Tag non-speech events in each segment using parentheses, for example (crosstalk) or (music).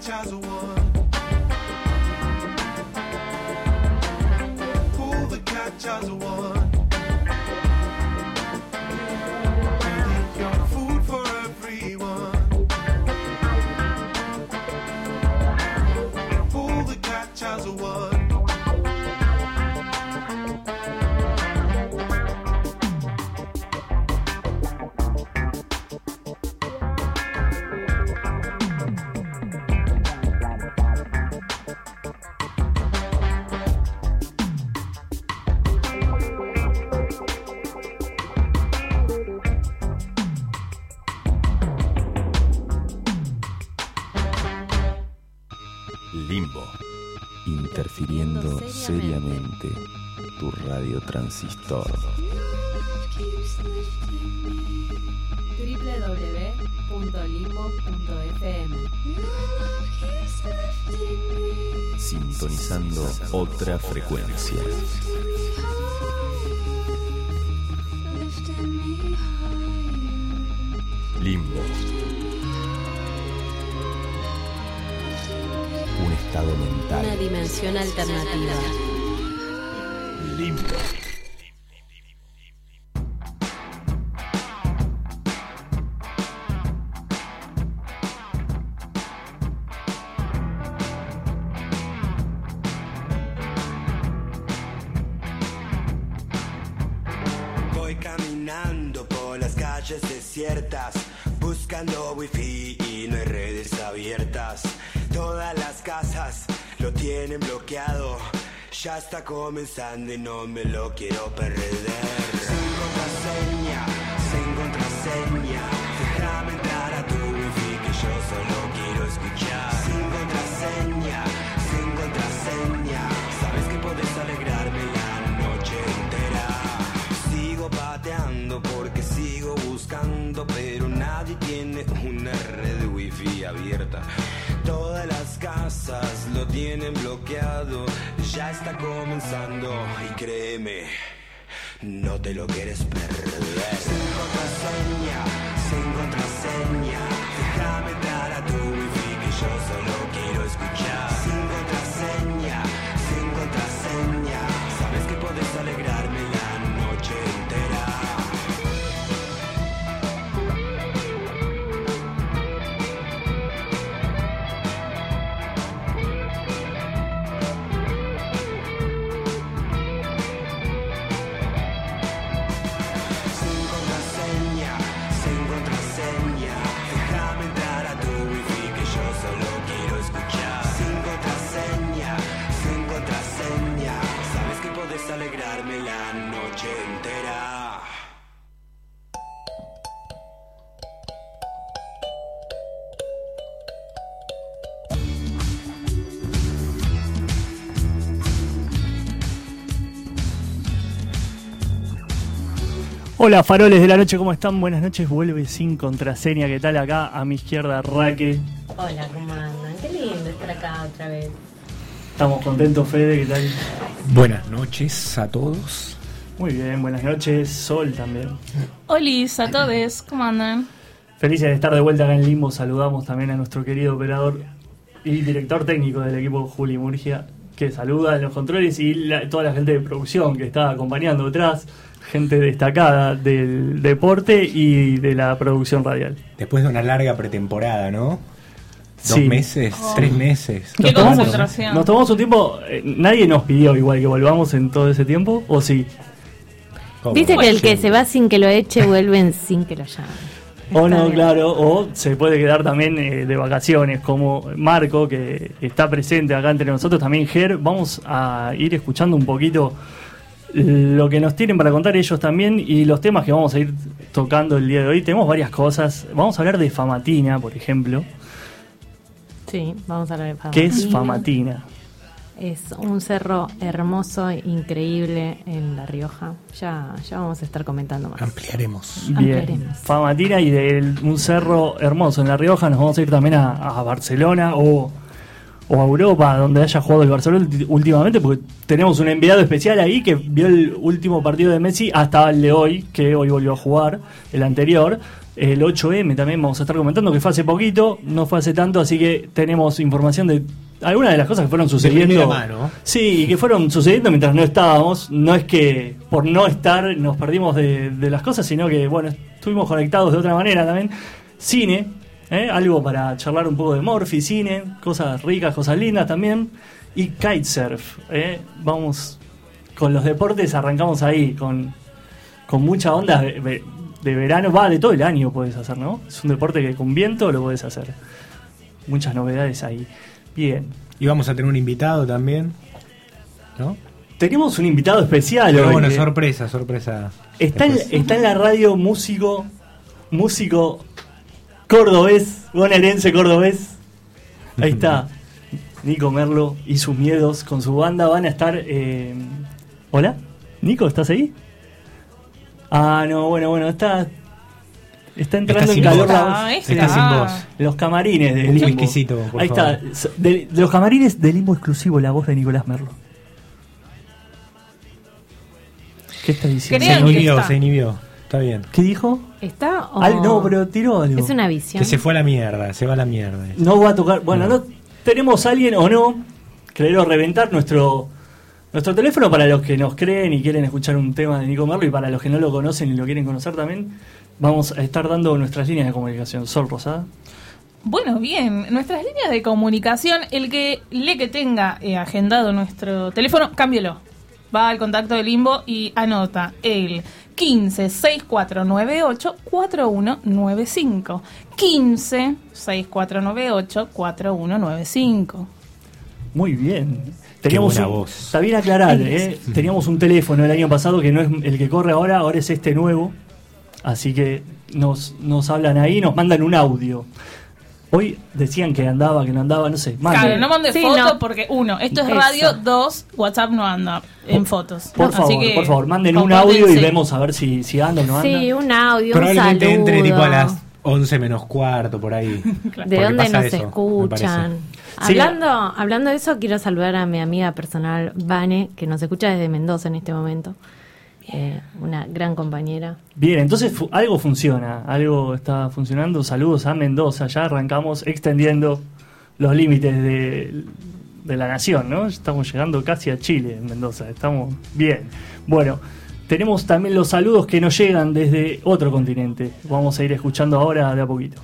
catch as a one. Transistor. www.limbo.fm Sintonizando otra frecuencia. Limbo. Un estado mental. Una dimensión alternativa. Ya está comenzando y no me lo quiero perder. Sin contraseña, sin contraseña, lo quieres perder. Hola faroles de la noche, ¿cómo están? Buenas noches, vuelve sin contraseña, ¿qué tal acá? A mi izquierda, Raque. Hola, ¿cómo andan? Qué lindo estar acá otra vez. Estamos contentos, Fede, ¿qué tal? Buenas noches a todos. Muy bien, buenas noches, Sol también. Olis a todos, ¿cómo andan? Felices de estar de vuelta acá en Limbo, saludamos también a nuestro querido operador y director técnico del equipo, Juli Murgia, que saluda en los controles y la- toda la gente de producción que está acompañando detrás, gente destacada del deporte y de la producción radial. Después de una larga pretemporada, ¿no? Dos Sí. meses, Oh. tres meses. Qué Nos tomamos- concentración. Nos tomamos un tiempo, eh, nadie nos pidió igual que volvamos en todo ese tiempo, ¿o sí? ¿Cómo? Dice que el que se va sin que lo eche vuelven sin que lo llamen. O no, claro, o se puede quedar también eh, de vacaciones, como Marco, que está presente acá entre nosotros, también Ger. Vamos a ir escuchando un poquito lo que nos tienen para contar ellos también y los temas que vamos a ir tocando el día de hoy. Tenemos varias cosas. Vamos a hablar de Famatina, por ejemplo. Sí, vamos a hablar de ¿Qué es Famatina. Es un cerro hermoso, increíble en La Rioja. Ya, ya vamos a estar comentando más. Ampliaremos. Bien, Ampliaremos. Famatina y de un cerro hermoso en La Rioja nos vamos a ir también a, a Barcelona o, o a Europa, donde haya jugado el Barcelona últimamente, porque tenemos un enviado especial ahí que vio el último partido de Messi hasta el de hoy, que hoy volvió a jugar, el anterior, El 8M también vamos a estar comentando, que fue hace poquito, no fue hace tanto, así que tenemos información de algunas de las cosas que fueron sucediendo. mano. Sí, y que fueron sucediendo mientras no estábamos. No es que por no estar nos perdimos de, de las cosas, sino que, bueno, estuvimos conectados de otra manera también. Cine, ¿eh? algo para charlar un poco de Morphy, cine, cosas ricas, cosas lindas también. Y kitesurf, ¿eh? vamos con los deportes, arrancamos ahí, con, con mucha onda de, de- de verano, va, de todo el año puedes hacer, ¿no? Es un deporte que con viento lo puedes hacer. Muchas novedades ahí. Bien. Y vamos a tener un invitado también. ¿No? Tenemos un invitado especial Pero hoy, bueno, ¿eh? sorpresa, sorpresa. Está en, está en la radio músico, músico cordobés, bonaerense cordobés. Ahí está. (laughs) Nico Merlo y sus miedos con su banda van a estar. eh, Hola, Nico, ¿estás ahí? Ah, no, bueno, bueno, está. Está entrando en calor voz. la Ah, Está sin voz. Los camarines de Limbo. por Ahí favor. está. De, de los camarines de Limbo exclusivo, la voz de Nicolás Merlo. ¿Qué está diciendo? Se inhibió, está. se inhibió. Está bien. ¿Qué dijo? ¿Está o Al- no, pero tiró algo. Es una visión. Que se fue a la mierda, se va a la mierda. No va a tocar. Bueno, no. tenemos a alguien o no. Creo reventar nuestro nuestro teléfono para los que nos creen y quieren escuchar un tema de Nico Merlo y para los que no lo conocen y lo quieren conocer también. Vamos a estar dando nuestras líneas de comunicación. Sol Rosada. Bueno, bien, nuestras líneas de comunicación, el que le que tenga eh, agendado nuestro teléfono, cámbielo. Va al contacto de Limbo y anota el 15 6498 4195. 15 6498 4195. Muy bien. Teníamos un- voz. Está bien aclarar, ¿eh? Teníamos un teléfono el año pasado que no es el que corre ahora, ahora es este nuevo. Así que nos, nos hablan ahí, nos mandan un audio. Hoy decían que andaba, que no andaba, no sé. Claro, no mande Sí, fotos no. porque, uno, esto es radio, dos, WhatsApp no anda en fotos. Por favor, que por favor, manden un audio y vemos a ver si, si anda o no anda. Sí, un audio, un Probablemente saludo. entre tipo a las 11 menos cuarto, por ahí. (laughs) ¿De dónde nos eso, me escuchan? Sí, hablando, hablando de eso, quiero saludar a mi amiga personal, Vane, que nos escucha desde Mendoza en este momento. Eh, una gran compañera. Bien, entonces fu- algo funciona, algo está funcionando. Saludos a Mendoza, ya arrancamos extendiendo los límites de, de la nación, ¿no? Estamos llegando casi a Chile en Mendoza, estamos bien. Bueno, tenemos también los saludos que nos llegan desde otro continente. Vamos a ir escuchando ahora de a poquito.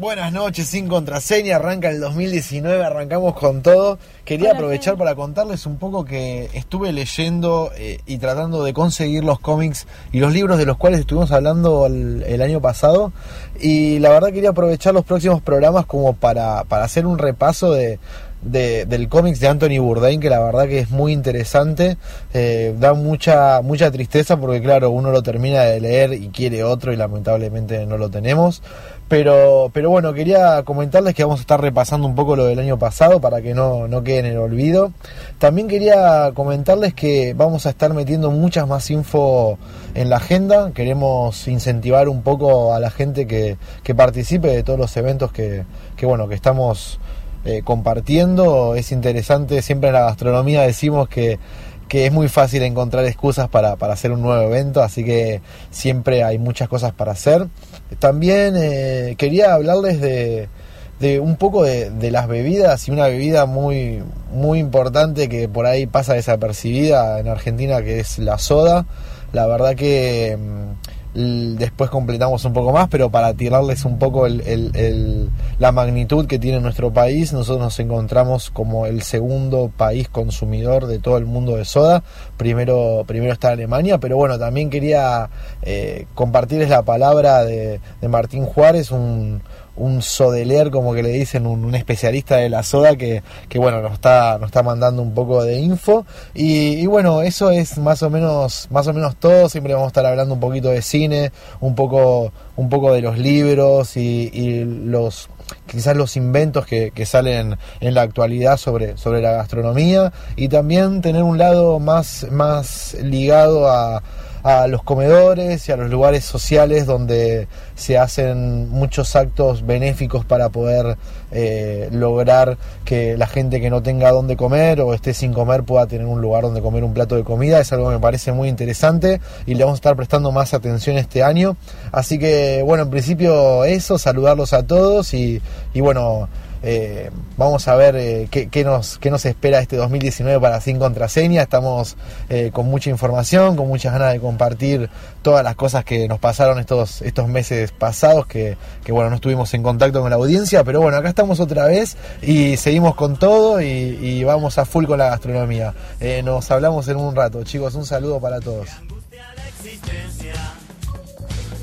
Buenas noches, sin contraseña, arranca el 2019, arrancamos con todo. Quería aprovechar para contarles un poco que estuve leyendo eh, y tratando de conseguir los cómics y los libros de los cuales estuvimos hablando el, el año pasado. Y la verdad quería aprovechar los próximos programas como para, para hacer un repaso de, de- del cómics de Anthony Bourdain, que la verdad que es muy interesante. Eh, da mucha, mucha tristeza porque claro, uno lo termina de leer y quiere otro y lamentablemente no lo tenemos. Pero, pero bueno, quería comentarles que vamos a estar repasando un poco lo del año pasado para que no, no quede en el olvido. También quería comentarles que vamos a estar metiendo muchas más info en la agenda. Queremos incentivar un poco a la gente que, que participe de todos los eventos que, que bueno, que estamos eh, compartiendo. Es interesante, siempre en la gastronomía decimos que, que es muy fácil encontrar excusas para, para hacer un nuevo evento, así que siempre hay muchas cosas para hacer. También eh, quería hablarles de, de un poco de, de las bebidas y una bebida muy, muy importante que por ahí pasa desapercibida en Argentina, que es la soda. La verdad que mm, después completamos un poco más, pero para tirarles un poco el- el- el- la magnitud que tiene nuestro país, nosotros nos encontramos como el segundo país consumidor de todo el mundo de soda. Primero, primero está Alemania, pero bueno, también quería eh, compartirles la palabra de, de Martín Juárez, un, un sodelier, como que le dicen, un, especialista de la soda que, que bueno, nos está, nos está mandando un poco de info. Y, y bueno, eso es más o menos, más o menos todo. Siempre vamos a estar hablando un poquito de cine, un poco, un poco de los libros y, y los quizás los inventos que, que salen en la actualidad sobre, sobre la gastronomía y también tener un lado más, más ligado a, a los comedores y a los lugares sociales donde se hacen muchos actos benéficos para poder eh, lograr que la gente que no tenga dónde comer o esté sin comer pueda tener un lugar donde comer un plato de comida. Es algo que me parece muy interesante y le vamos a estar prestando más atención este año. Así que bueno, en principio eso, saludarlos a todos y, y bueno, eh, vamos a ver eh, qué, nos, qué nos espera este 2019 para Sin Contraseña. Estamos eh, con mucha información, con muchas ganas de compartir todas las cosas que nos pasaron estos, estos meses pasados, que, que, bueno, no estuvimos en contacto con la audiencia, pero bueno, acá estamos otra vez y seguimos con todo y, vamos a full con la gastronomía. Nos hablamos en un rato, chicos, un saludo para todos.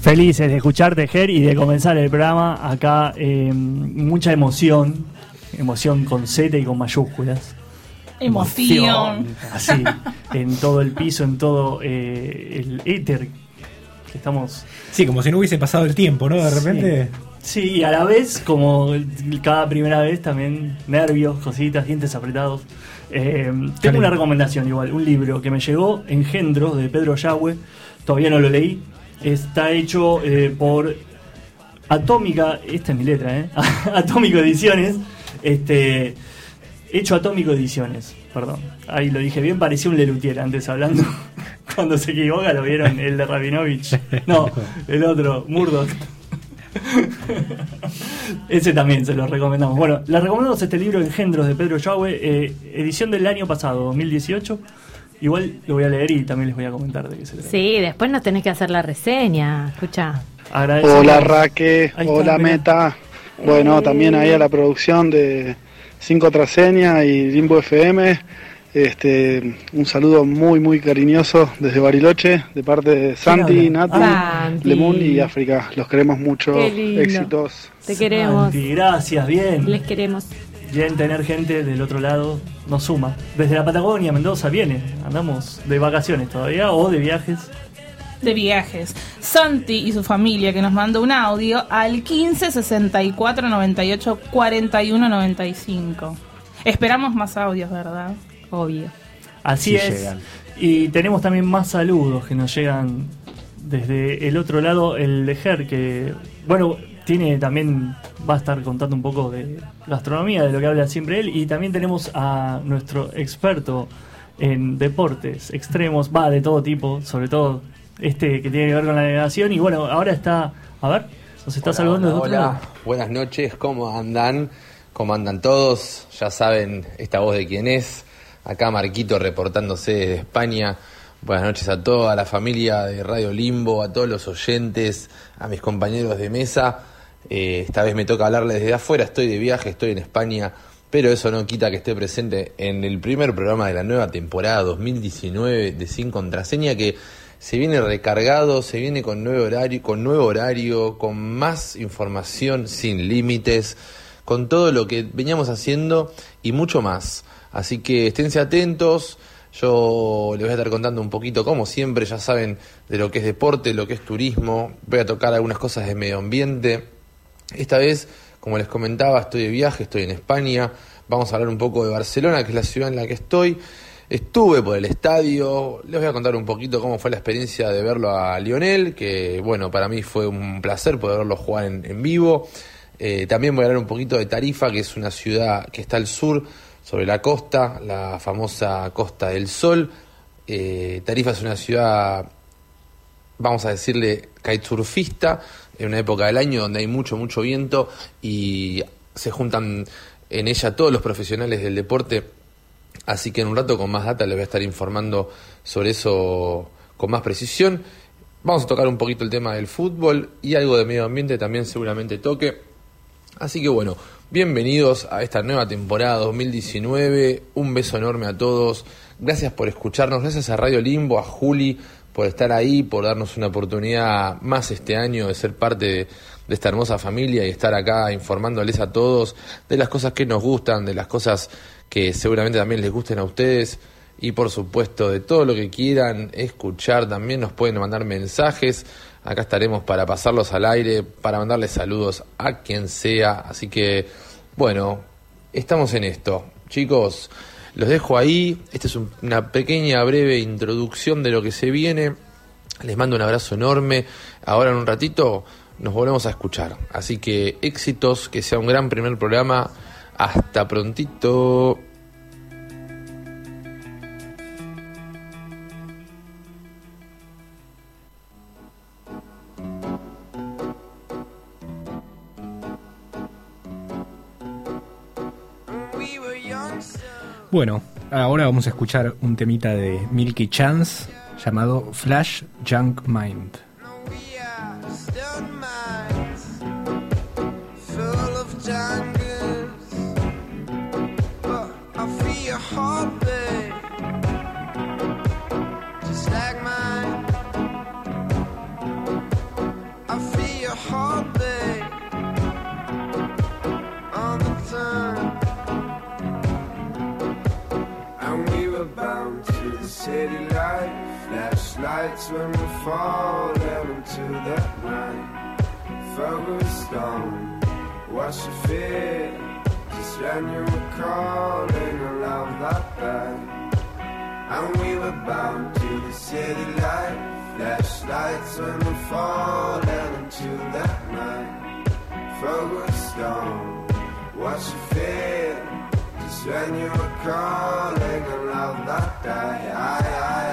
Felices de escucharte, Ger, y de comenzar el programa. Acá eh, mucha emoción, emoción con Z y con mayúsculas. Emoción. Así, en todo el piso, en todo eh, el éter que estamos. Sí, como si no hubiese pasado el tiempo, ¿no? De repente. Sí, y a la vez, como cada primera vez, también nervios, cositas, dientes apretados. Eh, tengo una recomendación igual, un libro que me llegó, Engendros, de Pedro Yahweh. Todavía no lo leí. Está hecho eh, por Atómica, esta es mi letra, ¿eh? (laughs) Atómico Ediciones. Este, hecho Atómico Ediciones, perdón. Ahí lo dije bien, parecía un Lelutier antes hablando. (laughs) Cuando se equivoca lo vieron, el de Rabinovich. No, el otro, Murdoch. (laughs) Ese también se lo recomendamos. Bueno, les recomendamos este libro Engendros de Pedro Yahweh, eh, edición del año pasado, 2018. Igual lo voy a leer y también les voy a comentar de qué se trata. Sí, después nos tenés que hacer la reseña. Escucha. Hola Raque, Ahí hola. Meta. Bueno, también ahí a la producción de 5 Traseña y Limbo FM. Este, un saludo muy muy cariñoso desde Bariloche, de parte de Santi? Nati, Santi. Lemun y África. Los queremos mucho. Qué lindo. Éxitos. Te queremos. Santi, gracias, bien. Les queremos. Bien tener gente del otro lado nos suma. Desde la Patagonia, Mendoza, viene. Andamos de vacaciones todavía o de viajes. de viajes. Santi y su familia que nos mandó un audio al 15 64 98 41 95. Esperamos más audios, ¿verdad? Obvio. Así Sí es. llegan. Y tenemos también más saludos que nos llegan desde el otro lado. El de Ger, que, bueno, tiene también, va a estar contando un poco de gastronomía, de lo que habla siempre él. Y también tenemos a nuestro experto en deportes extremos, va de todo tipo, sobre todo este que tiene que ver con la navegación. Y bueno, ahora está, a ver, nos está Hola, saludando hola, hola. lado. buenas noches, ¿cómo andan? ¿Cómo andan todos? Ya saben esta voz de quién es. Acá Marquito reportándose desde España. Buenas noches a toda la familia de Radio Limbo, a todos los oyentes, a mis compañeros de mesa. Eh, esta vez me toca hablarles desde afuera, estoy de viaje, estoy en España, pero eso no quita que esté presente en el primer programa de la nueva temporada 2019 de Sin Contraseña que se viene recargado, se viene con nuevo horario, con nuevo horario, con más información sin límites, con todo lo que veníamos haciendo y mucho más. Así que esténse atentos. Yo les voy a estar contando un poquito, como siempre, ya saben, de lo que es deporte, lo que es turismo. Voy a tocar algunas cosas de medio ambiente. Esta vez, como les comentaba, estoy de viaje, estoy en España. Vamos a hablar un poco de Barcelona, que es la ciudad en la que estoy. Estuve por el estadio, les voy a contar un poquito cómo fue la experiencia de verlo a Lionel, que bueno, para mí fue un placer poder verlo jugar en, en vivo. Eh, también voy a hablar un poquito de Tarifa, que es una ciudad que está al sur, sobre la costa, la famosa Costa del Sol. Eh, Tarifa es una ciudad, vamos a decirle, kitesurfista, en una época del año donde hay mucho, mucho viento y se juntan en ella todos los profesionales del deporte. Así que en un rato con más data les voy a estar informando sobre eso con más precisión. Vamos a tocar un poquito el tema del fútbol y algo de medio ambiente también seguramente toque. Así que bueno, bienvenidos a esta nueva temporada 2019. Un beso enorme a todos. Gracias por escucharnos. Gracias a Radio Limbo, a Juli por estar ahí, por darnos una oportunidad más este año de ser parte de, esta hermosa familia y estar acá informándoles a todos de las cosas que nos gustan, de las cosas que seguramente también les gusten a ustedes. Y por supuesto de todo lo que quieran escuchar también nos pueden mandar mensajes. Acá estaremos para pasarlos al aire para mandarles saludos a quien sea. Así que bueno estamos en esto. Chicos los dejo ahí esta es un- una pequeña breve introducción de lo que se viene Les mando un abrazo enorme. Ahora en un ratito nos volvemos a escuchar. Así que éxitos, que sea un gran primer programa. Hasta prontito. Bueno, ahora vamos a escuchar un temita de Milky Chance llamado Flash Junk Mind. Flashlights when we fall down into that night. Focused on what you feel. Just when you were calling a love like that. And we were bound to the city light. Flashlights when we fall down into that night. Focused on what you feel. Just when you were calling a love like that. I, I,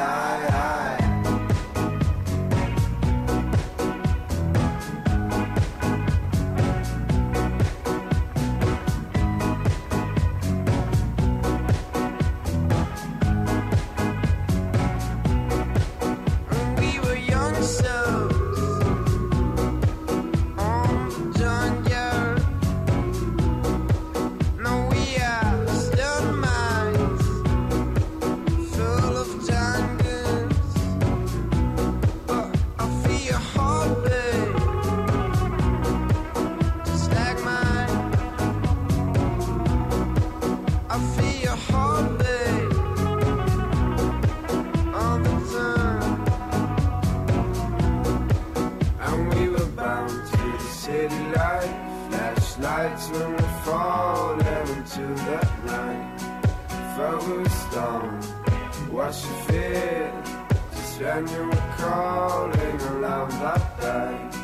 when we fall down into that night. Focused on what you feel. Just when you were calling a love like that.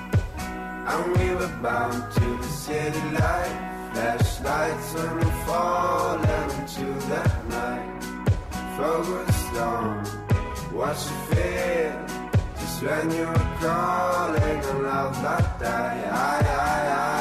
And we were bound to the city light. Flashlights when we fall down into that night. Focused on what you feel. Just when you were calling a love like that. I, I, I, I.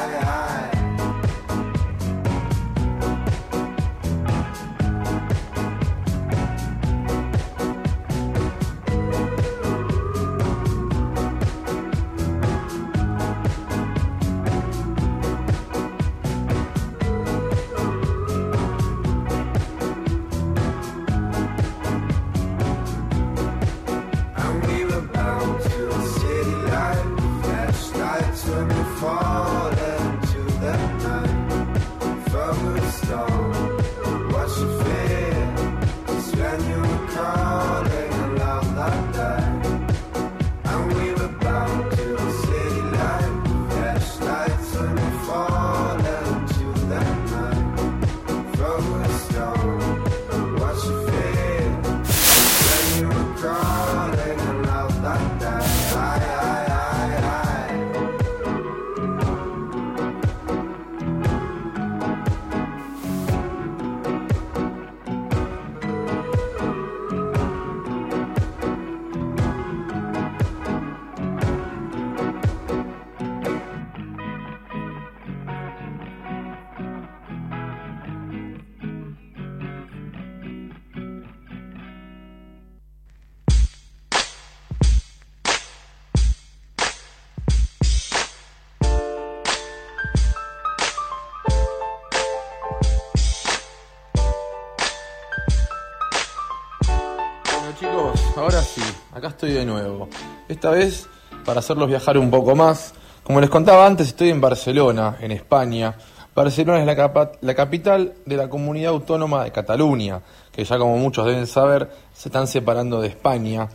acá estoy de nuevo. Esta vez para hacerlos viajar un poco más. Como les contaba antes, estoy en Barcelona, en España. Barcelona es la, capa- la capital de la comunidad autónoma de Cataluña, que ya como muchos deben saber, se están separando de España.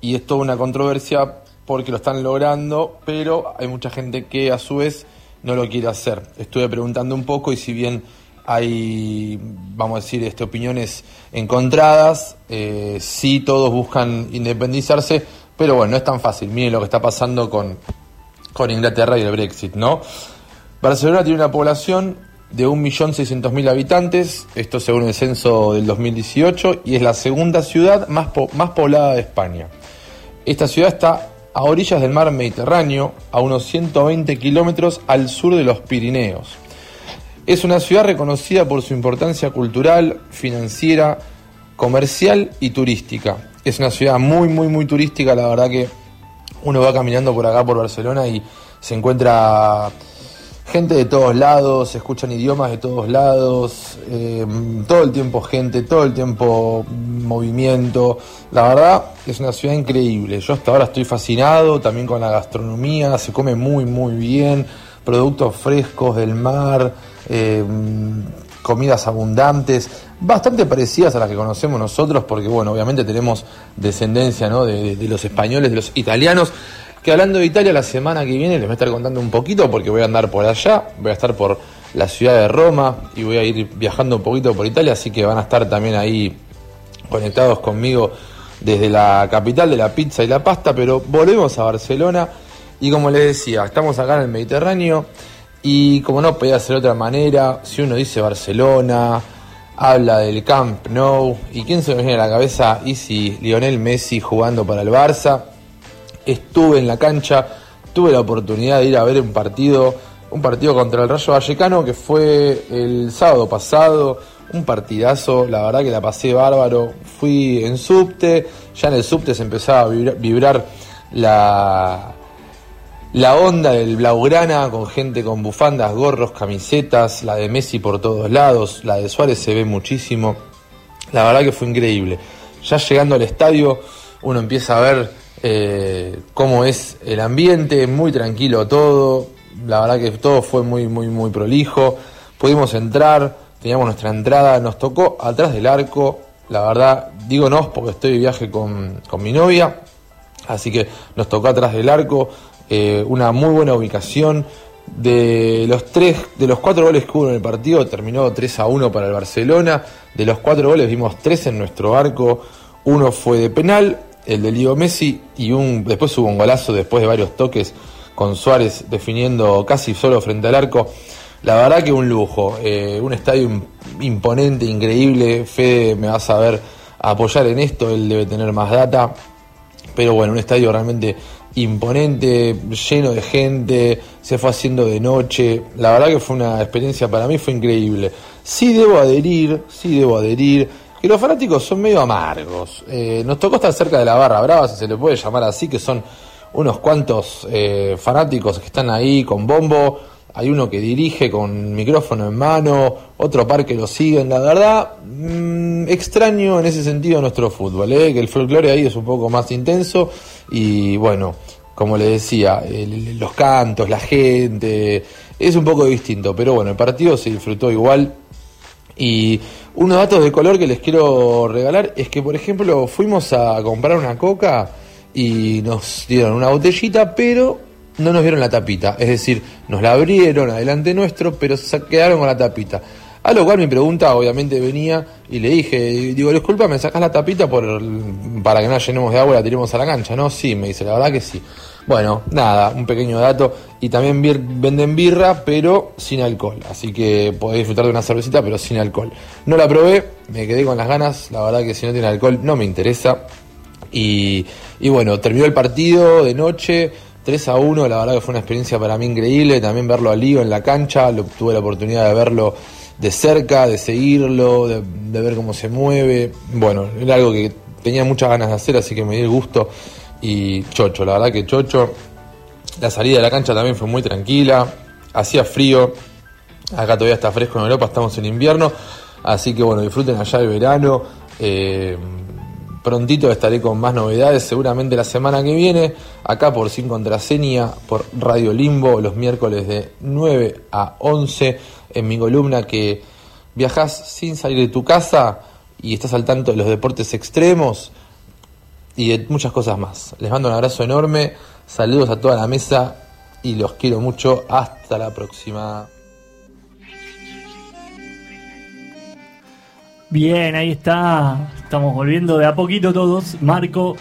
Y es toda una controversia porque lo están logrando, pero hay mucha gente que a su vez no lo quiere hacer. Estuve preguntando un poco y si bien hay, vamos a decir, este, opiniones encontradas, eh, sí todos buscan independizarse Pero bueno, no es tan fácil. Miren lo que está pasando con, con Inglaterra y el Brexit, ¿no? Barcelona tiene una población de 1.600.000 habitantes, esto según el censo del 2018, y es la segunda ciudad más, po- más poblada de España. Esta ciudad está a orillas del mar Mediterráneo, a unos 120 kilómetros al sur de los Pirineos. Es una ciudad reconocida por su importancia cultural, financiera, comercial y turística. Es una ciudad muy, muy, muy turística, la verdad que uno va caminando por acá, por Barcelona, y se encuentra gente de todos lados, se escuchan idiomas de todos lados, eh, todo el tiempo gente, todo el tiempo movimiento. La verdad es una ciudad increíble. Yo hasta ahora estoy fascinado también con la gastronomía, se come muy, muy bien, productos frescos del mar, eh, comidas abundantes, bastante parecidas a las que conocemos nosotros, porque bueno, obviamente tenemos descendencia de- de los españoles, de los italianos, que hablando de Italia la semana que viene les voy a estar contando un poquito, porque voy a andar por allá, voy a estar por la ciudad de Roma y voy a ir viajando un poquito por Italia, así que van a estar también ahí conectados conmigo desde la capital de la pizza y la pasta, pero volvemos a Barcelona y como les decía, estamos acá en el Mediterráneo y como no podía ser de otra manera, si uno dice Barcelona, habla del Camp Nou y quién se me viene a la cabeza y si Lionel Messi jugando para el Barça, estuve en la cancha, tuve la oportunidad de ir a ver un partido, un partido contra el Rayo Vallecano que fue el sábado pasado, un partidazo, la verdad que la pasé bárbaro, fui en subte, ya en el subte se empezaba a vibra- vibrar la, la onda del Blaugrana con gente con bufandas, gorros, camisetas, la de Messi por todos lados, la de Suárez se ve muchísimo. La verdad que fue increíble. Ya llegando al estadio, uno empieza a ver eh, cómo es el ambiente, muy tranquilo todo. La verdad que todo fue muy, muy, muy prolijo. Pudimos entrar, teníamos nuestra entrada, nos tocó atrás del arco. La verdad, digo porque estoy de viaje con, con mi novia. Así que nos tocó atrás del arco, eh, una muy buena ubicación. De los tres, de los cuatro goles que hubo en el partido, terminó 3 a 1 para el Barcelona. De los cuatro goles vimos tres en nuestro arco. Uno fue de penal, el de Leo Messi, y un, después hubo un golazo después de varios toques con Suárez definiendo casi solo frente al arco. La verdad que un lujo, eh, un estadio im- imponente, increíble. Fede me va a saber apoyar en esto, él debe tener más data. Pero bueno, un estadio realmente imponente, lleno de gente, se fue haciendo de noche. La verdad que fue una experiencia para mí, fue increíble. Sí debo adherir, sí debo adherir, que los fanáticos son medio amargos. Eh, nos tocó estar cerca de la barra brava, si se le puede llamar así, que son unos cuantos eh, fanáticos que están ahí con bombo. Hay uno que dirige con micrófono en mano, otro par que lo siguen. La verdad, mm, extraño en ese sentido nuestro fútbol, ¿eh? que el folclore ahí es un poco más intenso. Y bueno, como le decía, los cantos, la gente, es un poco distinto. Pero bueno, el partido se disfrutó igual. Y unos datos de color que les quiero regalar es que, por ejemplo, fuimos a comprar una coca y nos dieron una botellita, pero no nos dieron la tapita. Es decir, nos la abrieron adelante nuestro, pero se quedaron con la tapita. A lo cual mi pregunta obviamente venía y le dije, digo, disculpa, ¿me sacas la tapita por, para que no la llenemos de agua y la tiremos a la cancha? No, sí, me dice, la verdad que sí. Bueno, nada, un pequeño dato. Y también venden birra, pero sin alcohol. Así que podés disfrutar de una cervecita, pero sin alcohol. No la probé, me quedé con las ganas. La verdad que si no tiene alcohol no me interesa. Y, y bueno, terminó el partido de noche, 3 a 1, la verdad que fue una experiencia para mí increíble, también verlo a Lío en la cancha, tuve la oportunidad de verlo de cerca, de seguirlo, de, de ver cómo se mueve, bueno, era algo que tenía muchas ganas de hacer, así que me di el gusto y chocho, la verdad que chocho, la salida de la cancha también fue muy tranquila, hacía frío, acá todavía está fresco en Europa, estamos en invierno, así que bueno, disfruten allá el verano. eh, prontito estaré con más novedades, seguramente la semana que viene, acá por Sin Contraseña, por Radio Limbo, los miércoles de 9 a 11, en mi columna que viajas sin salir de tu casa y estás al tanto de los deportes extremos y de muchas cosas más. Les mando un abrazo enorme, saludos a toda la mesa y los quiero mucho. Hasta la próxima. Bien, ahí está. Estamos volviendo de a poquito todos. Marco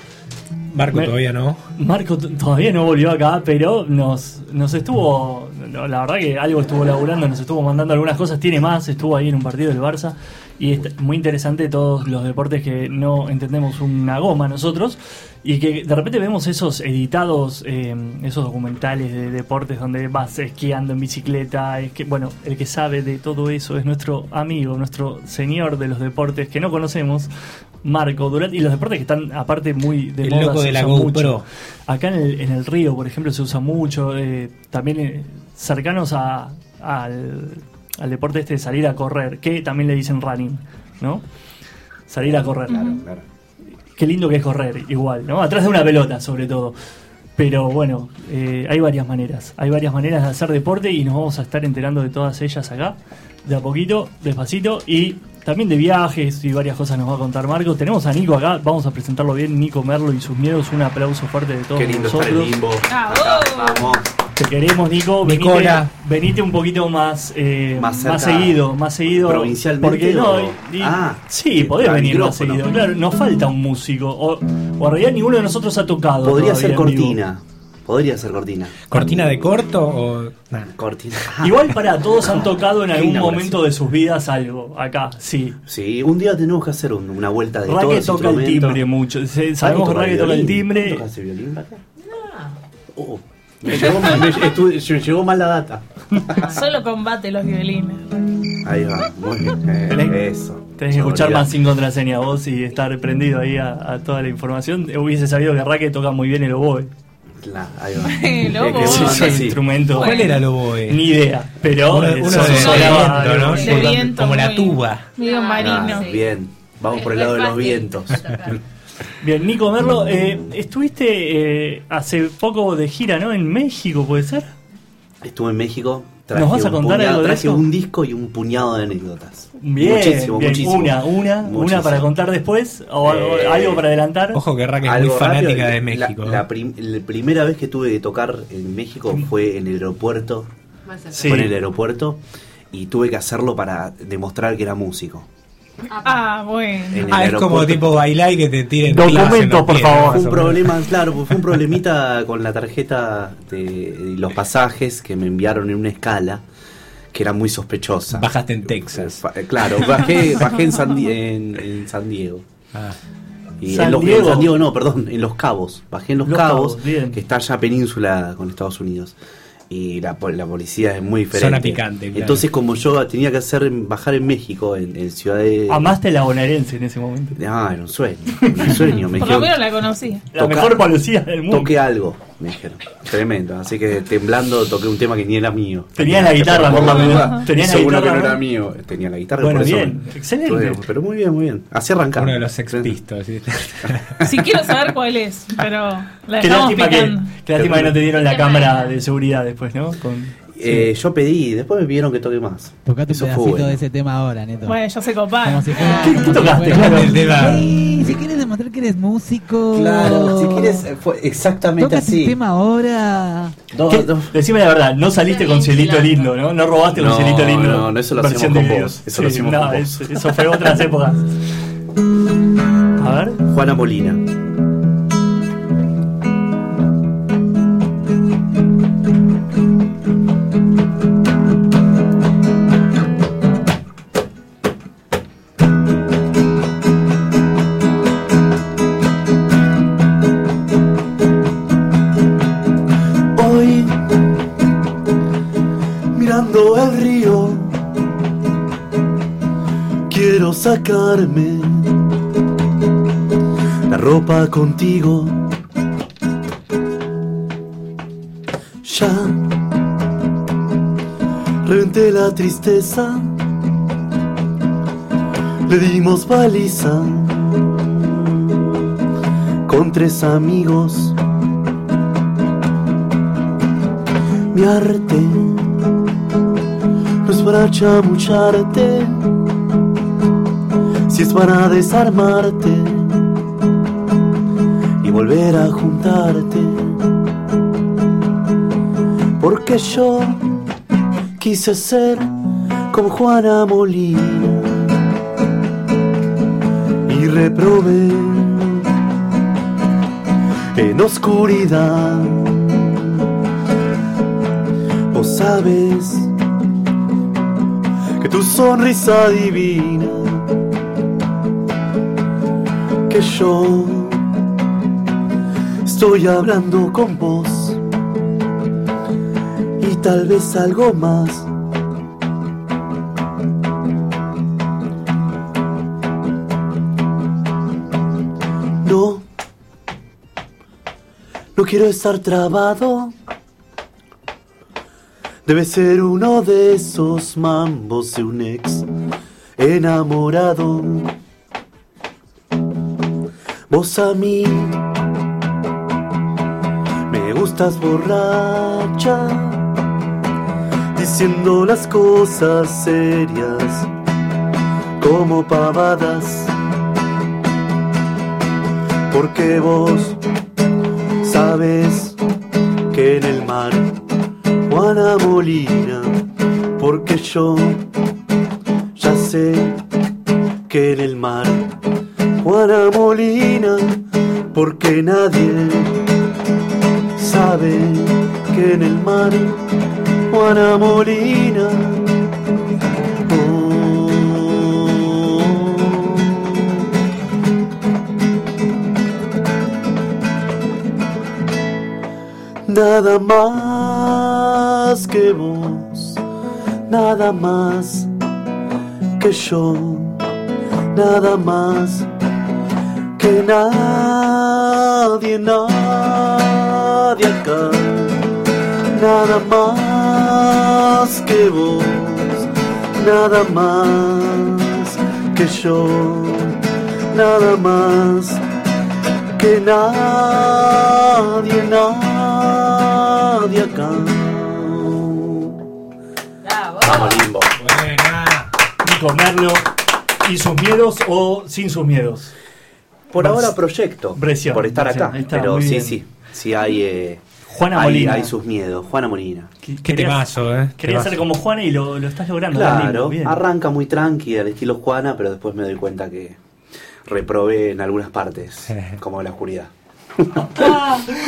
Marco Me- todavía no. Marco todavía no volvió acá, pero nos, nos estuvo, la verdad que algo estuvo laburando, nos estuvo mandando algunas cosas, tiene más, estuvo ahí en un partido del Barça y es muy interesante todos los deportes que no entendemos una goma nosotros y que de repente vemos esos editados, eh, esos documentales de deportes donde vas esquiando en bicicleta, es que bueno, el que sabe de todo eso es nuestro amigo, nuestro señor de los deportes que no conocemos. Marco Durán y los deportes que están aparte muy de El moda, loco de la GoPro. Acá en el, en el río, por ejemplo, se usa mucho. eh, también eh, cercanos a, al, al deporte este de salir a correr, que también le dicen running, ¿no? Salir a correr. Qué lindo que es correr, igual, ¿no? Atrás de una pelota, sobre todo. Pero bueno, eh, hay varias maneras. Hay varias maneras de hacer deporte y nos vamos a estar enterando de todas ellas acá, de a poquito, despacito. Y también de viajes y varias cosas nos va a contar Marco. Tenemos a Nico acá, vamos a presentarlo bien. Nico Merlo y sus miedos. Un aplauso fuerte de todos Qué lindo estar nosotros. en limbo. Acá, vamos. Te queremos, Nico. Nicola. Venite, venite un poquito más, eh, Más seguido, más seguido. provincialmente Porque no, y- Ah, sí, podés venir más seguido. Claro, nos falta un músico. O, o en realidad ninguno de nosotros ha tocado. Podría ser cortina. Podría ser cortina. ¿Cortina de corto o.? Nah. Cortina. (laughs) Igual para todos han tocado en algún momento de sus vidas algo. Acá, sí. Sí, un día tenemos que hacer un- una vuelta de todos Raque los toca el timbre mucho. Sabemos que Raque toca el timbre. ¿Tocas el violín, Raque? Oh, me, llegó, mal- me- me llegó mal la data. Solo combate los violines. Ahí va, muy bien. Eh, eso. Tenés que escuchar más sin contraseña vos y estar prendido ahí a, a toda la información. Hubiese sabido que Raque toca muy bien el oboe. La- ahí va. (laughs) El oboe. que uno Sí, un así. instrumento. ¿Cuál era el oboe? Ni idea, pero Uno, uno son- de, sonaba- viento, ¿no? De viento, Como la tuba. Medio marino. Ah, bien, vamos por el lado de los vientos. Bien, Nico Merlo, eh, estuviste eh, hace poco de gira, ¿no? En México, ¿puede ser? Estuve en México. ¿Nos vas a contar puñado- algo de traje eso? un disco y un puñado de anécdotas. Bien, muchísimo, bien. muchísimo. Una, una, Muchísimo. una para contar después o, Eh, algo para adelantar. Ojo que Rack es muy Algo fanática rápido, de la- México. La, prim- la primera vez que tuve que tocar en México fue en el aeropuerto. Sí. Fue en el aeropuerto y tuve que hacerlo para demostrar que era músico. Ah, bueno. En el ah, es como tipo bailar y que te tiren los por favor. Fue un problema, (laughs) claro, pues fue un problemita con la tarjeta de, los pasajes que me enviaron en una escala que era muy sospechosa. Bajaste en Texas. Fa- Claro, bajé, bajé en, San, Di- (laughs) en, en San Diego. Ah. Y San en, los, Diego. en San Diego no, perdón, en Los Cabos. Bajé en Los, Los Cabos, Cabos, que está allá península con Estados Unidos. Y la, pol- la policía es muy diferente. Zona picante, claro. Entonces, como yo tenía que hacer bajar en México, en, en Ciudad de. Amaste la bonaerense en ese momento. Ah, era un sueño. Un sueño. Me Por lo menos la conocía. La mejor policía del mundo. toqué algo, me dijeron. Tremendo. Así que temblando toqué un tema que ni era mío. Tenías la guitarra, la Seguro guitarra, que no era mío. Tenía la guitarra. Bueno, por eso bien, me- excelente. Pero muy bien, muy bien. Así arrancamos. Uno de los Sex Pistols. ¿sí? (laughs) Si quiero saber cuál es, pero la Qué lástima, que, qué lástima que no te dieron la cámara de seguridad después, ¿no? Con, Eh, yo pedí, después me pidieron que toque más. Tocate un Eso pedacito bueno. de ese tema ahora, Neto. Bueno, se coparon. Como si ¿Qué- qué tocaste, si fuera- Claro, el tema. Ey, si quieres demostrar que eres músico. Claro, si quieres, eh, fue exactamente Toca así. tema ahora. No, ¿Qué? no. Decime la verdad, no saliste con Cielito Lindo, ¿no? No robaste con No, Cielito Lindo. no, no, eso lo versión hacemos con vos, eso lo hacemos no, con vos. es- Eso fue otras épocas. A ver. Juana Molina. La ropa contigo. Ya. Reventé la tristeza, le dimos baliza con tres amigos. Mi arte no es para chamucharte, si es para desarmarte y volver a juntarte. Porque yo quise ser como Juana Molina y reprobé en oscuridad. Vos sabes que tu sonrisa divina, yo estoy hablando con vos y tal vez algo más. No, no quiero estar trabado. Debe ser uno de esos mambos de un ex enamorado. A mí me gustas borracha, diciendo las cosas serias como pavadas. Porque vos sabes que en el mar Juana Molina, porque yo nadie sabe que en el mar Juana Molina. Nada más que vos, nada más que yo, nada más que nadie, nadie acá, nada más que vos, nada más que yo, nada más que nadie, nadie acá. Vamos, Limbo. Nico Merlo y sus miedos o sin sus miedos. Por Vas- ahora proyecto, Presión, por estar presión. acá, está, pero sí, bien. sí, sí hay, eh, Juana hay, Molina. hay sus miedos. Juana Molina. Qué temazo, eh. Quería Temazo. ser como Juana y lo, lo estás logrando. ¿verdad, Claro? Bien. arranca muy tranqui al estilo Juana, pero después me doy cuenta que reprobé en algunas partes, (laughs) como la oscuridad.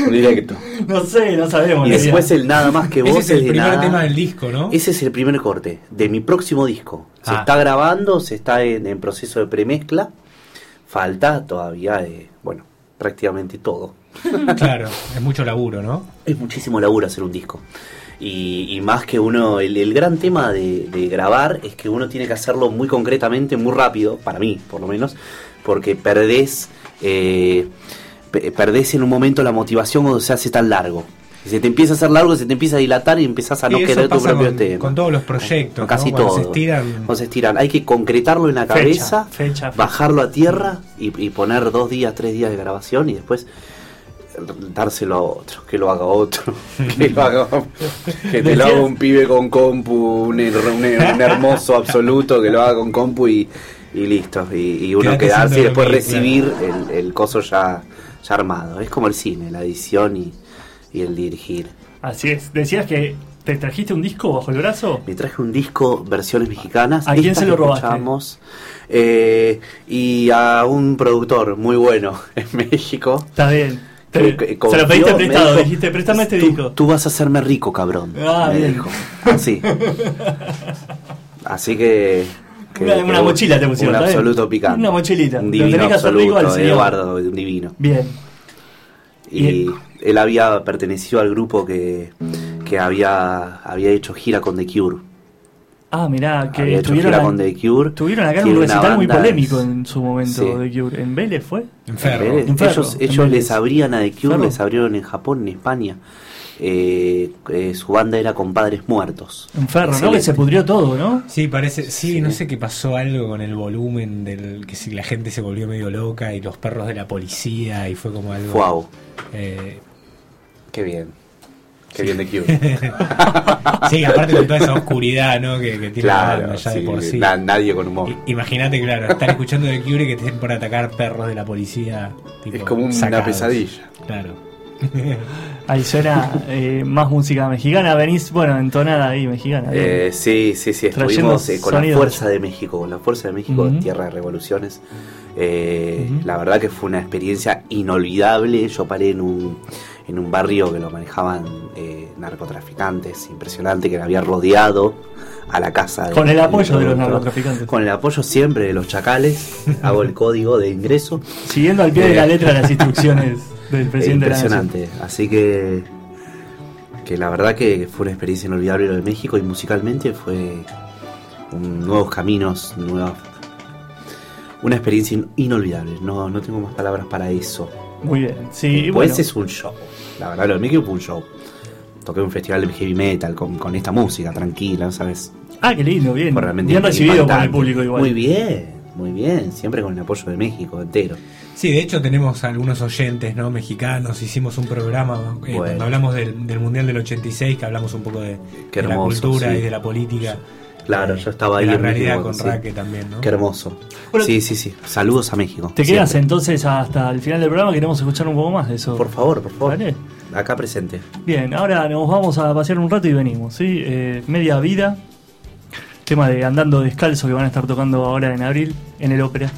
Directo. No sé, no sabemos. Y después idea. el nada más que Ese vos es el primer nada. tema del disco, ¿no? Ese es el primer corte de mi próximo disco. Se Ah. está grabando, se está en, en proceso de premezcla. Falta todavía, de, bueno, prácticamente todo. (laughs) Claro, es mucho laburo, ¿no? Es muchísimo laburo hacer un disco. Y, y más que uno, el, el gran tema de, de grabar es que uno tiene que hacerlo muy concretamente, muy rápido, para mí por lo menos, porque perdés, eh, pe- perdés en un momento la motivación cuando se hace tan largo. Si se te empieza a hacer largo, se te empieza a dilatar y empiezas a no Y querer tu propio con, tema. con todos los proyectos, Con casi ¿no? Cuando todo. se estiran. Se estiran. Hay que concretarlo en la Fecha, cabeza, fecha, fecha. bajarlo a tierra y, y poner dos días, tres días de grabación y después dárselo a otro, que lo haga otro, (laughs) que lo haga, que te lo haga un pibe con compu, un, her- un her- un hermoso absoluto, que lo haga con compu y, y listo, y, y uno Quedate quedarse y después recibir el, el coso ya, ya armado. Es como el cine, la edición y, y el dirigir. Así es. Decías que te trajiste un disco bajo el brazo. Me traje un disco, versiones mexicanas. ¿A quién se lo robaste? eh, y a un productor muy bueno (laughs) en México. Está bien. Te- Que- que se lo pediste prestado. dijo, dijiste, préstame este disco. Tú vas a hacerme rico, cabrón. Ah, me bien. dijo. Así. (laughs) Así que. que- Una- que una mochila te pusieron, Un absoluto picante. Una mochilita. Un divino rico al absoluto. señor. Eduardo, un divino. Bien. Y él había pertenecido al grupo que, que había, había hecho gira con The Cure. Ah, mirá, que había hecho estuvieron, gira a- con The Cure. estuvieron acá un recital muy polémico en su momento Sí. de Cure. ¿En Vélez fue? En Vélez. En Ferro, ellos en ellos Vélez. les abrían a The Cure, Ferro. les abrieron en Japón, en España. Eh, eh, su banda era Compadres Muertos. En Ferro, ¿no? Que se pudrió todo, ¿no? Sí, parece, sí, no sé qué pasó algo con el volumen del que si la gente se volvió medio loca y los perros de la policía y fue como algo. Wow. eh, Qué bien. Qué bien The Cure. (laughs) sí, aparte con toda esa oscuridad, ¿no? Que, que tiene la claro, banda ya sí, de por sí. na- nadie con humor. Imagínate, claro, estar escuchando de Cure y que te estén por atacar perros de la policía. tipo, Es como una sacados. pesadilla. Claro. (laughs) Ahí suena eh, más música mexicana. Venís, bueno, entonada ahí, mexicana. Eh, sí, sí, sí, estuvimos eh, con la. Fuerza de México, con la Fuerza de México, Ujú. Tierra de Revoluciones. La verdad que fue una experiencia inolvidable. Yo paré en un, en un barrio que lo manejaban narcotraficantes, impresionante, que me había rodeado a la casa. de- Con el apoyo de los narcotraficantes. Con el apoyo siempre de los chacales. (laughs) hago el código de ingreso. Siguiendo al pie de la letra las instrucciones (laughs) del presidente de la nación. Impresionante. Así que, que la verdad que fue una experiencia inolvidable lo de México y musicalmente fue un- nuevos caminos, nuevas, una experiencia in- inolvidable. No, no tengo más palabras para eso. Muy bien, sí, Pues bueno. es un show. La verdad, lo de México fue un show. Toqué un festival de heavy metal con, con esta música tranquila, ¿sabes? Ah, qué lindo, bien. Fue realmente Bien recibido por el público igual. Muy bien, muy bien. Siempre con el apoyo de México entero. Sí, de hecho tenemos algunos oyentes no mexicanos, hicimos un programa eh, Bueno. cuando hablamos del, del Mundial del 86, que hablamos un poco de, Qué de la cultura sí. y de la política. Claro, yo estaba ahí la en realidad México, con sí. Raque también, ¿no? Qué hermoso. Bueno, sí, sí, sí. Saludos a México. Te quedas siempre. entonces hasta el final del programa, queremos escuchar un poco más de eso. Por favor, por favor. ¿Vale? Acá presente. Bien, ahora nos vamos a pasear un rato y venimos, ¿sí? Eh, media vida, tema de Andando Descalzo que van a estar tocando ahora en abril en el ópera.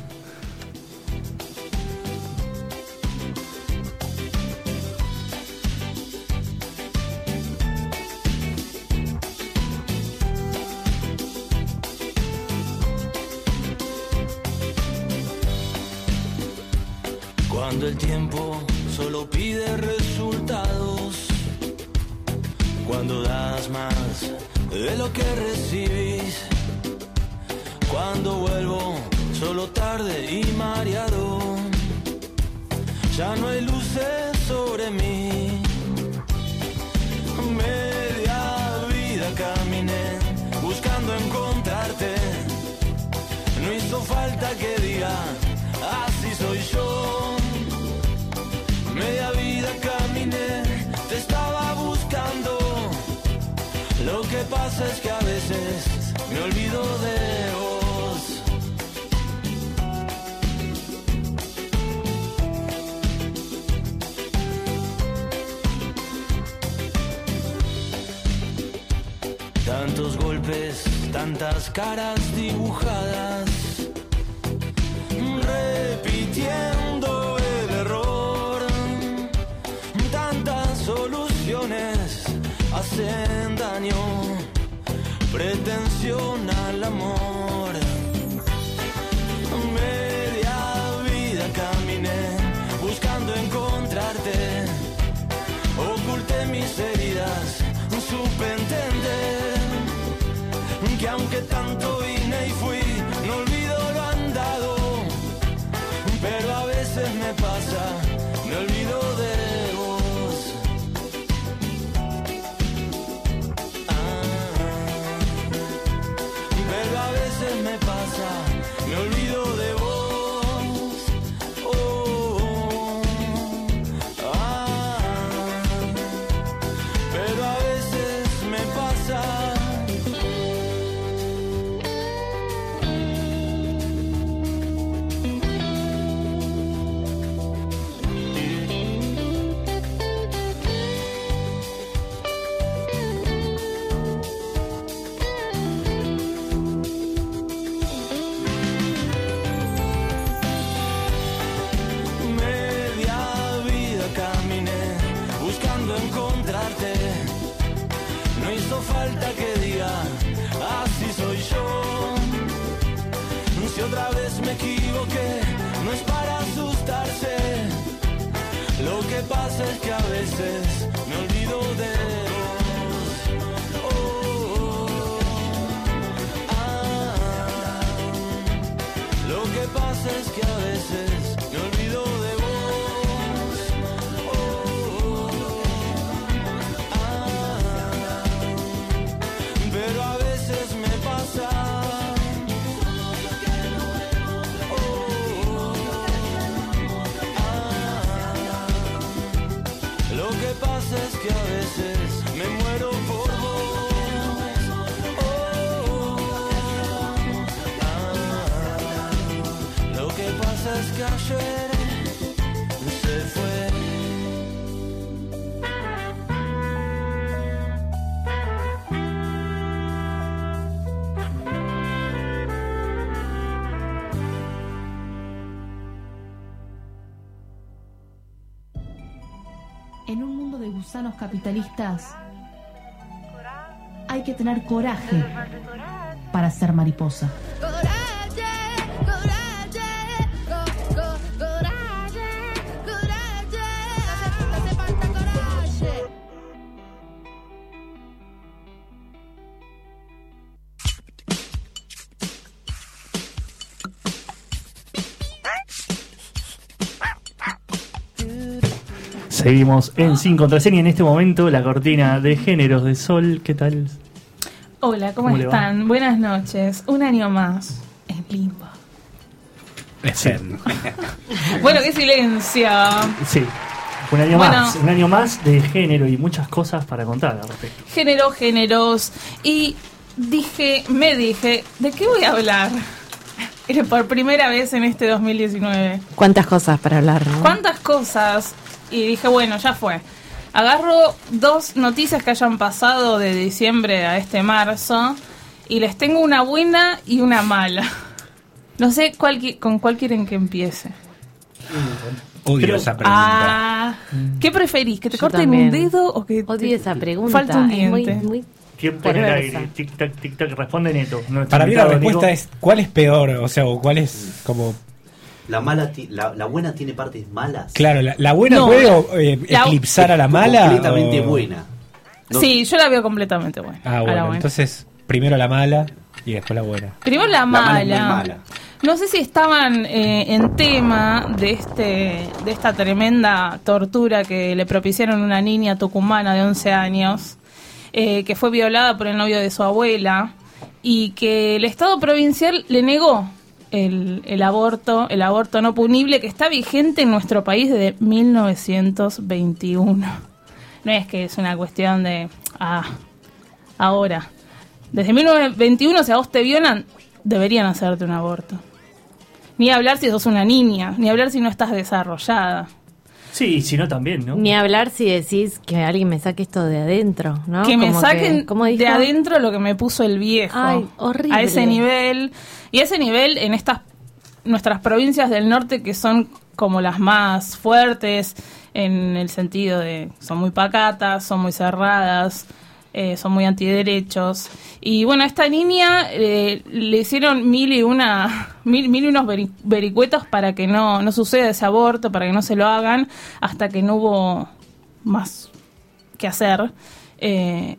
se fue. En un mundo de gusanos capitalistas hay que tener coraje para ser mariposa. Seguimos en Sin Contraseña. En este momento, la cortina de géneros de sol. ¿Qué tal? Hola, ¿cómo, están? Buenas noches. Un año más en limbo. (laughs) Bueno, qué silencio. Sí. Un año Bueno. más. Un año más de género y muchas cosas para contar al respecto. Género, géneros. Y dije, me dije, ¿de qué voy a hablar? Era por primera vez en este 2019. ¿Cuántas cosas para hablar? no? ¿Cuántas cosas? Y dije, bueno, ya fue. Agarro dos noticias que hayan pasado de diciembre a este marzo y les tengo una buena y una mala. No sé cuál, qui- con cuál quieren que empiece. Odio Creo- esa pregunta. Ah, ¿Qué preferís? ¿Que te Yo corten también. un dedo o que Odio te- esa pregunta. falta un es muy, diente? muy Tiempo en el aire. Tic tac, tic tac. Responde Neto. Para mí la respuesta es ¿cuál es peor? O sea, o cuál es como... La, mala ti- la, la buena tiene partes malas. Claro, la, la buena No, puede eh, la- eclipsar a la mala. Completamente o- buena. No- Sí, yo la veo completamente buena. Ah, bueno, buena. entonces primero la mala y después la buena. Primero la mala. No sé si estaban eh, en tema de este de esta tremenda tortura que le propiciaron a una niña tucumana de 11 años, eh, que fue violada por el novio de su abuela y que el Estado provincial le negó el, el aborto, el aborto no punible que está vigente en nuestro país desde 1921. No es que es una cuestión de, ah, ahora. Desde 1921, si a vos te violan, deberían hacerte un aborto. Ni hablar si sos una niña, ni hablar si no estás desarrollada. Sí, y si no también, ¿no? Ni hablar si decís que alguien me saque esto de adentro, ¿no? que me Como saquen de adentro lo que me puso el viejo. Ay, horrible. A ese nivel. Y a ese nivel en estas nuestras provincias del norte que son como las más fuertes en el sentido de son muy pacatas, son muy cerradas, eh, son muy antiderechos. Y bueno, a esta niña eh, le hicieron mil y una (laughs) mil, mil y unos veri- vericuetos para que no, no suceda ese aborto, para que no se lo hagan, hasta que no hubo más que hacer. Eh,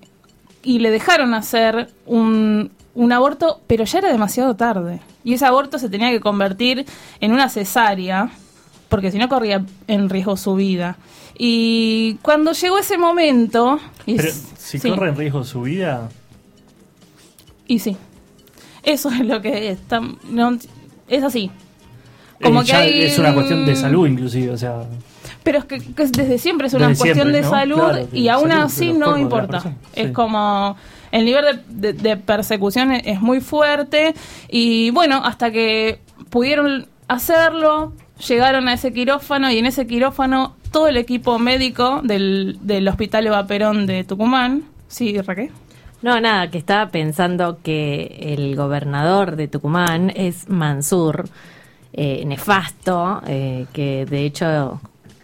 y le dejaron hacer un, un aborto, pero ya era demasiado tarde. Y ese aborto se tenía que convertir en una cesárea, porque si no corría en riesgo su vida. Y cuando llegó ese momento... Pero si sí, corre en riesgo su vida, Y sí. Eso es lo que no- es así. Como eh, que hay es una cuestión de salud, inclusive. O sea, Pero es que, que desde siempre es una cuestión siempre, de ¿no? salud Claro, y aún salud, así no importa. persona, Es como el nivel de, de- de persecución es, es muy fuerte y bueno, hasta que pudieron hacerlo, llegaron a ese quirófano y en ese quirófano todo el equipo médico del, del Hospital Eva Perón de Tucumán, sí, Raquel. No, nada, que estaba pensando que el gobernador de Tucumán es Mansur, eh, nefasto, eh, que de hecho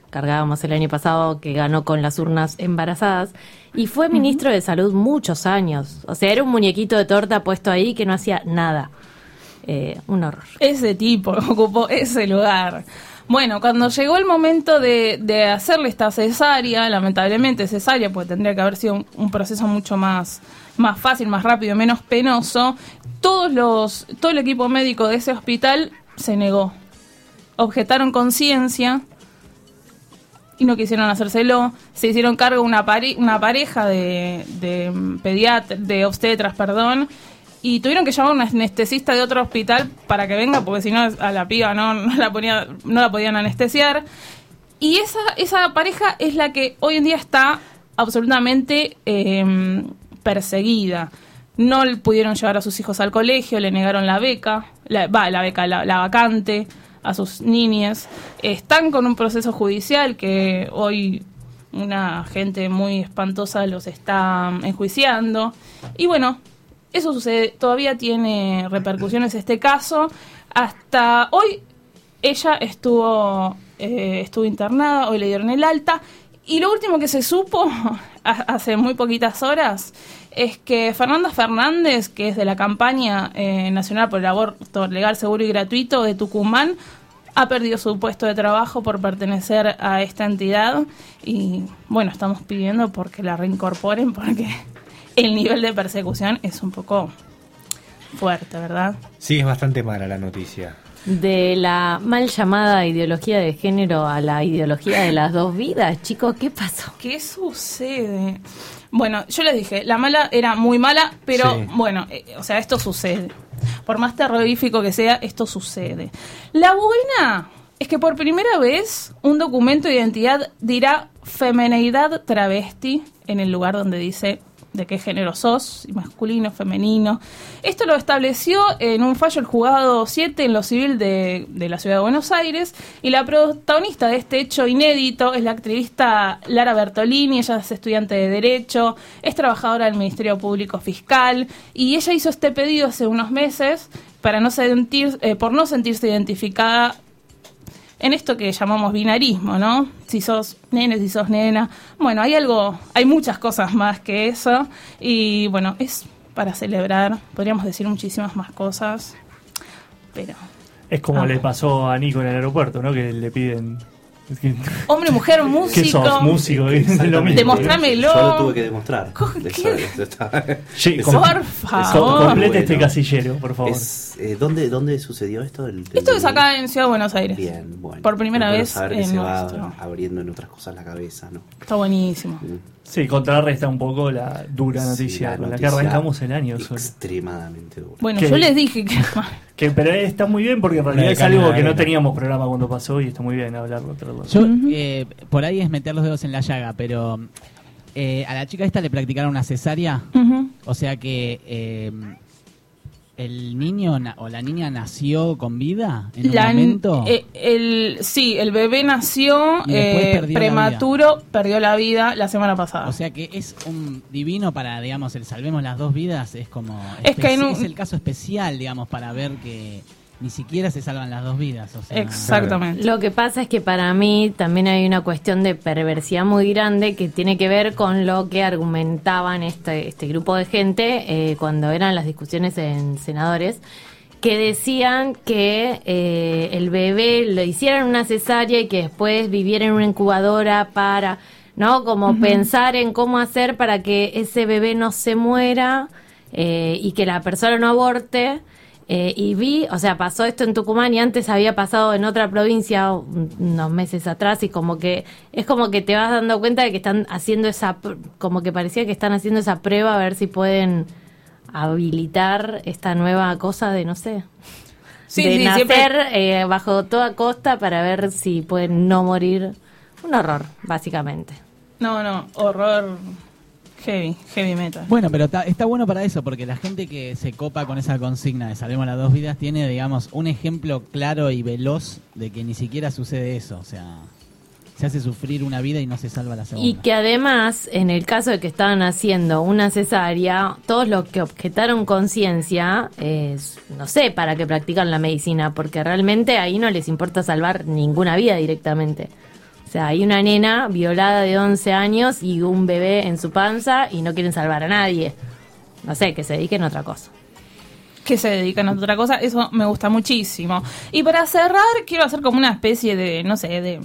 cargábamos el año pasado que ganó con las urnas embarazadas y fue ministro de salud muchos años. O sea, era un muñequito de torta puesto ahí que no hacía nada. Eh, un horror. Ese tipo (laughs) ocupó ese lugar. Bueno, cuando llegó el momento de, hacerle esta cesárea, lamentablemente cesárea, pues tendría que haber sido un, proceso mucho más, más fácil, más rápido, menos penoso, todos los, todo el equipo médico de ese hospital se negó. Objetaron conciencia y no quisieron hacérselo. Se hicieron cargo una, pare- una pareja de, de pediat- de obstetras, perdón, y tuvieron que llamar a un anestesista de otro hospital para que venga, porque si no a la piba no, la, ponía, no la podían anestesiar. Y esa, esa pareja es la que hoy en día está absolutamente eh, perseguida. No pudieron llevar a sus hijos al colegio, le negaron la beca, la, va, la beca, la, la vacante a sus niñas. Están con un proceso judicial que hoy una gente muy espantosa los está enjuiciando. Y bueno, eso sucede, todavía tiene repercusiones este caso. Hasta hoy ella estuvo, eh, estuvo internada, hoy le dieron el alta Y lo último que se supo (laughs) ha- hace muy poquitas horas es que Fernanda Fernández, que es de la campaña eh, nacional por el aborto legal, seguro y gratuito de Tucumán, ha perdido su puesto de trabajo por pertenecer a esta entidad y bueno, estamos pidiendo porque la reincorporen porque el nivel de persecución es un poco fuerte, ¿verdad? Sí, es bastante mala la noticia. De la mal llamada ideología de género a la ideología de las dos vidas, chicos, ¿qué pasó? ¿Qué sucede? Bueno, yo les dije, la mala era muy mala, pero Sí. bueno, eh, o sea, esto sucede. Por más terrorífico que sea, esto sucede. La buena es que por primera vez un documento de identidad dirá femeneidad travesti en el lugar donde dice de qué género sos, masculino, femenino. Esto lo estableció en un fallo el juzgado 7 en lo civil de, de la ciudad de Buenos Aires y la protagonista de este hecho inédito es la activista Lara Bertolini, ella es estudiante de Derecho, es trabajadora del Ministerio Público Fiscal y ella hizo este pedido hace unos meses para no sentir, eh, por no sentirse identificada en esto que llamamos binarismo, ¿no? Si sos nene, si sos nena. Bueno, hay algo, hay muchas cosas más que eso. Y bueno, es para celebrar. Podríamos decir muchísimas más cosas. Pero. Es como Ah. le pasó a Nico en el aeropuerto, ¿no? Que le piden. Hombre, mujer, (laughs) músico. ¿Qué (laughs) sos? Músico. Demostrámelo. Yo lo tuve que demostrar. Está- Sí, Por com- favor. complete este casillero, por favor. Es, eh, ¿dónde, ¿Dónde sucedió esto? El- Esto es acá en Ciudad de Buenos Aires. Bien, bueno. Por primera vez saber que en se va nuestro- abriendo en otras cosas la cabeza, ¿no? Está buenísimo. Sí, contrarresta un poco la dura noticia la con la que arrancamos el año. Extremadamente duro. Bueno, ¿Qué? yo les dije que. (laughs) Que, pero está muy bien porque en realidad es algo que no teníamos programa cuando pasó y está muy bien hablarlo. Yo, eh, por ahí es meter los dedos en la llaga, pero eh, a la chica esta le practicaron una cesárea. O sea que eh, el niño o la niña nació con vida en un La- momento. eh, el, sí, el bebé nació eh, perdió la prematuro, perdió la vida la semana pasada. O sea que es un divino para, digamos, el salvemos las dos vidas. Es como. Es que un- es el caso especial, digamos, para ver que ni siquiera se salvan las dos vidas. O sea, Exactamente. Lo que pasa es que para mí también hay una cuestión de perversidad muy grande que tiene que ver con lo que argumentaban este, este grupo de gente eh, cuando eran las discusiones en senadores, que decían que eh, el bebé lo hicieran una cesárea y que después viviera en una incubadora para, ¿no? Como pensar en cómo hacer para que ese bebé no se muera eh, y que la persona no aborte. Eh, y vi, o sea, pasó esto en Tucumán y antes había pasado en otra provincia un- unos meses atrás y como que es como que te vas dando cuenta de que están haciendo esa, como que parecía que están haciendo esa prueba a ver si pueden habilitar esta nueva cosa de, no sé, Sí, de sí, nacer siempre- eh, bajo toda costa para ver si pueden no morir. Un horror, básicamente. No, no, horror heavy, heavy metal. Bueno, pero está, está bueno para eso, porque la gente que se copa con esa consigna de salvemos las dos vidas tiene, digamos, un ejemplo claro y veloz de que ni siquiera sucede eso. O sea, se hace sufrir una vida y no se salva la segunda. Y que además, en el caso de que estaban haciendo una cesárea, todos los que objetaron conciencia, es, no sé para qué practican la medicina, porque realmente ahí no les importa salvar ninguna vida directamente. O sea, hay una nena violada de 11 años y un bebé en su panza y no quieren salvar a nadie. No sé, que se dediquen a otra cosa. que se dedican a otra cosa, eso me gusta muchísimo. Y para cerrar, quiero hacer como una especie de, no sé, de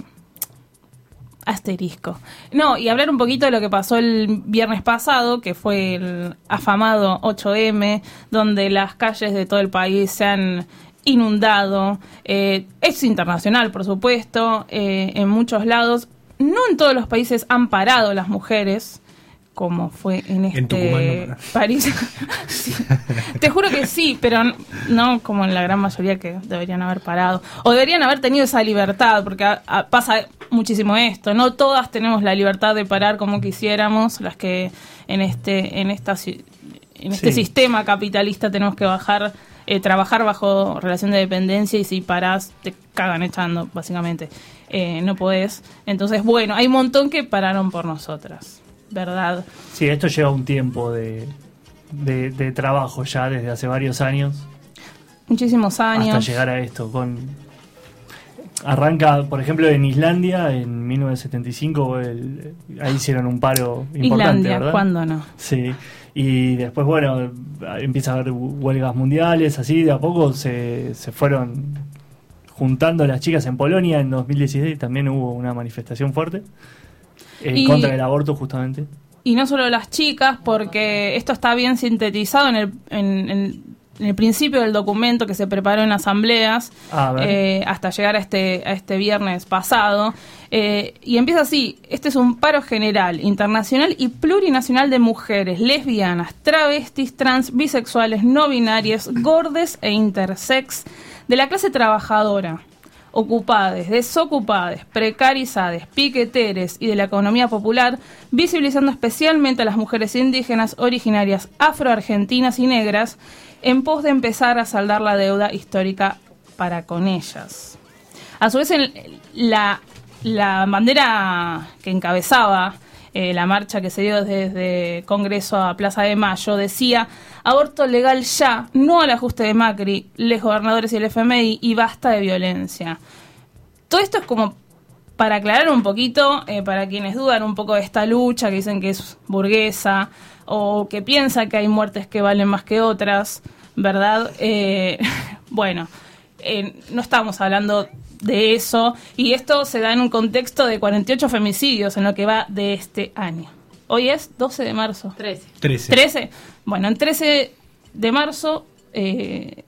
asterisco. No, y hablar un poquito de lo que pasó el viernes pasado, que fue el afamado 8M, donde las calles de todo el país se han inundado. Eh, es internacional, por supuesto, eh, en muchos lados. No en todos los países han parado las mujeres, como fue en este Tucumán no París. (laughs) Sí. Te juro que sí, pero no como en la gran mayoría que deberían haber parado. O deberían haber tenido esa libertad, porque a- a- pasa muchísimo esto. No todas tenemos la libertad de parar como quisiéramos, las que en este, en esta, en este Sí. sistema capitalista tenemos que bajar, eh, trabajar bajo relación de dependencia y si parás te cagan echando, básicamente. Eh, no podés. Entonces, bueno, hay un montón que pararon por nosotras, ¿verdad? Sí, esto lleva un tiempo de, de, de trabajo ya desde hace varios años Muchísimos años. hasta llegar a esto. Con arranca, por ejemplo, en Islandia en 1975, el- ahí hicieron un paro importante, Islandia, ¿verdad? ¿cuándo no? Sí, y después, bueno, empieza a haber huelgas mundiales, así de a poco se, se fueron juntando las chicas en Polonia. En 2016 también hubo una manifestación fuerte en contra del aborto, justamente. Y no solo las chicas, porque esto está bien sintetizado en el, en, en- en el principio del documento que se preparó en asambleas eh, hasta llegar a este, a este viernes pasado. Eh, y empieza así, este es un paro general, internacional y plurinacional de mujeres, lesbianas, travestis, trans, bisexuales, no binarias, gordes e intersex de la clase trabajadora ocupades, desocupades, precarizadas, piqueteres y de la economía popular, visibilizando especialmente a las mujeres indígenas originarias afroargentinas y negras, en pos de empezar a saldar la deuda histórica para con ellas. A su vez, la, la bandera que encabezaba eh, la marcha que se dio desde Congreso a Plaza de Mayo decía aborto legal ya, no al ajuste de Macri, les gobernadores y el FMI y basta de violencia. Todo esto es como para aclarar un poquito, eh, para quienes dudan un poco de esta lucha, que dicen que es burguesa o que piensa que hay muertes que valen más que otras, ¿verdad? Eh, (laughs) bueno, eh, no estamos hablando de eso y esto se da en un contexto de 48 femicidios en lo que va de este año. Hoy es 12 de marzo. 13. 13. 13. Bueno, en 13 de marzo, eh,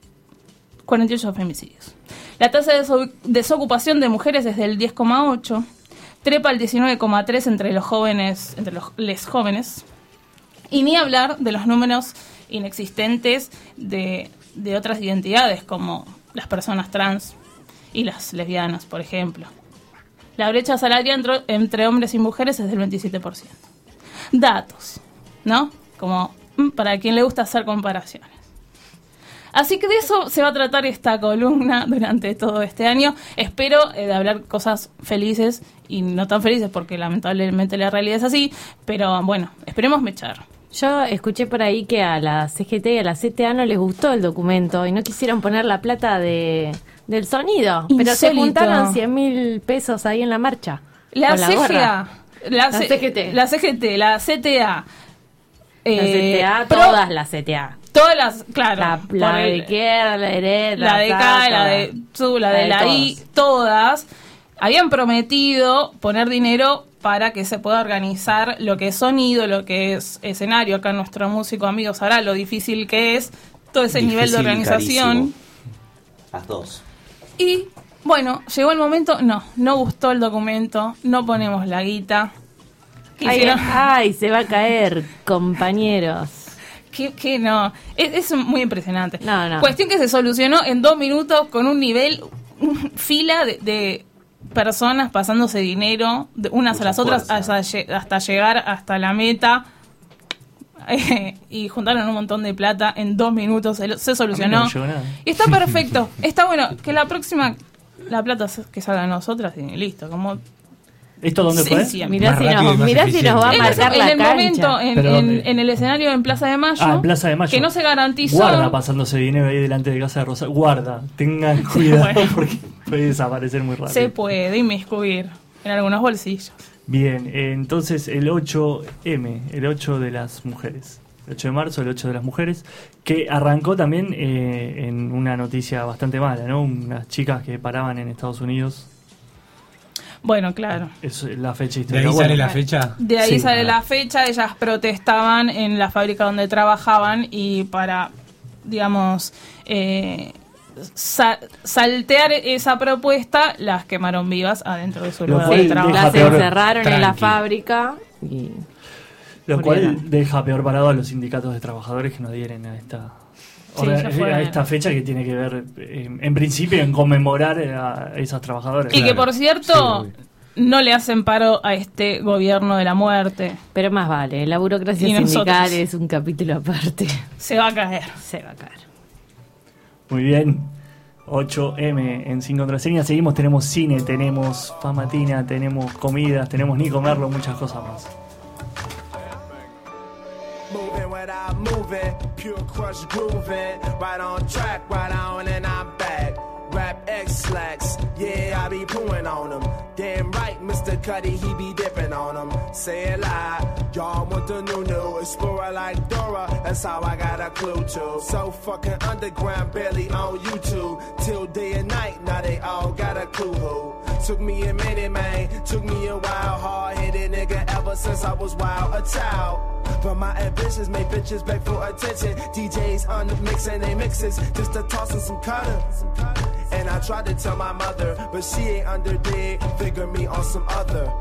48 femicidios. La tasa de deso- desocupación de mujeres es del 10,8, trepa al 19,3 entre los jóvenes, entre los les jóvenes, y ni hablar de los números inexistentes de, de otras identidades como las personas trans y las lesbianas, por ejemplo. La brecha salarial entre, hombres y mujeres es del 27%. Datos, ¿no? Como mm, para quien le gusta hacer comparaciones. Así que de eso se va a tratar esta columna durante todo este año. Espero eh, de hablar cosas felices y no tan felices porque lamentablemente la realidad es así, pero bueno, esperemos mechar. Yo escuché por ahí que a la CGT y a la CTA no les gustó el documento y no quisieron poner la plata de, del sonido, pero se juntaron 100 mil pesos ahí en la marcha. La la CGA, la, La CGT. la CGT, la CTA, La eh, CTA, pro- todas las CTA. todas las, claro, La, la el- de izquierda, la derecha, la de K, la de Su, la La de de la I, todas habían prometido poner dinero para que se pueda organizar lo que es sonido, lo que es escenario. Acá nuestro músico amigo sabrá lo difícil que es todo ese nivel de organización. carísimo. Las dos. Y bueno, llegó el momento, no, no gustó el documento, no ponemos la guita. ¿Qué Ay, se va a caer, compañeros. (laughs) Que, que no, es, es muy impresionante. No, no. Cuestión que se solucionó en dos minutos con un nivel, fila de, de personas pasándose dinero de unas Mucha a las otras hasta, hasta llegar hasta la meta. Eh, (laughs) y juntaron un montón de plata en dos minutos, se, se solucionó. No. Y está (laughs) perfecto, está bueno. Que la próxima, la plata que salga a nosotras y listo. Como ¿Esto dónde Sí, fue? sí, Mirá si, nos, mirá si nos va a en, marcar ese- la en el cancha. momento, en, ¿Pero en- en el escenario en Plaza de Mayo, Ah, en Plaza de Mayo. que no se garantizó. Guarda pasándose dinero ahí delante de casa de Rosa. Guarda, tengan (laughs) cuidado bueno. porque puede desaparecer muy rápido. se puede inmiscuir en algunos bolsillos. Bien, eh, entonces el 8M, el 8 de las mujeres. El 8 de marzo, el 8 de las mujeres, que arrancó también eh, en una noticia bastante mala, ¿no? Unas chicas que paraban en Estados Unidos. Bueno, claro. Es la fecha De histórica. ahí Bueno, sale la fecha. De ahí Sí. sale la fecha, ellas protestaban en la fábrica donde trabajaban y para, digamos, eh, sa- saltear esa propuesta, las quemaron vivas adentro de su Lo lugar de trabajo. Las encerraron en la tranqui. fábrica y Lo cual deja peor parado a los sindicatos de trabajadores que no adhieren a esta, Sí, fue. a esta fecha que tiene que ver, eh, en principio, en conmemorar a esas trabajadoras. Y que por cierto, Sí, no le hacen paro a este gobierno de la muerte. Pero más vale, la burocracia Y sindical nosotros. es un capítulo aparte. Se va a caer. Se va a caer. Muy bien. 8M en Sin Contraseña. Seguimos, tenemos cine, tenemos famatina, tenemos comidas, tenemos ni comerlo, muchas cosas más. Moving without moving, pure crush grooving. Right on track, right on and I'm back. Rap X slacks, yeah, I be pooing on him. Damn right, Mr. Cuddy, he be dipping on him. Say it loud, y'all want the new new explorer like Dora. That's how I got a clue to. So fucking underground, barely on YouTube. Till day and night, now they all got a clue who. Took me a minute, man. Took me a while, hard headed nigga ever since I was wild, a child. But my ambitions make bitches beg for attention. DJs on the mix and they mixes just to toss in some cutter. And I tried to tell my mother, but she ain't under dig. Figure me on some other.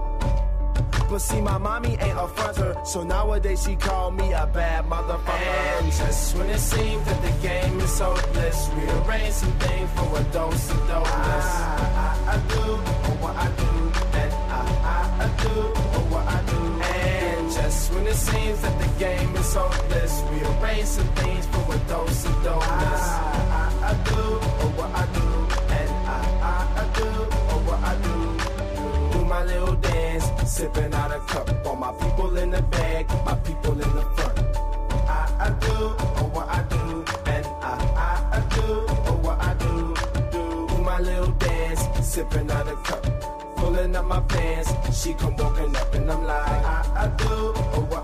But see, my mommy ain't a fronter, so nowadays she call me a bad motherfucker. And just when it seems that the game is hopeless, rearrange some things for a dose of dopeness. I, ah, I, ah, I ah, do oh, what I do, and I, I, I do oh, what I do. And just when it seems that the game is hopeless, rearrange some things for a dose of dopeness. I, I, I do oh, what I do, and I, I, I do oh, what I do do my little sipping out a cup. All my people in the back, my people in the front. I, I do oh, what I do, and I, I, I do oh, what I do. Do my little dance, sipping out a cup. Pulling up my pants, she come walking up, and I'm like, I, I do oh, what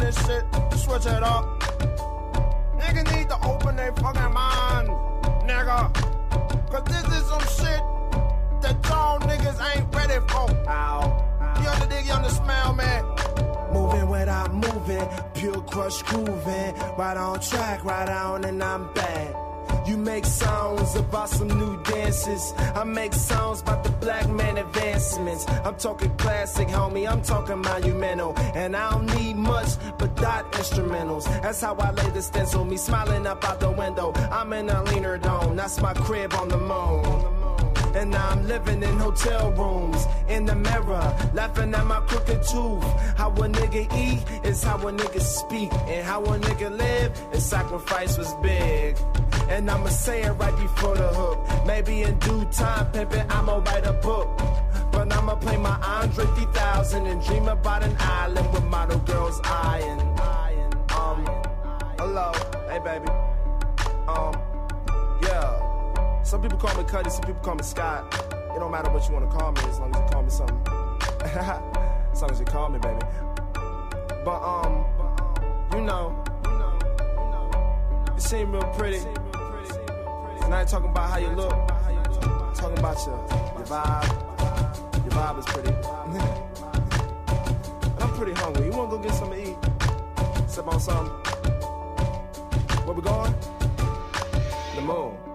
this shit, switch it up. Nigga need to open their fucking mind, nigga. Cause this is some shit that y'all niggas ain't ready for. Ow. You underdig, you undersmell, man? Moving without moving, pure crush grooving. Right on track, right on, and I'm bad. You make songs about some new dances. I make songs about the black man advancements. I'm talking classic, homie. I'm talking monumental. And I don't need much but dot instrumentals. That's how I lay the stencil. Me smiling up out the window. I'm in a leaner dome. That's my crib on the moon. And now I'm living in hotel rooms, in the mirror, laughing at my crooked tooth. How a nigga eat is how a nigga speak, and how a nigga live is sacrifice was big. And I'ma say it right before the hook. Maybe in due time, pimpin', I'ma write a book. But I'ma play my Andre 3000 and dream about an island with model girls eyeing. Um, hello, hey baby. Um, yeah. Some people call me Cuddy, some people call me Scott. It don't matter what you want to call me as long as you call me something. (laughs) as long as you call me, baby. But um, you know, you seem real pretty. And I ain't talking about how you look. I'm talking about your your vibe. Your vibe is pretty. (laughs) and I'm pretty hungry. You wanna go get something to eat? Sip on something. Where we going? The moon.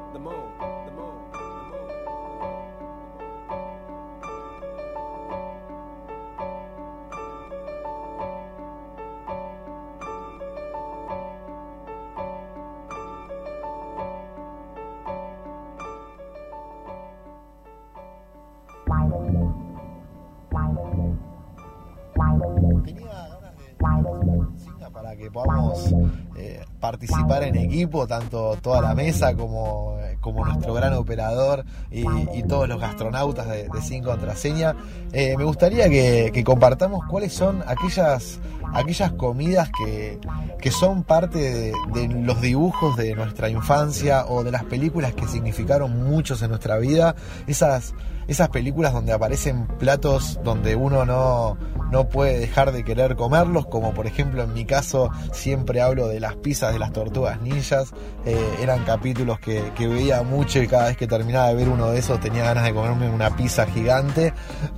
Que podamos eh, participar en equipo, tanto toda la mesa como, eh, como nuestro gran operador y, todos los gastronautas de, de Sin Contraseña. Eh, me gustaría que, que compartamos cuáles son aquellas, aquellas comidas que, que son parte de, de los dibujos de nuestra infancia o de las películas que significaron muchos en nuestra vida. Esas, esas películas donde aparecen platos donde uno no, no puede dejar de querer comerlos, como por ejemplo en mi caso siempre hablo de las pizzas de las tortugas ninjas, Eh, eran capítulos que, que veía mucho y cada vez que terminaba de ver uno de esos tenía ganas de comerme una pizza gigante.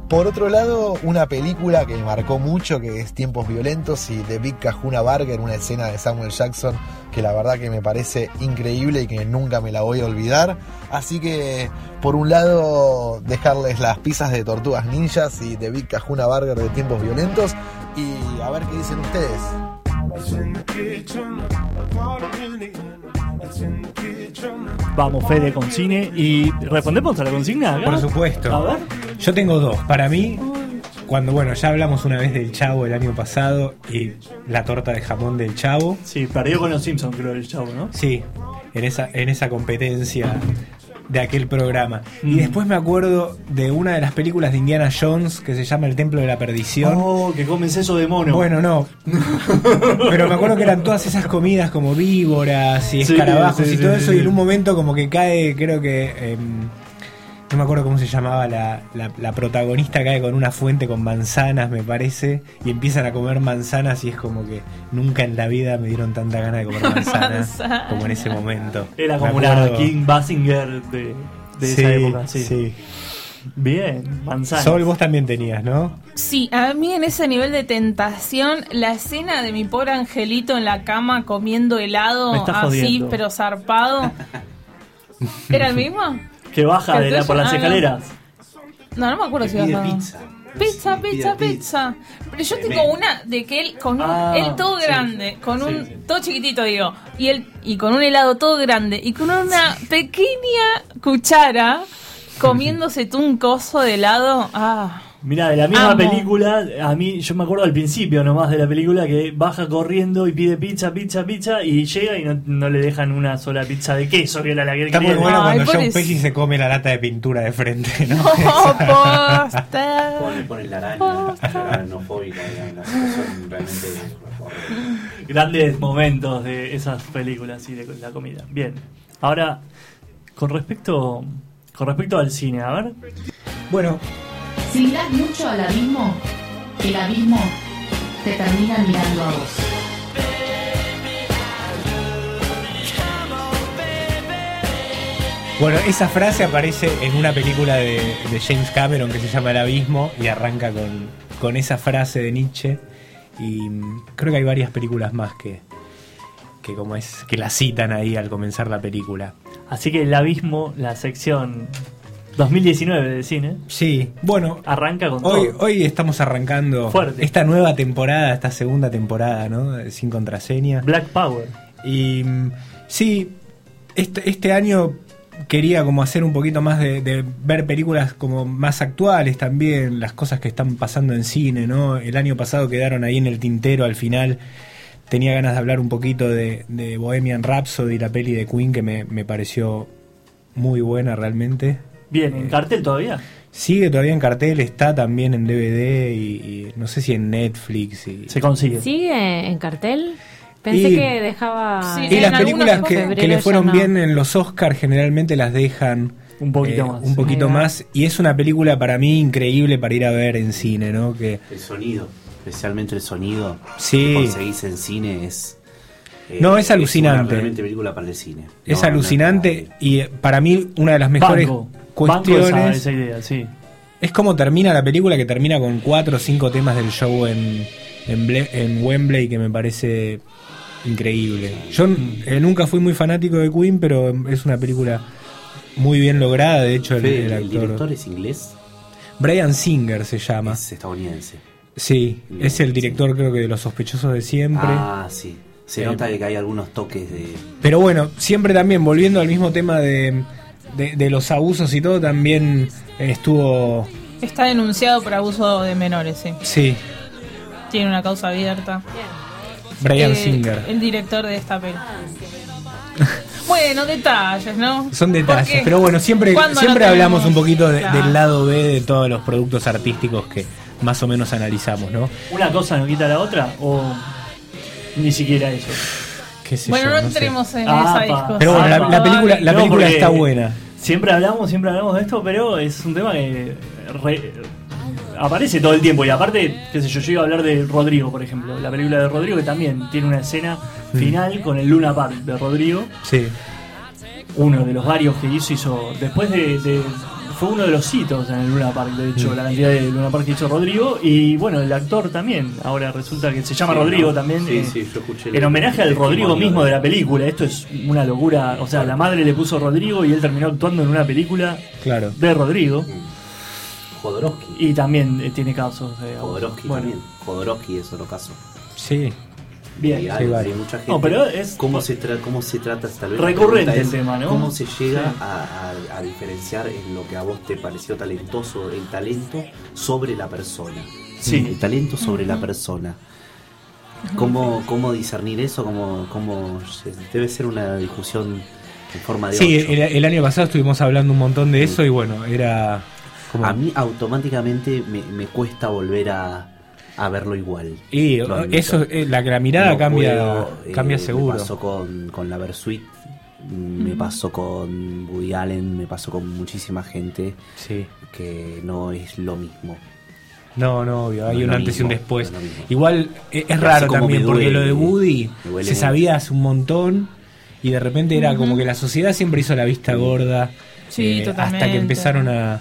Por otro lado, una película que me marcó mucho, que es Tiempos Violentos y The Big Kahuna Burger, una escena de Samuel Jackson que la verdad que me parece increíble y que nunca me la voy a olvidar. Así que, por un lado, dejarles las pizzas de tortugas ninjas y The Big Kahuna Burger de Tiempos Violentos y a ver qué dicen ustedes. Vamos, Fede, con cine. ¿Y respondemos a la consigna? Por supuesto. A ver. Yo tengo dos. Para mí, cuando, bueno, ya hablamos una vez del Chavo el año pasado y la torta de jamón del Chavo. Sí, perdió con los Simpsons, creo, el Chavo, ¿no? Sí, en esa, en esa competencia de aquel programa. Y Mm. después me acuerdo de una de las películas de Indiana Jones que se llama El Templo de la Perdición. Oh, que comes eso de mono. Bueno, no. (laughs) Pero me acuerdo que eran todas esas comidas como víboras y escarabajos sí, y todo sí, eso. Y en un momento como que cae, creo que... em, no me acuerdo cómo se llamaba la, la- la protagonista, cae con una fuente con manzanas, me parece, y empiezan a comer manzanas y es como que nunca en la vida me dieron tanta ganas de comer (laughs) manzanas Manzana. como en ese momento. Era Me como una acuerdo. King Basinger de, de Sí, esa época. Sí. sí. Bien, manzana. Sol, vos también tenías, ¿no? Sí, a mí en ese nivel de tentación, la escena de mi pobre angelito en la cama comiendo helado así, pero zarpado. ¿Era el mismo? (laughs) Que baja ¿Que de la- por las Ah, escaleras. No, no me acuerdo si pide iba a pizza. Pizza, pizza. Pero yo tengo una de que él con un, Ah, él todo sí. grande, con un Sí. todo chiquitito digo, y él y con un helado todo grande y con una pequeña cuchara comiéndose tú un coso de helado. Ah. Mira, de la misma Amo. película, a mí, yo me acuerdo al principio nomás de la película que baja corriendo y pide pizza, pizza, pizza y llega y no, no le dejan una sola pizza de queso, que era la que él Está muy bueno Ay, cuando John pobrecito. Pesci se come la lata de pintura de frente, ¿no? (laughs) Oh, posta. Pone, pone la araña, la aranofóbica, la, la situación realmente. Grandes momentos de esas películas y de la comida. Bien, ahora, con respecto, con respecto al cine, a ver. Bueno, Si miras mucho al abismo, el abismo te termina mirando a vos. Bueno, esa frase aparece en una película de, de James Cameron que se llama El Abismo y arranca con, con esa frase de Nietzsche. Y mm, creo que hay varias películas más que, que como es que la citan ahí al comenzar la película. Así que el abismo, la sección 2019 de cine, Sí, bueno, arranca con hoy, todo. hoy estamos arrancando Fuerte. esta nueva temporada, esta segunda temporada, ¿no? Sin contraseña. Black Power. Y mm, sí, este, este año quería como hacer un poquito más de, de ver películas como más actuales también, las cosas que están pasando en cine, ¿no? El año pasado quedaron ahí en el tintero al final. Tenía ganas de hablar un poquito de, de Bohemian Rhapsody, la peli de Queen, que me, me pareció muy buena realmente. Bien, en cartel todavía. Sigue todavía en cartel, está también en DVD y, y no sé si en Netflix. Y, Se consigue. ¿Sigue en cartel? Pensé Y- que dejaba. Sí, Y las películas que, febrero que le fueron no. bien en los Oscars generalmente las dejan Un poquito eh, más. un poquito más. Y es una película para mí increíble para ir a ver en cine, ¿no? Que El sonido, especialmente el sonido Sí. que conseguís en cine es. eh, No, es alucinante. una realmente película para el cine. es No, no, alucinante y eh, para mí una de las mejores Banco. Banco cuestiones esa, esa idea, sí. es como termina la película que termina con cuatro o cinco temas del show en, en, Ble- en Wembley que me parece increíble. Yo eh, nunca fui muy fanático de Queen, pero es una película muy bien lograda. De hecho, el, Fede, el el, actor director es inglés, Brian Singer se llama. es estadounidense. Sí, es el director creo que de Los Sospechosos de Siempre. Ah, sí. Se Eh, nota que hay algunos toques de. Pero bueno, siempre también, volviendo al mismo tema de, de, de los abusos y todo, también estuvo... Está denunciado por abuso de menores, sí. Sí, Tiene una causa abierta. Brian Eh, Singer. El director de esta peli. (laughs) bueno, detalles, ¿no? Son detalles, Porque pero bueno, siempre, ¿cuándo siempre no hablamos un poquito de- Claro. del lado B de todos los productos artísticos que más o menos analizamos, ¿no? ¿Una cosa no quita la otra? ¿O ni siquiera eso? ¿Qué sé Bueno, yo, no sé. entremos en Ah, esa discusión. Pero bueno, la, la película, la película está buena. Siempre hablamos, siempre hablamos de esto, pero es un tema que re- aparece todo el tiempo. Y aparte, qué sé yo, yo iba a hablar de Rodrigo, por ejemplo. La película de Rodrigo que también tiene una escena Mm. final con el Luna Park de Rodrigo. Sí. Uno de los varios que hizo, hizo después de, de- fue uno de los hitos en el Luna Park, de hecho, Mm. la cantidad de Luna Park que hizo Rodrigo. Y bueno, el actor también, ahora resulta que se llama Sí, Rodrigo ¿no? también. Sí, eh, sí, yo escuché en el- homenaje al Rodrigo mismo de- de la película. Esto es una locura. O sea, la madre le puso Rodrigo y él terminó actuando en una película Claro. de Rodrigo. Jodorowsky. Y también eh, tiene casos de Jodorowsky bueno, también. Jodorowsky es otro caso. Sí. Bien. Sí, hay, varios. hay mucha gente. No, pero es- ¿Cómo se, tra- cómo se trata tal vez Recurrente el tema, ¿no? ¿Cómo se llega Sí. a, a- a diferenciar en lo que a vos te pareció talentoso el talento sobre la persona? Sí. El talento sobre la persona. ¿Cómo, cómo discernir eso? ¿Cómo, cómo se- debe ser una discusión en forma de Sí, el, el año pasado estuvimos hablando un montón de eso y bueno, era como... A mí automáticamente me, me cuesta volver a, a verlo igual. Y eso, eh, la, la mirada No cambia, puedo, cambia eh, seguro. Me pasó con, con la Versuit, me Ujú. pasó con Woody Allen, me pasó con muchísima gente Sí. que no es lo mismo. No, no, obvio, No hay es un antes y un después. no es. Igual eh, es así raro como también, me porque lo de Woody me se sabía hace un montón y de repente era como que la sociedad siempre hizo la vista gorda eh, Sí, hasta totalmente. que empezaron a,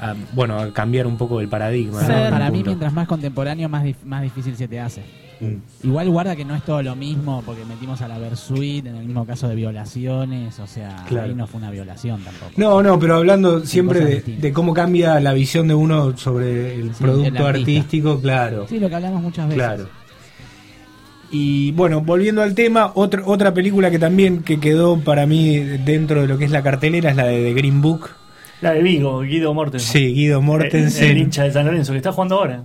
a, bueno, a cambiar un poco el paradigma. ¿no? Para, mí, mientras más contemporáneo, más, dif- más difícil se te hace. Mm. Igual guarda que no es todo lo mismo, porque metimos a la Versuit en el mismo caso de violaciones, o sea, Claro. ahí no fue una violación tampoco. No, no, pero hablando siempre de, cómo cambia la visión de uno sobre el Sí, producto artístico, claro. Sí, lo que hablamos muchas veces. Claro. Y bueno, volviendo al tema, otra otra película que también que quedó para mí dentro de lo que es la cartelera es la de The Green Book. La de Vigo, Guido Mortensen. Sí, Guido Mortensen. El, el hincha de San Lorenzo, que está jugando ahora.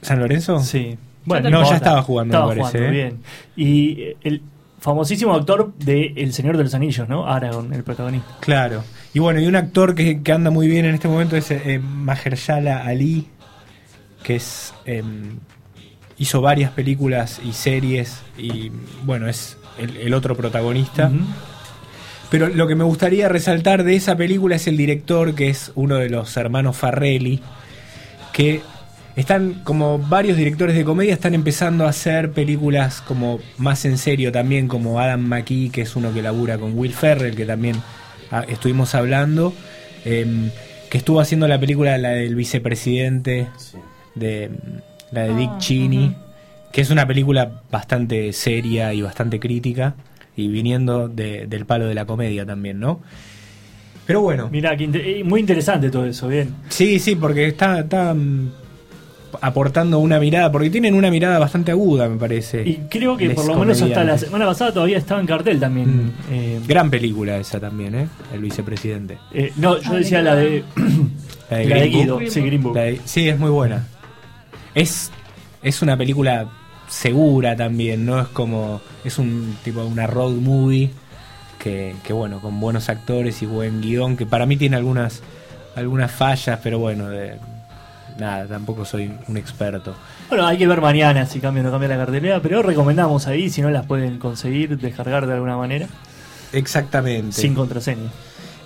¿San Lorenzo? Sí. no, ya estaba jugando, Estaba me parece. jugando, ¿eh? bien. Y el famosísimo actor de El Señor de los Anillos, ¿no? Aragorn, el protagonista. Claro. Y bueno, y un actor que, que anda muy bien en este momento es eh, Mahershala Ali, que es em, hizo varias películas y series y bueno, es el, el otro protagonista. Pero lo que me gustaría resaltar de esa película es el director, que es uno de los hermanos Farrelly, que están como varios directores de comedia están empezando a hacer películas como más en serio también, como Adam McKee, que es uno que labura con Will Ferrell, que también ah, estuvimos hablando, em, que estuvo haciendo la película la del vicepresidente, de la de Dick Cheney, que es una película bastante seria y bastante crítica, y viniendo de- del palo de la comedia también, ¿no? Pero bueno. Mirá, que eh, muy interesante todo eso, bien. Sí, sí, porque está, está mm, aportando una mirada, porque tienen una mirada bastante aguda, me parece. Y creo que por lo menos hasta la semana pasada todavía estaba en cartel también. Mm. Eh, Gran película esa también, ¿eh? El vicepresidente. eh, no, yo decía la de. La de la de Green (clears throat) Book. Guido, sí, Green Book. La de- sí, es muy buena. Es, es una película segura también, ¿no? Es como. Es un tipo una road movie que, que bueno, con buenos actores y buen guion, que para mí tiene algunas, algunas fallas, pero bueno, de, nada, tampoco soy un experto. Bueno, hay que ver mañana si cambia o no cambia la cartelera, pero recomendamos ahí si no las pueden conseguir, descargar de alguna manera, Exactamente. sin contraseña.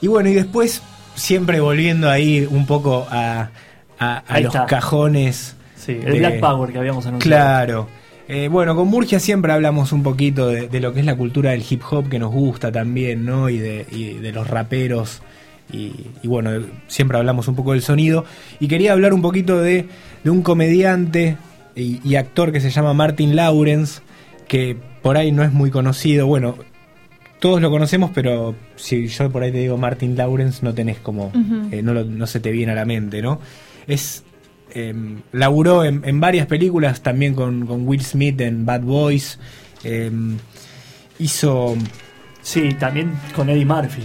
Y bueno, y después, siempre volviendo ahí un poco a, a, los está. cajones. Sí, el Black Power que habíamos anunciado. Claro. Eh, bueno, con Murgia siempre hablamos un poquito de, de lo que es la cultura del hip hop que nos gusta también, ¿no? Y de, y de los raperos. Y, y bueno, siempre hablamos un poco del sonido. Y quería hablar un poquito de, de un comediante y, y actor que se llama Martin Lawrence, que por ahí no es muy conocido. Bueno, todos lo conocemos, pero si yo por ahí te digo Martin Lawrence, no tenés como. Eh, no, lo- no se te viene a la mente, ¿no? Es. Eh, laburó en, en varias películas, también con, con Will Smith en Bad Boys. eh, hizo. Sí, también con Eddie Murphy.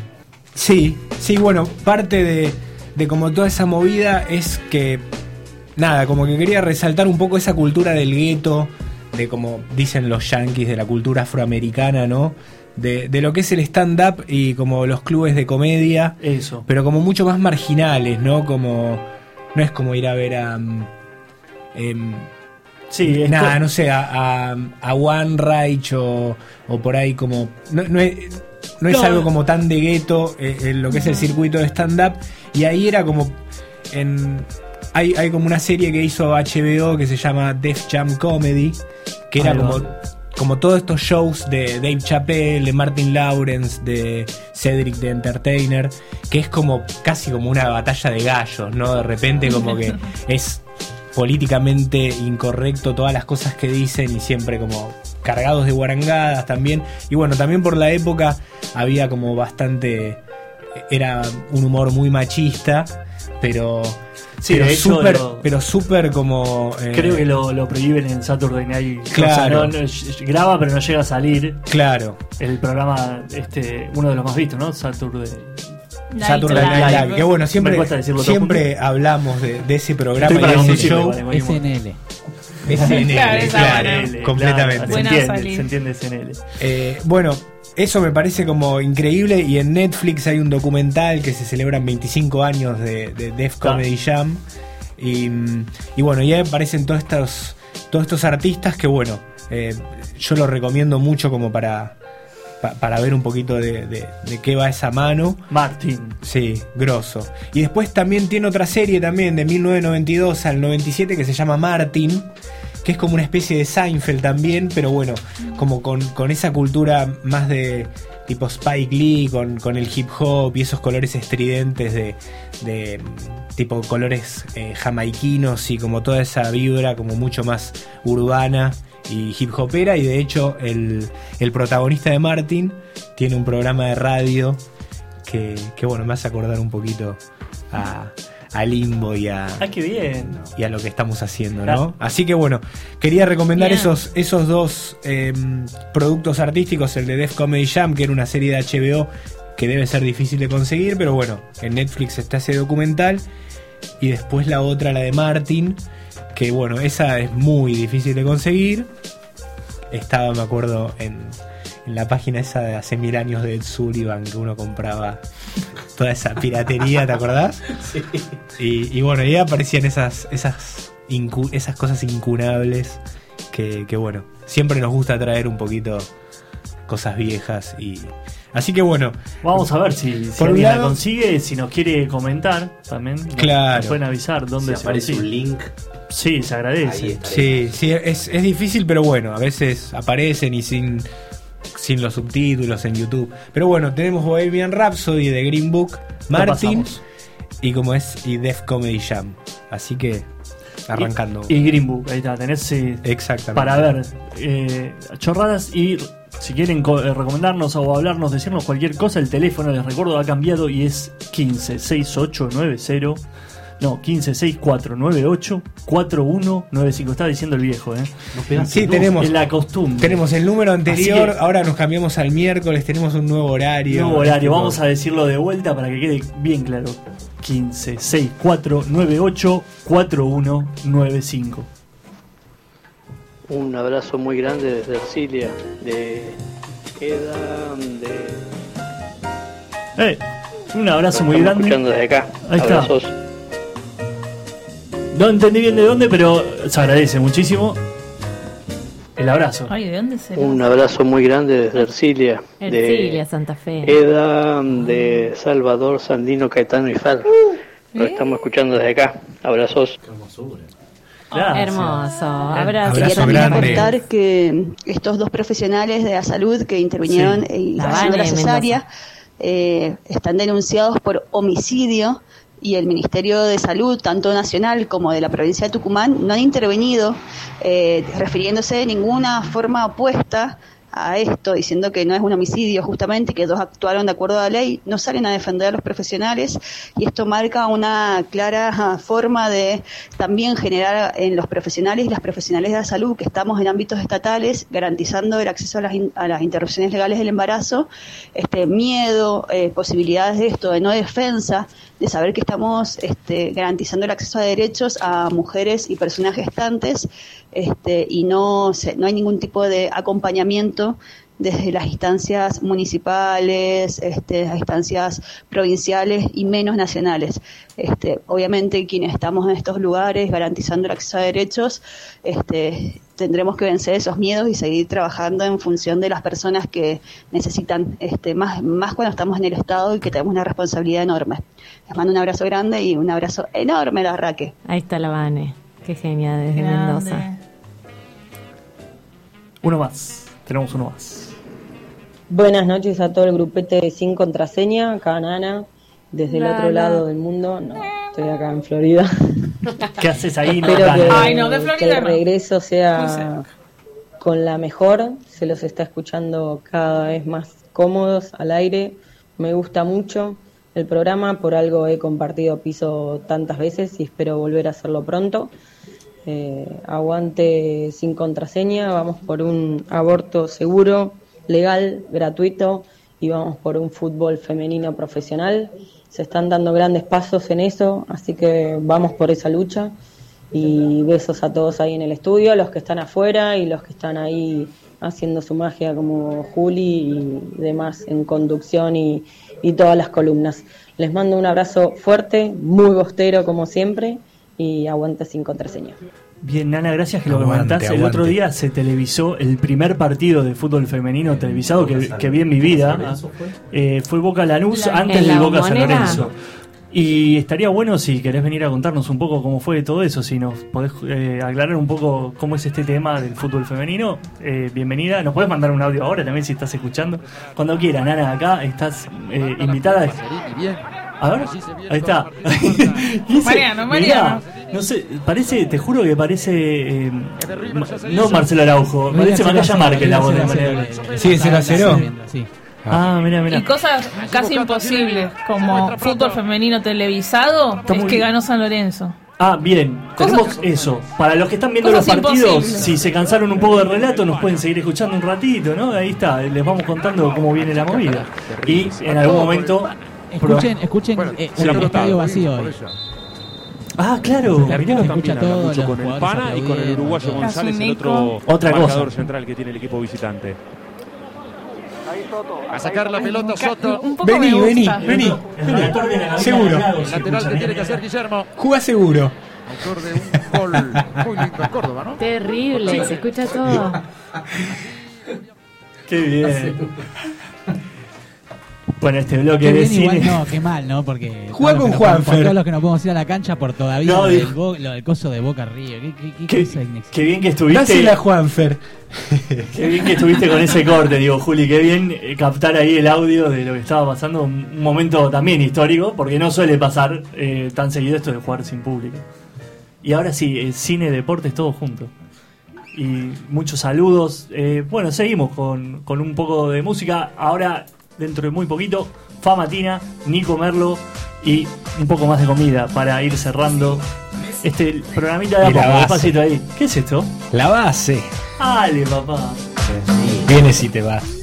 Sí, sí, bueno, parte de, de como toda esa movida es que, nada, como que quería resaltar un poco esa cultura del gueto, de como dicen los yankees, de la cultura afroamericana, ¿no? De, de lo que es el stand-up y como los clubes de comedia, Eso. pero como mucho más marginales, ¿no? Como, no es como ir a ver a... mm, em, Sí, Nada, no sé, a, a, a One Reich o, o por ahí como... No, no es, no es algo como tan de gueto eh, en lo que es el circuito de stand-up. Y ahí era como... En, hay, hay como una serie que hizo HBO que se llama Def Jam Comedy, que era como, como todos estos shows de Dave Chappelle, de Martin Lawrence, de Cedric the Entertainer, que es como casi como una batalla de gallos, ¿no? De repente como que (laughs) es políticamente incorrecto todas las cosas que dicen y siempre como cargados de guarangadas también. Y bueno, también por la época había como bastante... Era un humor muy machista, pero... Sí, pero súper lo- pero súper como eh, Creo que lo, lo prohíben en Saturday Night. Claro. O sea, no- no- sh- graba, pero no llega a salir. claro El programa, este, uno de los más vistos, ¿no? Saturday. Saturday Night Live, que bueno siempre siempre hablamos de, de ese programa Estoy y de ese conducirlo, show igual. SNL. SNL, (laughs) Claro, claro, completamente claro, se entiende, se entiende SNL. Eh, bueno, eso me parece como increíble y en Netflix hay un documental que se celebran 25 años de, de Def Comedy Jam y, y bueno, ya aparecen todos estos, todos estos artistas que bueno, eh, yo los recomiendo mucho como para, pa- para ver un poquito de, de- de qué va esa mano. Martín. Sí, grosso. Y después también tiene otra serie también de 1992 al 97 que se llama Martin, que es como una especie de Seinfeld también, pero bueno, como con, con esa cultura más de tipo Spike Lee, con, con el hip hop y esos colores estridentes de, de, tipo colores eh, jamaiquinos y como toda esa vibra como mucho más urbana y hip hopera. Y de hecho el, el protagonista de Martin tiene un programa de radio que, que, bueno, me hace acordar un poquito a, a Limbo y a, Ah, qué bien. y a lo que estamos haciendo. ¿no? Así que bueno, quería recomendar Bien. esos, esos dos eh, productos artísticos, el de Def Comedy Jam, que era una serie de HBO que debe ser difícil de conseguir, pero bueno, en Netflix está ese documental, y después la otra, la de Martin, que bueno, esa es muy difícil de conseguir. Estaba, me acuerdo, en, en la página esa de hace mil años de Ed Sullivan, que uno compraba toda esa piratería, ¿te acordás? (laughs) Sí. Y, y bueno, ahí aparecían esas, esas, incu- esas cosas incunables que, que, bueno, siempre nos gusta traer un poquito cosas viejas y... Así que bueno. Vamos a ver si, si alguien la consigue, si nos quiere comentar también. Claro. Nos pueden avisar dónde Si se aparece consigue. un link. Sí, se agradece. Sí, sí, es, es difícil, pero bueno, a veces aparecen y sin, sin los subtítulos en YouTube. Pero bueno, tenemos Bohemian Rhapsody de Green Book, Martin y como es, y Def Comedy Jam. Así que arrancando. Y Green Book, ahí está, tenés Exactamente. para ver eh, chorradas y si quieren eh, recomendarnos o hablarnos, decirnos cualquier cosa, el teléfono, les recuerdo, ha cambiado y es 156890. No, 156498 4195. Está diciendo el viejo, ¿eh? Sí, tenemos, Es la costumbre. tenemos el número anterior, ahora nos cambiamos al miércoles, tenemos un nuevo horario. Nuevo horario, vamos a decirlo de vuelta para que quede bien claro. 15 64 98 4195. Un abrazo muy grande desde Ercilia, de Eda, de... Eh, un abrazo muy grande. escuchando desde acá. Ahí está. No entendí bien de dónde, pero se agradece muchísimo. El abrazo. Ay, ¿de dónde será? Un abrazo muy grande desde Ercilia, Ercilia, de Santa Fe. Eda, de Salvador, Sandino, Caetano y Fer. Lo estamos escuchando desde acá. Abrazos. Hermoso. Abrazo. Quería también aportar que estos dos profesionales de la salud que intervinieron Sí. y La haciendo la cesárea eh, están denunciados por homicidio y el Ministerio de Salud, tanto nacional como de la provincia de Tucumán, no han intervenido eh, refiriéndose de ninguna forma opuesta a esto, diciendo que no es un homicidio justamente, que dos actuaron de acuerdo a la ley, no salen a defender a los profesionales y esto marca una clara forma de también generar en los profesionales y las profesionales de la salud que estamos en ámbitos estatales garantizando el acceso a las, a las interrupciones legales del embarazo, este miedo, eh, posibilidades de esto, de no defensa, de saber que estamos este, garantizando el acceso a derechos a mujeres y personas gestantes este, y no, se- no hay ningún tipo de acompañamiento desde las instancias municipales, este, las instancias provinciales y menos nacionales. Este, obviamente quienes estamos en estos lugares garantizando el acceso a derechos, este, tendremos que vencer esos miedos y seguir trabajando en función de las personas que necesitan, este, más, más cuando estamos en el Estado y que tenemos una responsabilidad enorme. Les mando un abrazo grande y un abrazo enorme a la Raque. Ahí está la Vane. Qué genial desde Grande. Mendoza. Uno más. Tenemos uno más. Buenas noches a todo el grupete sin contraseña, acá Nana, desde el otro lado del mundo. No, estoy acá en Florida. (laughs) ¿Qué haces ahí? Espero Nana? que, Ay, no, de que Florida el no. regreso sea con la mejor. Se los está escuchando cada vez más cómodos al aire. Me gusta mucho el programa, por algo he compartido piso tantas veces y espero volver a hacerlo pronto. Eh, aguante sin contraseña, vamos por un aborto seguro, legal, gratuito y vamos por un fútbol femenino profesional. Se están dando grandes pasos en eso, así que vamos por esa lucha. Y besos a todos ahí en el estudio, los que están afuera y los que están ahí haciendo su magia como Juli y demás en conducción y, y todas las columnas. Les mando un abrazo fuerte, muy bostero como siempre y aguante sin contraseña. Bien, Nana, gracias que lo Aguante, comentás. El aguante. otro día se televisó el primer partido de fútbol femenino televisado que, que vi en mi vida. Eh, fue Boca Lanús La- antes ¿En del Boca San? Lorenzo. Y estaría bueno si querés venir a contarnos un poco cómo fue todo eso, si nos podés eh, aclarar un poco cómo es este tema del fútbol femenino. Eh, bienvenida, nos podés mandar un audio ahora también si estás escuchando. Cuando quieras, Nana, acá estás eh, invitada. A ver, ahí está. Ese- (laughs) Mariano, mirá, Mariano. no sé, parece, te juro que parece. eh, Ma- no Marcelo Araujo, No parece Macaya Márquez la voz de Mariano. Sí, 0 a 0. Sí. Ah, mira, mira. Y cosas casi imposibles, como fútbol femenino televisado, es que ganó San Lorenzo. Ah, bien, tenemos eso. Para los que están viendo los partidos, si se cansaron un poco del relato, nos pueden seguir escuchando un ratito, ¿no? Ahí está, les vamos contando cómo viene la movida. Y en algún momento. Escuchen, escuchen eh, Sí. el estadio vacío hoy. Ah, claro, Se mirá. escucha todo, mucho los con el Pana y con el uruguayo todo. González, el otro Otra marcador cosa. central que tiene el equipo visitante. A sacar la pelota Soto. Un poco Vení, vení, vení. La cabina Seguro. se Lateral que tiene que hacer Guillermo. Juga seguro. Autor de un gol muy lindo en Córdoba, ¿no? Terrible, se escucha todo. Qué bien. Bueno, este bloque Qué de bien, igual cine. no, qué mal, ¿no? Porque. Juega con podemos- Juanfer. Todos los que no podemos ir a la cancha por todavía No, lo, del dijo- Bo- lo del coso de Boca Río. ¿Qué, qué, qué Qué, cosa inex- qué bien que estuviste. Dásela Juanfer. (laughs) Qué bien que estuviste con ese corte, digo, Juli, qué bien eh, captar ahí el audio de lo que estaba pasando, un momento también histórico, porque no suele pasar eh, tan seguido esto de jugar sin público. Y ahora sí, cine, deportes, todo junto. Y muchos saludos. Eh, bueno, seguimos con, con un poco de música. Ahora, dentro de muy poquito, Famatina, Nico Merlo y un poco más de comida para ir cerrando este programita de la despacito ahí. ¿Qué es esto? La base. Dale, papá. Vienes y te vas.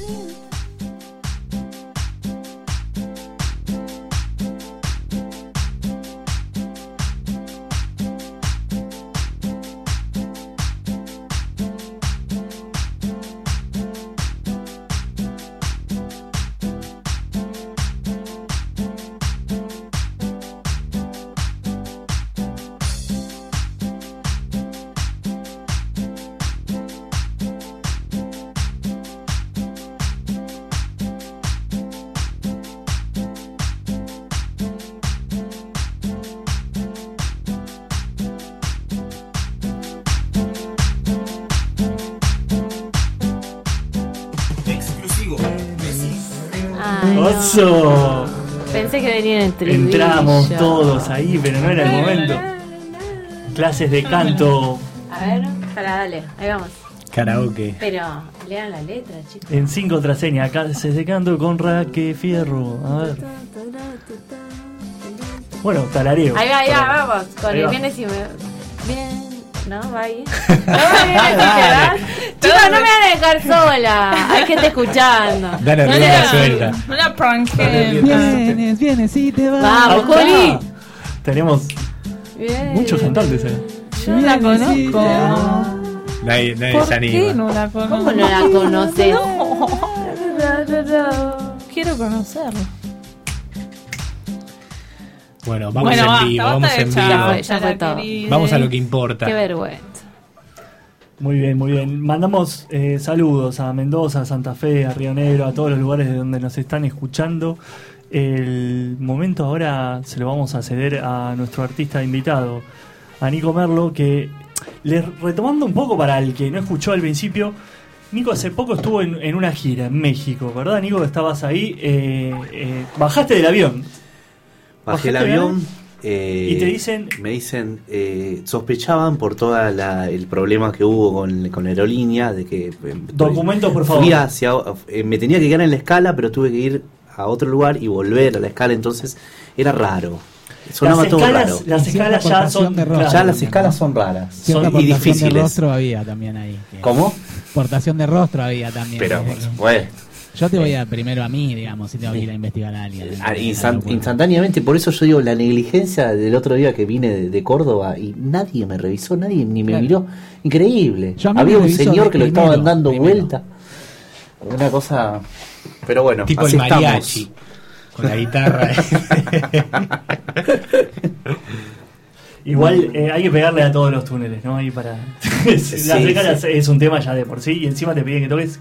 Pensé que venían en estribillo. Entramos todos ahí, pero no era el momento. Clases de canto A ver, para, dale, ahí vamos. Karaoke. Pero lean la letra, chicos. en sin contraseña. Clases de canto con Raque Fierro. A ver. Bueno, talareo. Ahí va, ahí va, vamos. Con Ahí el va. vienes y me. Bien. No, va ahí. No, vienes y te vas. Chicos, no me van a dejar sola. Hay gente escuchando. Dale No la- suelta. No la pranquen. Vienes, vienes, sí te vas. Vamos, Juli. Tenemos Bien. muchos cantantes ahí. Yo no la conozco. Nadie, nadie ¿Por se qué anima. no la conozco? ¿Cómo (laughs) no la conoces? Quiero conocerla. Bueno, vamos Bueno, en basta, vivo, basta vamos en vivo. Ya fue, ya fue todo. querida. Vamos a lo que importa. Qué vergüenza. Muy bien, muy bien. Mandamos eh, saludos a Mendoza, a Santa Fe, a Río Negro, a todos los lugares de donde nos están escuchando. El momento ahora se lo vamos a ceder a nuestro artista invitado, a Nico Merlo, que les retomando un poco para el que no escuchó al principio, Nico hace poco estuvo en, en una gira en México, ¿verdad Nico? Estabas ahí, eh, eh, bajaste del avión. Bajé el avión. eh, Y te dicen- Me dicen, eh, sospechaban por todo el problema que hubo con, con la aerolínea, de que... eh, Documentos, por favor. Fui hacia, eh, me tenía que quedar en la escala, pero tuve que ir a otro lugar y volver a la escala, entonces era raro. Sonaba Las todo escalas- raro. las escalas ya son- de rostro ya las escalas ¿no? son raras son, y aportación de difíciles. rostro había también ahí. ¿Cómo? Portación de rostro había también. Pero, por supuesto. Yo te voy a primero a mí, digamos, si tengo que ir a investigar a alguien. Ah, instan- instantáneamente, por eso yo digo la negligencia del otro día que vine de, de Córdoba y nadie me revisó, nadie ni me Claro. miró. Increíble. Había un señor que lo primero, estaban dando primero. vuelta. Una cosa. Pero bueno, Tipo así el estamos. Con la guitarra. (laughs) Igual eh, hay que pegarle a todos los túneles, ¿no? Ahí para. (laughs) Sí, décadas sí. es un tema ya de por sí y encima te piden que toques.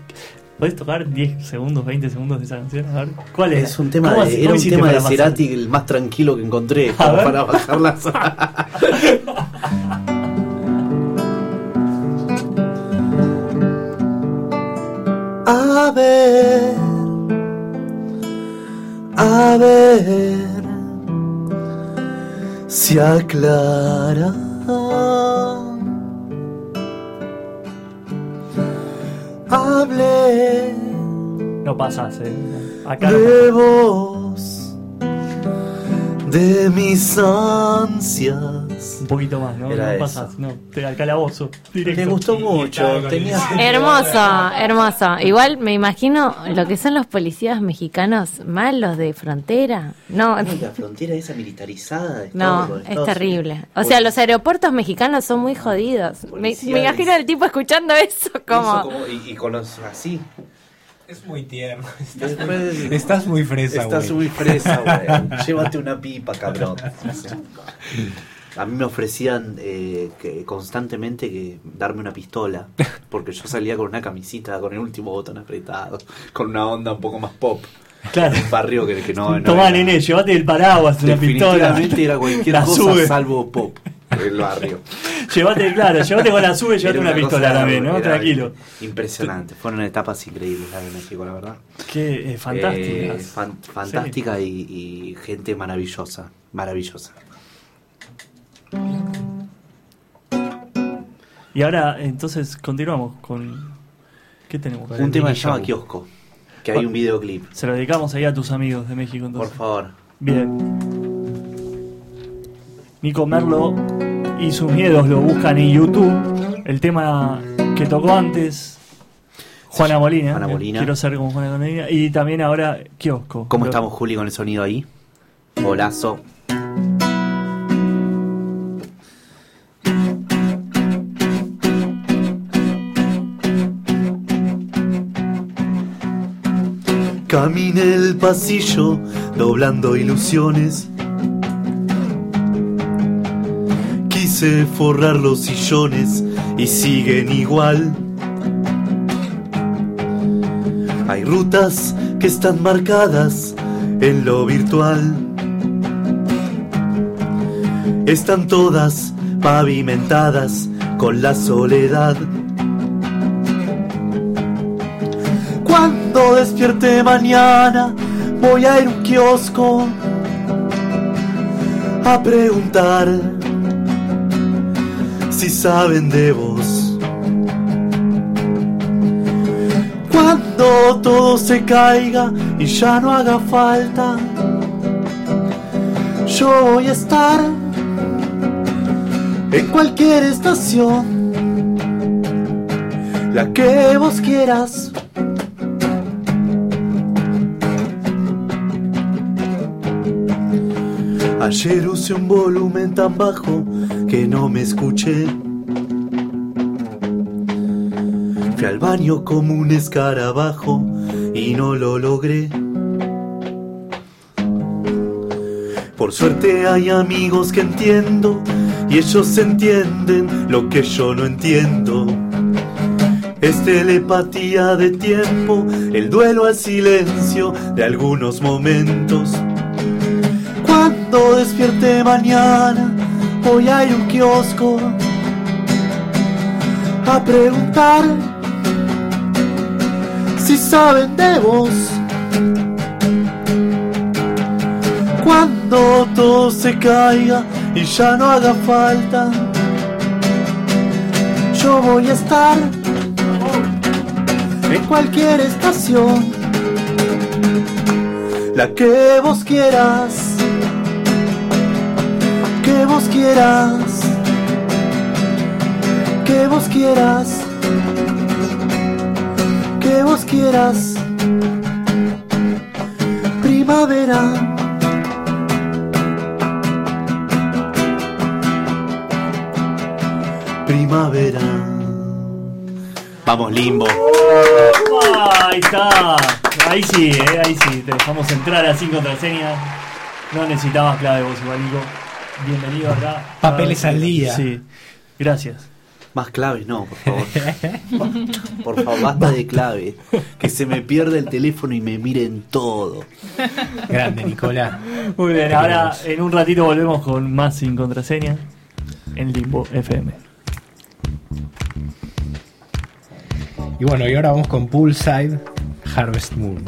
¿Podés tocar 10 segundos, 20 segundos de esa canción? A ver, ¿cuál es? Es un tema ¿Cómo de, era un tema de? Cerati el más tranquilo que encontré (laughs) como para bajarlas. (laughs) A ver, a ver si aclara. No pasás, eh. Acá no de vos, de mis ansias. Un poquito más, ¿no? Era no eso. pasás, no. Te al calabozo. Directo. Me gustó mucho. Tenía... Hermoso, hermoso. Igual me imagino lo que son los policías mexicanos, más los de frontera. No, La frontera esa militarizada. de no, Estados- es terrible. O sea, los aeropuertos mexicanos son muy jodidos. Me, imagino al tipo escuchando eso como... Eso como- y, y con los así. Es muy tierno. (laughs) Después- Estás muy fresa, Estás muy fresa, güey. (laughs) Llévate una pipa, cabrón. (laughs) A mí me ofrecían eh, que constantemente que darme una pistola, (laughs) porque yo salía con una camisita con el último botón apretado, con una onda un poco más pop. Claro. Un barrio que, que no, no Tomá, era- nene, llévate el paraguas, una pistola. Definitivamente era cualquier La cosa sube. salvo pop el barrio. (laughs) Llévate, claro, llévate con la sube, llévate Era una, pistola también, ¿no? Tranquilo. Impresionante. Fueron etapas increíbles la de México, la verdad. Qué eh, fantásticas. Eh, fan- fantástica y, y gente maravillosa. Maravillosa. Y ahora, entonces, continuamos con. ¿Qué tenemos? Un tema que se llama Kiosco. Que hay un videoclip. Se lo dedicamos ahí a tus amigos de México, entonces. Por favor. Bien. Nico Merlo y sus miedos lo buscan en YouTube. El tema que tocó antes, Juana Molina. Juana Molina. Quiero ser como Juana Molina. Y también ahora Kiosco. ¿Cómo estamos, Juli, con el sonido ahí? Golazo. Caminé el pasillo doblando ilusiones. Quise forrar los sillones y siguen igual. Hay rutas que están marcadas en lo virtual. Están todas pavimentadas con la soledad. Cuando despierte mañana voy a ir a un kiosco a preguntar si saben de vos. Cuando todo se caiga y ya no haga falta, yo voy a estar en cualquier estación, la que vos quieras. Ayer usé un volumen tan bajo que no me escuché. Fui al baño como un escarabajo y no lo logré. Por suerte hay amigos que entiendo y ellos entienden lo que yo no entiendo. Es telepatía de tiempo, el duelo al silencio de algunos momentos. Cuando despierte mañana voy a ir a un kiosco a preguntar si saben de vos. Cuando todo se caiga y ya no haga falta, yo voy a estar en cualquier estación, la que vos quieras, que vos quieras, que vos quieras, que vos quieras, Primavera. Primavera. Vamos, limbo. Ahí está. Ahí sí, eh, ahí sí. Te dejamos entrar así sin contraseña. No necesitabas clave vos igual, Nico. Bienvenido acá. Papeles al día. Sí. Gracias. Más claves, no, por favor. Por favor, basta de clave. Que se me pierda el teléfono y me miren todo. Grande, Nicolás. Muy bien, Te ahora queremos. en un ratito volvemos con más sin contraseña en Limbo FM. Y bueno, y ahora vamos con Poolside Harvest Moon.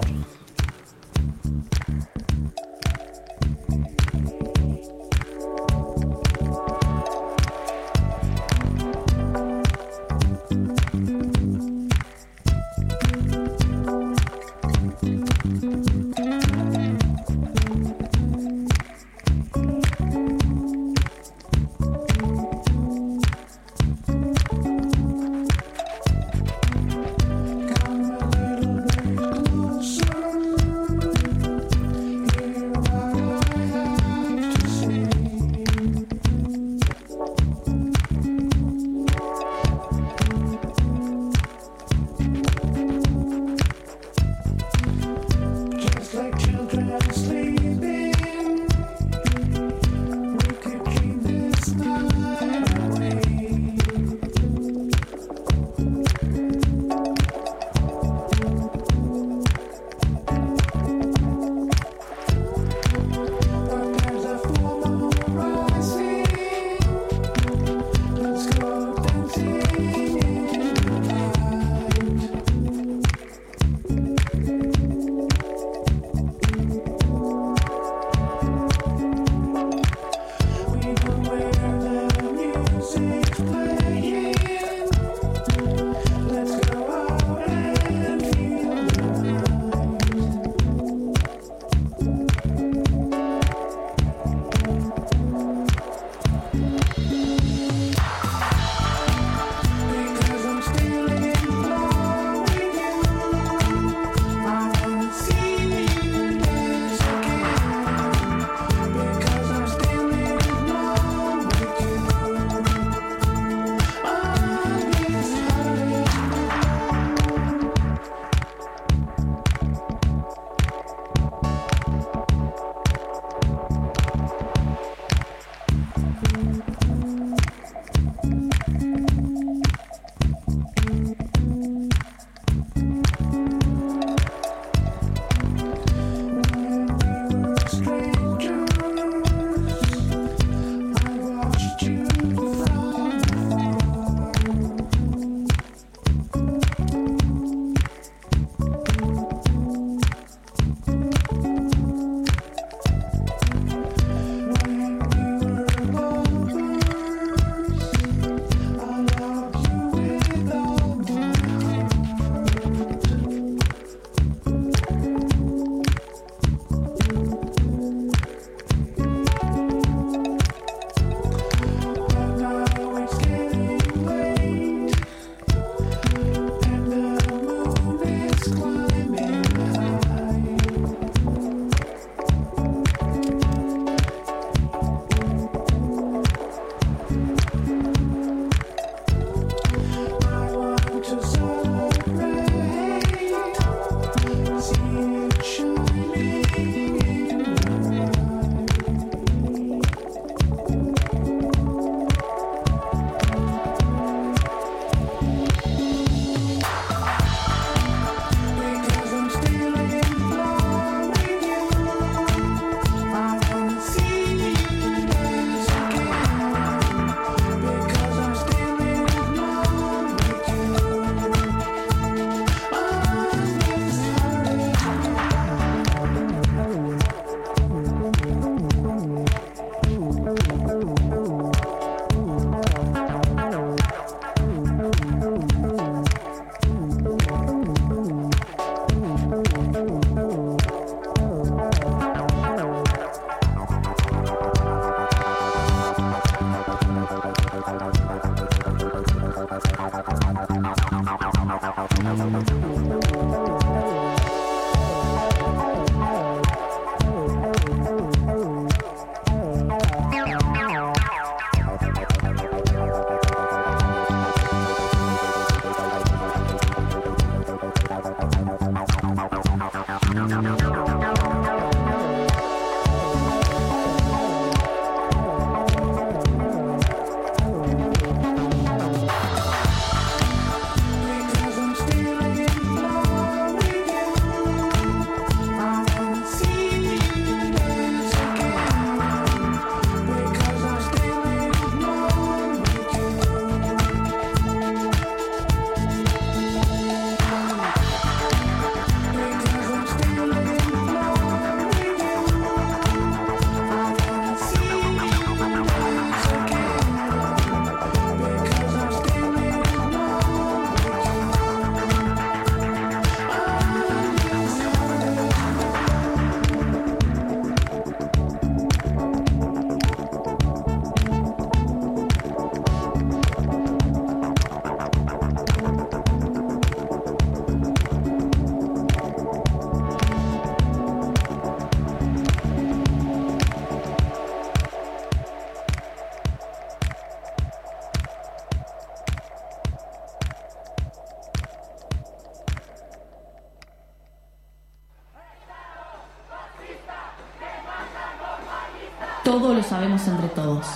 Todo lo sabemos entre todos.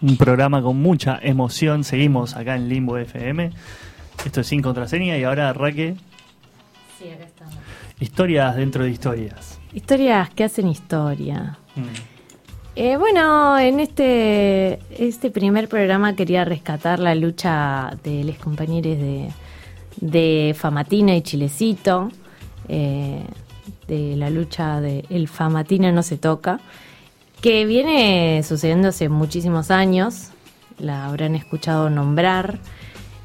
Un programa con mucha emoción. Seguimos acá en Limbo FM. Esto es sin contraseña y ahora Raque. Sí, acá estamos. Historias dentro de historias. Historias que hacen historia. Mm. Eh, bueno, en este, este primer programa quería rescatar la lucha de los compañeros de, de Famatina y Chilecito, eh, de la lucha de El Famatina no se toca, que viene sucediendo hace muchísimos años, la habrán escuchado nombrar.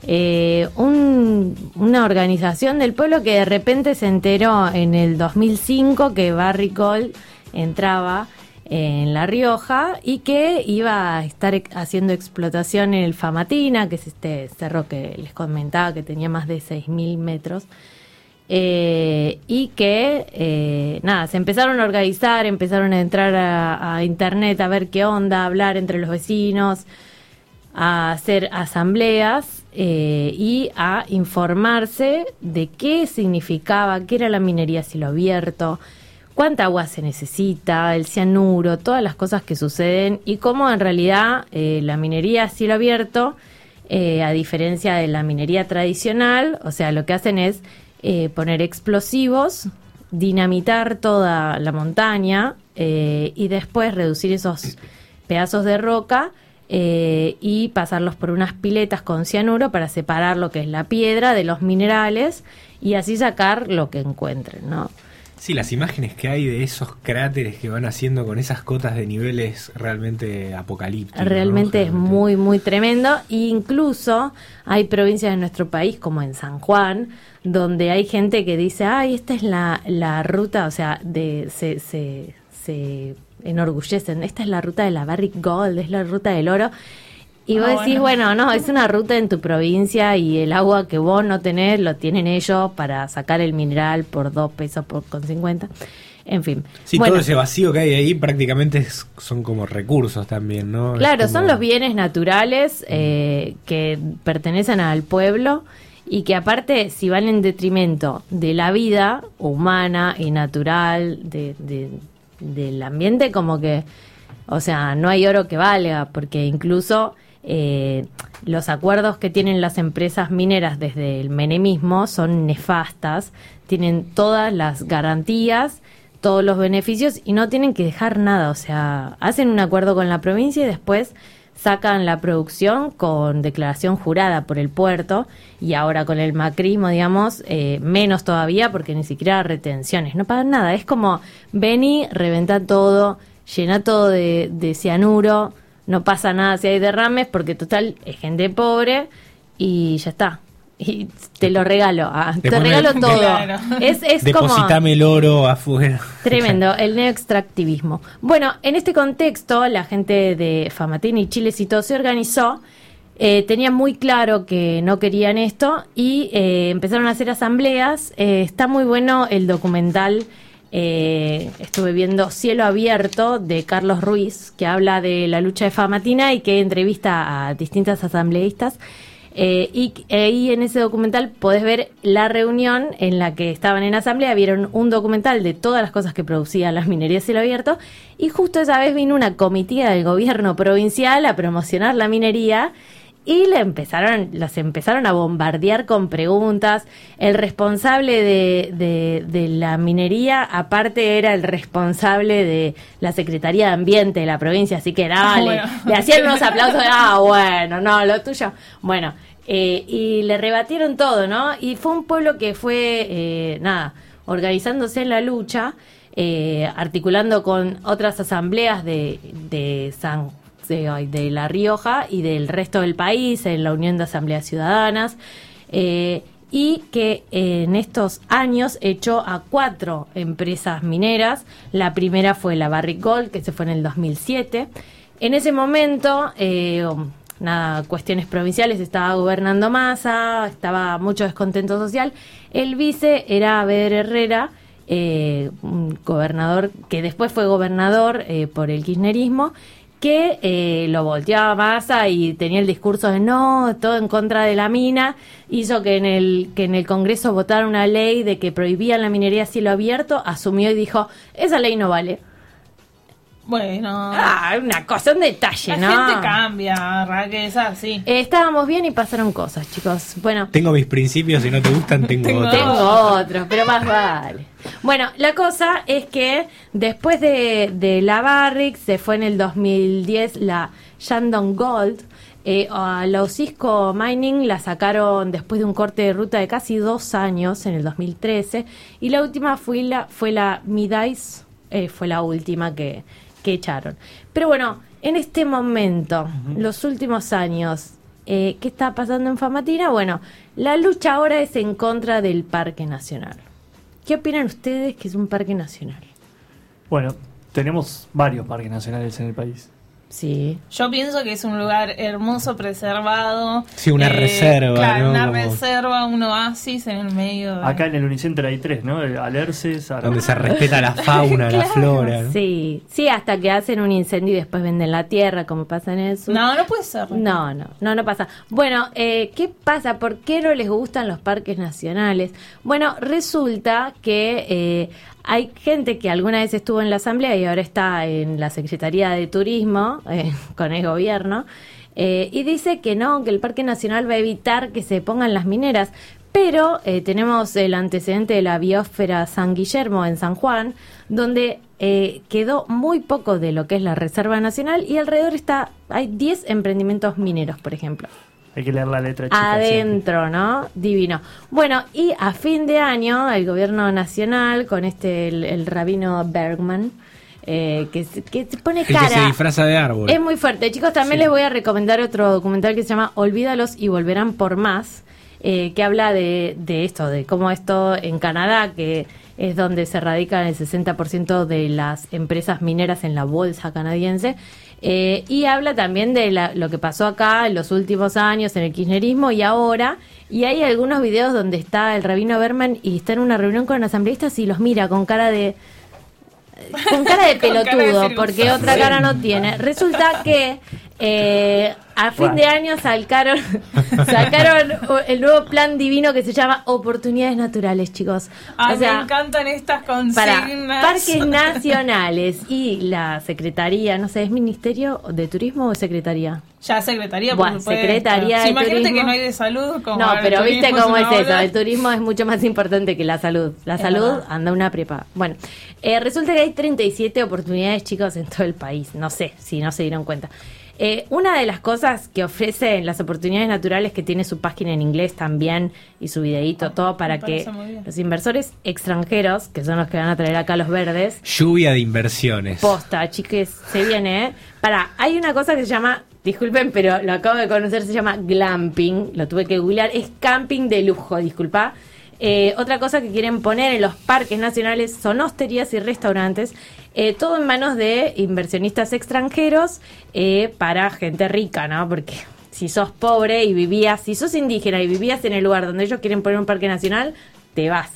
Eh, un- una organización del pueblo que de repente se enteró en el 2005 que Barricol entraba en La Rioja y que iba a estar haciendo explotación en el Famatina, que es este cerro que les comentaba que tenía más de 6.000 metros. Eh, y que, eh, nada, se empezaron a organizar, empezaron a entrar a, a internet a ver qué onda, a hablar entre los vecinos, a hacer asambleas eh, y a informarse de qué significaba, qué era la minería a cielo abierto, cuánta agua se necesita, el cianuro, todas las cosas que suceden y cómo en realidad eh, la minería a cielo abierto, eh, a diferencia de la minería tradicional, o sea, lo que hacen es eh, poner explosivos, dinamitar toda la montaña y después reducir esos pedazos de roca y pasarlos por unas piletas con cianuro para separar lo que es la piedra de los minerales y así sacar lo que encuentren, ¿no? Sí, las imágenes que hay de esos cráteres que van haciendo con esas cotas de niveles realmente apocalípticos. Realmente es muy, muy tremendo. E incluso hay provincias de nuestro país, como en San Juan, donde hay gente que dice, ay, esta es la, la ruta, o sea, de se, se, se enorgullecen, esta es la ruta de la Barrick Gold, es la ruta del oro. Y vos Ah, decís, bueno. bueno, no, es una ruta en tu provincia y el agua que vos no tenés lo tienen ellos para sacar el mineral por dos pesos por, con 50. En fin. Sí, Bueno, todo ese vacío que hay ahí prácticamente es- son como recursos también, ¿no? Claro, como- son los bienes naturales eh, que pertenecen al pueblo y que aparte si van en detrimento de la vida humana y natural, de, de- del ambiente, como que, o sea, no hay oro que valga, porque incluso eh, los acuerdos que tienen las empresas mineras desde el menemismo son nefastas, tienen todas las garantías todos los beneficios y no tienen que dejar nada, o sea, hacen un acuerdo con la provincia y después sacan la producción con declaración jurada por el puerto y ahora con el macrismo, digamos, eh, menos todavía porque ni siquiera retenciones, no pagan nada, es como vení, reventa todo, llena todo de, de cianuro, no pasa nada si hay derrames porque total es gente pobre y ya está. Y te lo regalo, ah, te regalo (laughs) todo. Claro. Es, es como... Depositame el oro afuera. Tremendo, el neoextractivismo. Bueno, en este contexto, la gente de Famatina y Chilecito se organizó, eh, tenían muy claro que no querían esto y eh, empezaron a hacer asambleas. Eh, está muy bueno el documental, eh, estuve viendo Cielo Abierto de Carlos Ruiz, que habla de la lucha de Famatina y que entrevista a distintas asambleístas. Eh, y ahí en ese documental podés ver la reunión en la que estaban en asamblea, vieron un documental de todas las cosas que producían las minerías cielo abierto y justo esa vez vino una comitiva del gobierno provincial a promocionar la minería y le empezaron, las empezaron a bombardear con preguntas. El responsable de, de- de la minería, aparte, era el responsable de la Secretaría de Ambiente de la provincia, así que dale, Bueno. le hacían unos (laughs) aplausos, ah, bueno, no, lo tuyo. Bueno, eh, y le rebatieron todo, ¿no? Y fue un pueblo que fue, eh, nada, organizándose en la lucha, eh, articulando con otras asambleas de, de San de, La Rioja y del resto del país, en la Unión de Asambleas Ciudadanas, eh, y que eh, en estos años echó a cuatro empresas mineras. La primera fue la Barrick Gold, que se fue en el 2007. En ese momento, eh, nada, cuestiones provinciales, estaba gobernando Massa, estaba mucho descontento social. El vice era Beder Herrera, un gobernador que después fue gobernador por el kirchnerismo que eh, lo volteaba Massa y tenía el discurso de no, todo en contra de la mina, hizo que en el que en el Congreso votara una ley de que prohibían la minería a cielo abierto, asumió y dijo, esa ley no vale. Bueno. Ah, una cosa, un detalle, la ¿no? gente cambia, Raquel, es así. Eh, estábamos bien y pasaron cosas, chicos. Bueno, Tengo mis principios, si no te gustan, tengo, otros. tengo otros, pero más vale. Bueno, la cosa es que después de, de la Barrick, se fue en el 2010 la Shandong Gold. Eh, a la Osisco Mining la sacaron después de un corte de ruta de casi dos años, en el 2013. Y la última fue la, fue la Midas, eh, fue la última que, que echaron. Pero bueno, en este momento, los últimos años, eh, ¿qué está pasando en Famatina? Bueno, la lucha ahora es en contra del Parque Nacional. ¿Qué opinan ustedes que es un parque nacional? Bueno, tenemos varios parques nacionales en el país. Sí. Yo pienso que es un lugar hermoso, preservado. Sí, una reserva, Claro, ¿no? una Como- reserva, un oasis en el medio. de- Acá en el Unicenter hay tres, ¿no? El Alerces, Donde se respeta la (laughs) fauna, la flora. ¿no? Sí, sí, hasta que hacen un incendio y después venden la tierra, como pasa en el sur. No, no puede ser. No, no, no, no pasa. Bueno, eh, ¿qué pasa? ¿Por qué no les gustan los parques nacionales? Bueno, resulta que eh, hay gente que alguna vez estuvo en la asamblea y ahora está en la Secretaría de Turismo eh, (laughs) con el gobierno eh, y dice que no, que el Parque Nacional va a evitar que se pongan las mineras. Pero eh, tenemos el antecedente de la biosfera San Guillermo en San Juan, donde eh, quedó muy poco de lo que es la Reserva Nacional y alrededor está hay 10 emprendimientos mineros, por ejemplo. Hay que leer la letra chica. siempre. Adentro, ¿no? Divino. Bueno, y a fin de año, el gobierno nacional, con este, el, el rabino Bergman, eh, que, se- que pone El que cara. se disfraza de árbol. Es muy fuerte. Chicos, también les voy a recomendar otro documental que se llama Olvídalos y volverán por más, eh, que habla de, de esto, de cómo esto en Canadá, que es donde se radican el 60% de las empresas mineras en la bolsa canadiense, eh, y habla también de la- lo que pasó acá en los últimos años en el kirchnerismo y ahora. Y hay algunos videos donde está el rabino Berman y está en una reunión con asambleístas y los mira con cara de con cara de (laughs) Con cara de pelotudo, porque otra cara no tiene. Resulta que eh, a fin de año sacaron, (laughs) sacaron el nuevo plan divino que se llama Oportunidades Naturales, chicos. Ay, o sea, me encantan estas para consignas. parques (laughs) nacionales y la secretaría, no sé, ¿es Ministerio de Turismo o Secretaría? Ya secretaría, por Bueno. Secretaría Sí, de imagínate Turismo. que no hay de salud. Como No, pero viste cómo una es eso. El turismo es mucho más importante que la salud. La Es salud verdad. anda una prepa. Bueno, eh, resulta que hay 37 oportunidades, chicos, en todo el país. No sé si no se dieron cuenta. Eh, una de las cosas que ofrecen las oportunidades naturales, que tiene su página en inglés también y su videíto, todo para que los inversores extranjeros, que son los que van a traer acá los verdes, Lluvia de inversiones. Posta, chiques, se viene, ¿eh? Para, hay una cosa que se llama, disculpen, pero lo acabo de conocer, se llama glamping, lo tuve que googlear, es camping de lujo, disculpa. Eh, otra cosa que quieren poner en los parques nacionales son hosterías y restaurantes, eh, todo en manos de inversionistas extranjeros eh, para gente rica, ¿no? Porque si sos pobre y vivías, si sos indígena y vivías en el lugar donde ellos quieren poner un parque nacional, te vas.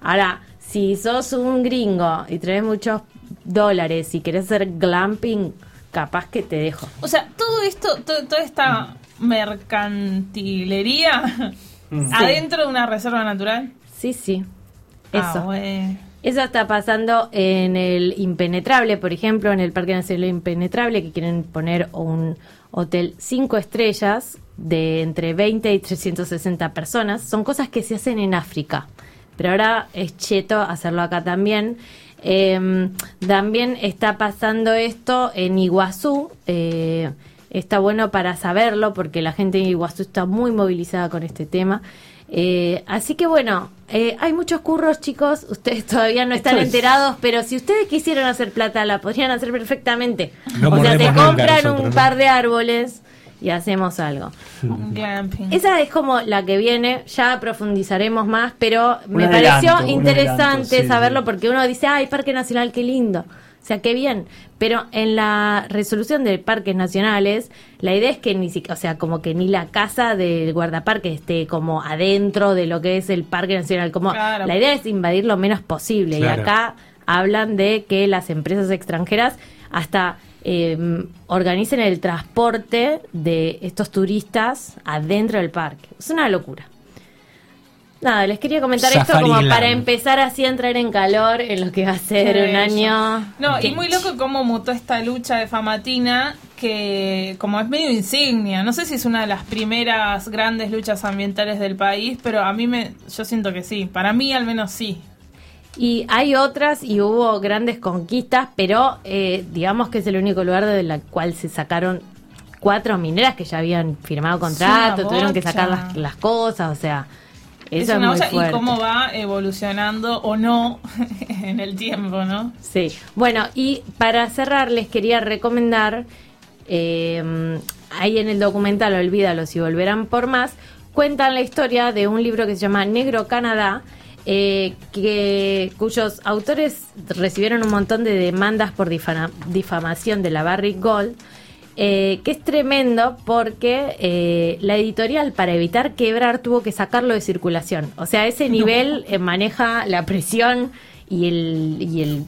Ahora, si sos un gringo y traes muchos dólares y querés hacer glamping, capaz que te dejo. O sea, todo esto, to- toda esta mercantilería Mm. adentro de una reserva natural. Sí, sí. Ah, Eso. bueno. Eso está pasando en el Impenetrable, por ejemplo, en el Parque Nacional Impenetrable, que quieren poner un hotel cinco estrellas de entre 20 y 360 personas. Son cosas que se hacen en África, pero ahora es cheto hacerlo acá también. Eh, también está pasando esto en Iguazú. eh, está bueno para saberlo porque la gente en Iguazú está muy movilizada con este tema. Eh, así que bueno, eh, hay muchos curros, chicos. Ustedes todavía no están es- enterados, pero si ustedes quisieran hacer plata, la podrían hacer perfectamente. No o sea, nunca compran nosotros, un ¿no? par de árboles y hacemos algo. Glamping. Esa es como la que viene, ya profundizaremos más, pero me Un pareció interesante adelanto, sí, saberlo sí. porque uno dice, ay, Parque Nacional, qué lindo. O sea, qué bien. Pero en la resolución de parques nacionales, la idea es que ni siquiera, o sea, como que ni la casa del guardaparque esté como adentro de lo que es el Parque Nacional. Como Claro. la idea es invadir lo menos posible. Claro. Y acá hablan de que las empresas extranjeras hasta eh, organicen el transporte de estos turistas adentro del parque. Es una locura. Nada, les quería comentar esto como Land. para empezar así a entrar en calor en lo que va a ser un año. No, y muy loco cómo mutó esta lucha de Famatina, que como es medio insignia, no sé si es una de las primeras grandes luchas ambientales del país, pero a mí me, yo siento que sí, para mí al menos sí. Y hay otras y hubo grandes conquistas, pero eh, digamos que es el único lugar de la cual se sacaron cuatro mineras que ya habían firmado contrato, tuvieron que sacar las, las cosas, o sea, eso es, una muy fuerte. y cómo va evolucionando o no (laughs) en el tiempo, ¿no? Sí, bueno, y para cerrar les quería recomendar, eh, ahí en el documental Olvídalos y Volverán por Más, cuentan la historia de un libro que se llama Negro Canadá, eh, que, cuyos autores recibieron un montón de demandas por difama- difamación de la Barrick Gold, eh, que es tremendo porque eh, la editorial para evitar quebrar tuvo que sacarlo de circulación. O sea, ese nivel eh, maneja la presión y el, y el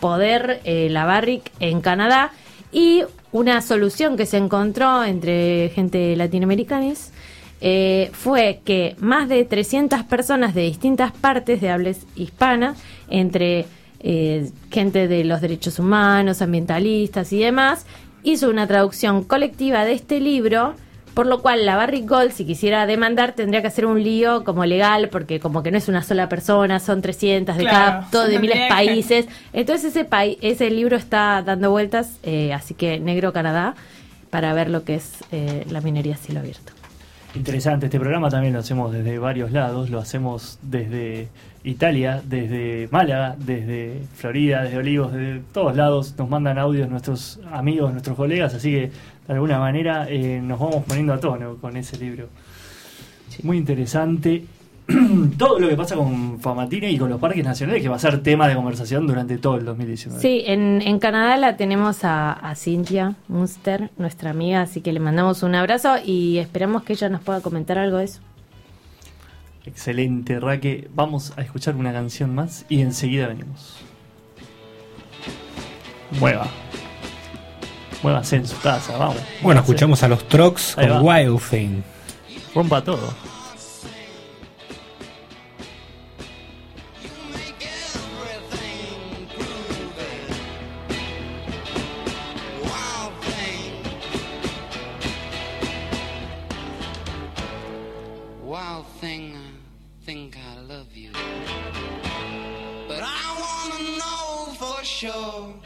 poder la Barrick en Canadá y una solución que se encontró entre gente latinoamericana eh, fue que más de 300 personas de distintas partes de hablas hispanas, entre eh, gente de los derechos humanos, ambientalistas y demás, hizo una traducción colectiva de este libro, por lo cual la Barrick Gold, si quisiera demandar, tendría que hacer un lío como legal, porque como que no es una sola persona, son 300 de Claro, cada, todo de miles de países. Entonces ese, país ese libro está dando vueltas, eh, así que Negro Canadá, para ver lo que es eh, la minería a cielo abierto. Interesante, este programa también lo hacemos desde varios lados, lo hacemos desde Italia, desde Málaga, desde Florida, desde Olivos, desde todos lados, nos mandan audios nuestros amigos, nuestros colegas, así que de alguna manera eh, nos vamos poniendo a tono con ese libro. Muy interesante. (clears throat) todo lo que pasa con Famatina y con los parques nacionales, que va a ser tema de conversación durante todo el 2019. Sí, en, en Canadá la tenemos a, a Cintia Munster, nuestra amiga, así que le mandamos un abrazo y esperamos que ella nos pueda comentar algo de eso. Excelente, Raque. Vamos a escuchar una canción más y enseguida venimos. Mueva. Muévase en su casa, vamos. Bueno, escuchamos a los Trox con. Wild Thing. Rompa todo. For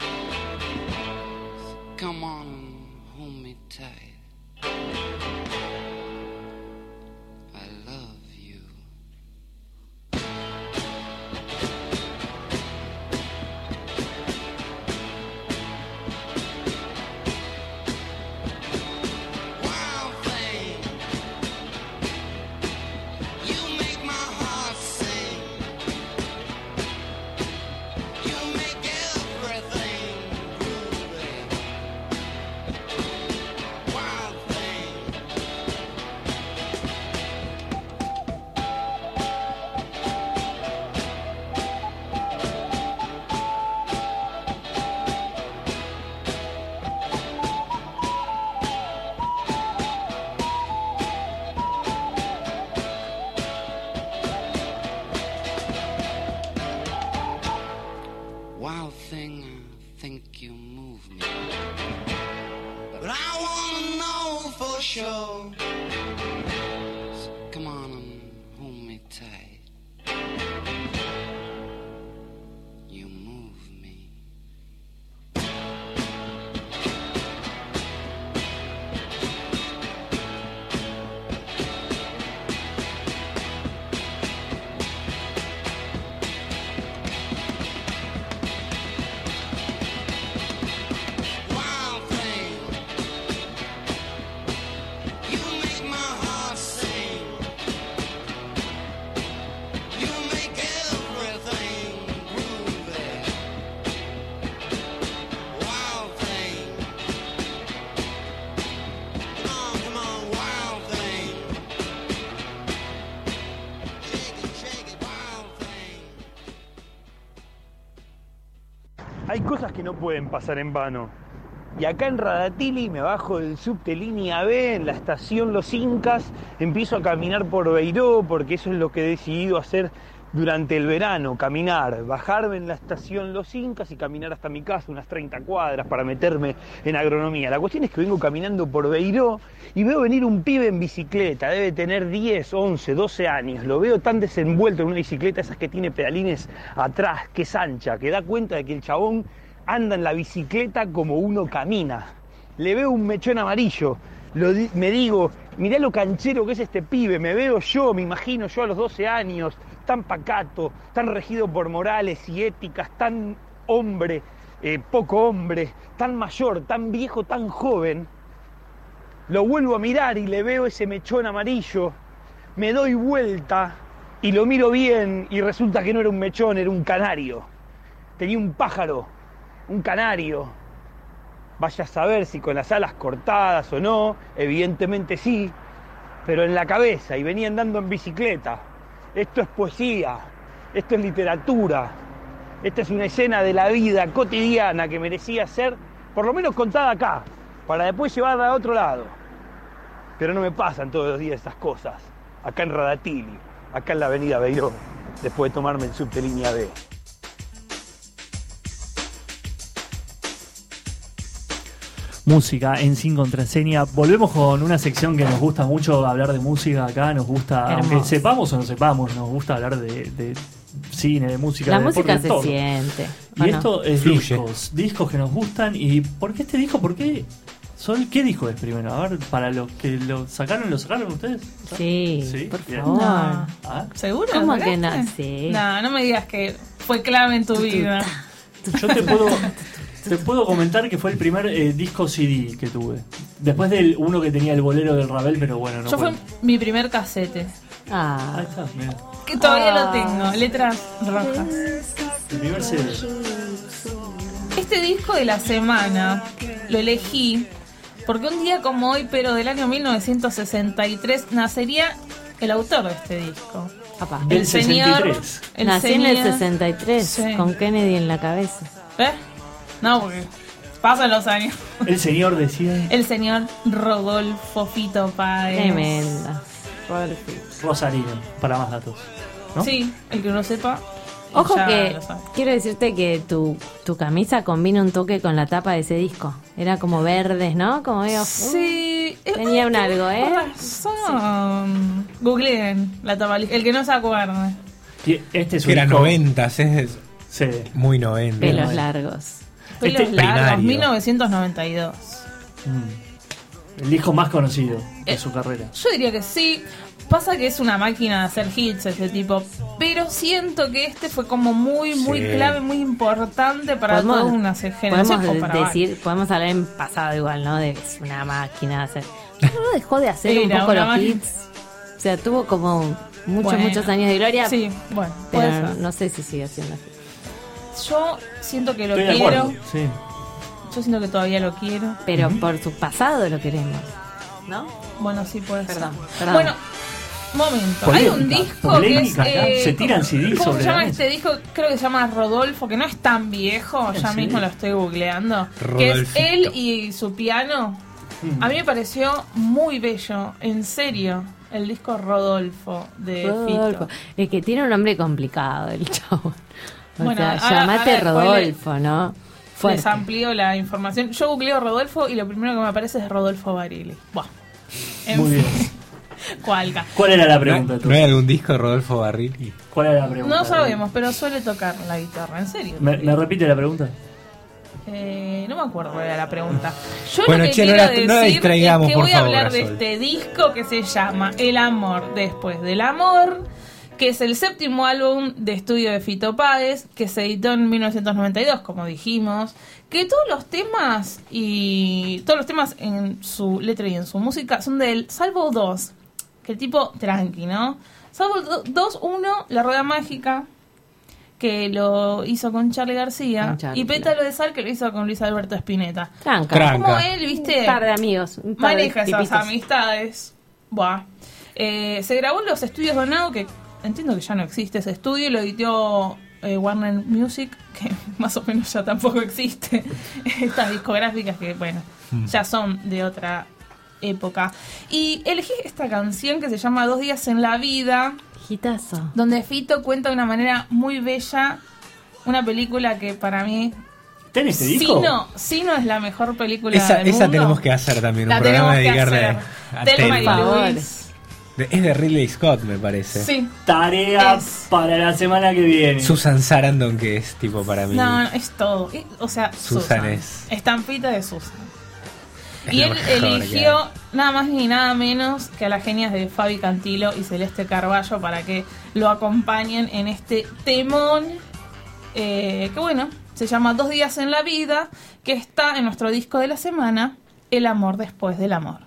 no pueden pasar en vano. Y acá en Radatili me bajo del subte línea B en la estación Los Incas, empiezo a caminar por Beiró porque eso es lo que he decidido hacer durante el verano, caminar, bajarme en la estación Los Incas y caminar hasta mi casa unas 30 cuadras para meterme en agronomía. La cuestión es que vengo caminando por Beiró y veo venir un pibe en bicicleta, debe tener 10, 11, 12 años, lo veo tan desenvuelto en una bicicleta, esas que tiene pedalines atrás, que es ancha, que da cuenta de que el chabón anda en la bicicleta como uno camina. Le veo un mechón amarillo. Me digo, mirá lo canchero que es este pibe, me veo yo, me imagino yo a los 12 años, tan pacato, tan regido por morales y éticas, tan hombre, eh, poco hombre, tan mayor, tan viejo, tan joven. Lo vuelvo a mirar y le veo ese mechón amarillo, me doy vuelta y lo miro bien y resulta que no era un mechón, era un canario. Tenía un pájaro, un canario. Vaya a saber si con las alas cortadas o no, evidentemente sí, pero en la cabeza y venía andando en bicicleta. Esto es poesía, esto es literatura, esta es una escena de la vida cotidiana que merecía ser por lo menos contada acá, para después llevarla a otro lado. Pero no me pasan todos los días estas cosas, acá en Radatili, acá en la avenida Beiró, después de tomarme el subte línea B. Música en sin contraseña. Volvemos con una sección que nos gusta mucho hablar de música acá. Nos gusta, Hermoso. aunque sepamos o no sepamos, nos gusta hablar de, de cine, de música. La de música deporte, se todo. siente. Y esto es Fluye. discos, discos que nos gustan. ¿Y por qué este disco? ¿Por qué? Sol, ¿Qué disco es primero? A ver, para los que lo sacaron, ¿lo sacaron ustedes? Sí, por bien. favor. No. Ah, ¿Seguro? ¿Cómo ¿Lo que no? Sí. No, no me digas que fue clave en tu vida. Yo te puedo, te puedo comentar que fue el primer eh, disco CD que tuve. Después del uno que tenía el bolero del Ravel, pero bueno, no Yo fue mi primer casete. Ah. Ahí está, mira. Que todavía Ah. lo tengo. Letras rojas. El primer CD. Este disco de la semana lo elegí porque un día como hoy, pero del año 1963, nacería el autor de este disco. Del El señor- 63. el Nací en el señor- 63 Sí. con Kennedy en la cabeza. ¿Eh? No, porque pasan los años. El señor decía El señor Rodolfo Fito Páez. Tremenda. Rosarino, para más datos. ¿no? Sí, el que no sepa. Ojo que quiero decirte que tu, tu camisa combina un toque con la tapa de ese disco. Era como verdes, ¿no? Como medio- Sí. Tenía un algo, ¿eh? Razón. Googleen la tapa. El que no se acuerde. Y Este es un Que era disco- noventas, es Sí. muy noventa. Pelos largos. Pelos Este- largos, Primario. 1992. Mm. El disco más conocido de Eh, su carrera. Yo diría que sí. Pasa que es una máquina de hacer hits ese tipo. Pero siento que este fue como muy, muy Sí. clave, muy importante para toda una generación. Podemos para decir, podemos hablar en pasado igual, ¿no? De que es una máquina de hacer. No dejó de hacer un poco los hits. O sea, tuvo como muchos, Bueno. muchos años de gloria. Sí, bueno, Pero no sé si sigue haciendo así. Yo siento que lo Estoy quiero. Sí. Yo siento que todavía lo quiero. Pero por su pasado lo queremos. ¿No? Bueno, sí puede Perdón, ser. perdón. Bueno, momento. Hay un disco polémica que es. eh, Se tiran CD ¿Cómo sobre se llama la este disco? Creo que se llama Rodolfo, que no es tan viejo. Ya mismo lo estoy googleando. Que es Rodolfito. él y su piano. Mm. A mí me pareció muy bello, en serio, el disco Rodolfo de Rodolfo. Fito. Es que tiene un nombre complicado el (laughs) chavo. O Bueno, sea, ahora- llamate ahora después Rodolfo, ¿no? Les Fuerte. amplío la información. Yo googleo Rodolfo y lo primero que me aparece es Rodolfo Barili. Buah. En Muy bien. (laughs) Cualca. ¿Cuál era la ¿No, pregunta? ¿No hay algún disco de Rodolfo Barril? ¿Cuál era la pregunta? No sabemos, pero suele tocar la guitarra, en serio. ¿Me, me repite la pregunta? Eh, no me acuerdo cuál era la pregunta. Yo Bueno, lo que che, no quiero la- no la decir distraigamos, es que voy a favor, hablar de este disco que se llama El amor después del amor, que es el séptimo álbum de estudio de Fito Páez, que se editó en 1992, como dijimos, que todos los temas y todos los temas en su letra y en su música son de él, salvo dos, que el tipo tranqui, ¿no? Salvo do- dos, uno, La Rueda Mágica, que lo hizo con Charlie García, Charlie, y Pétalo de Sal, que lo hizo con Luis Alberto Spinetta. Tranca. Tranca. Como él, viste, Un par de amigos. Un par de maneja esas amistades. Buah. Eh, se grabó en los estudios Donado, que entiendo que ya no existe ese estudio, lo editó eh, Warner Music, (laughs) que más o menos ya tampoco existe. (laughs) Estas discográficas que, bueno, Mm. ya son de otra época. Y elegí esta canción que se llama Dos días en la vida. Gitazo. Donde Fito cuenta de una manera muy bella una película que para mí. ¿Está en este disco? Sino, Sino es la mejor película Esa, del esa mundo. tenemos que hacer también, un programa hacer. a Thelma. y Luis. De- Es de Ridley Scott, me parece. Sí. Tarea Es- para la semana que viene. Susan Sarandon, que es tipo para mí. No, no, es todo. O sea, Susan Susan. es- Estampita de Susan. Es Y él eligió nada más ni nada menos que a las genias de Fabi Cantilo y Celeste Carballo para que lo acompañen en este temón eh, que bueno, se llama Dos días en la vida, que está en nuestro disco de la semana, El amor después del amor.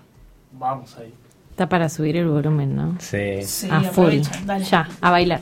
Vamos ahí. Está para subir el volumen, ¿no? Sí. Sí, a full. dale. Ya, a bailar.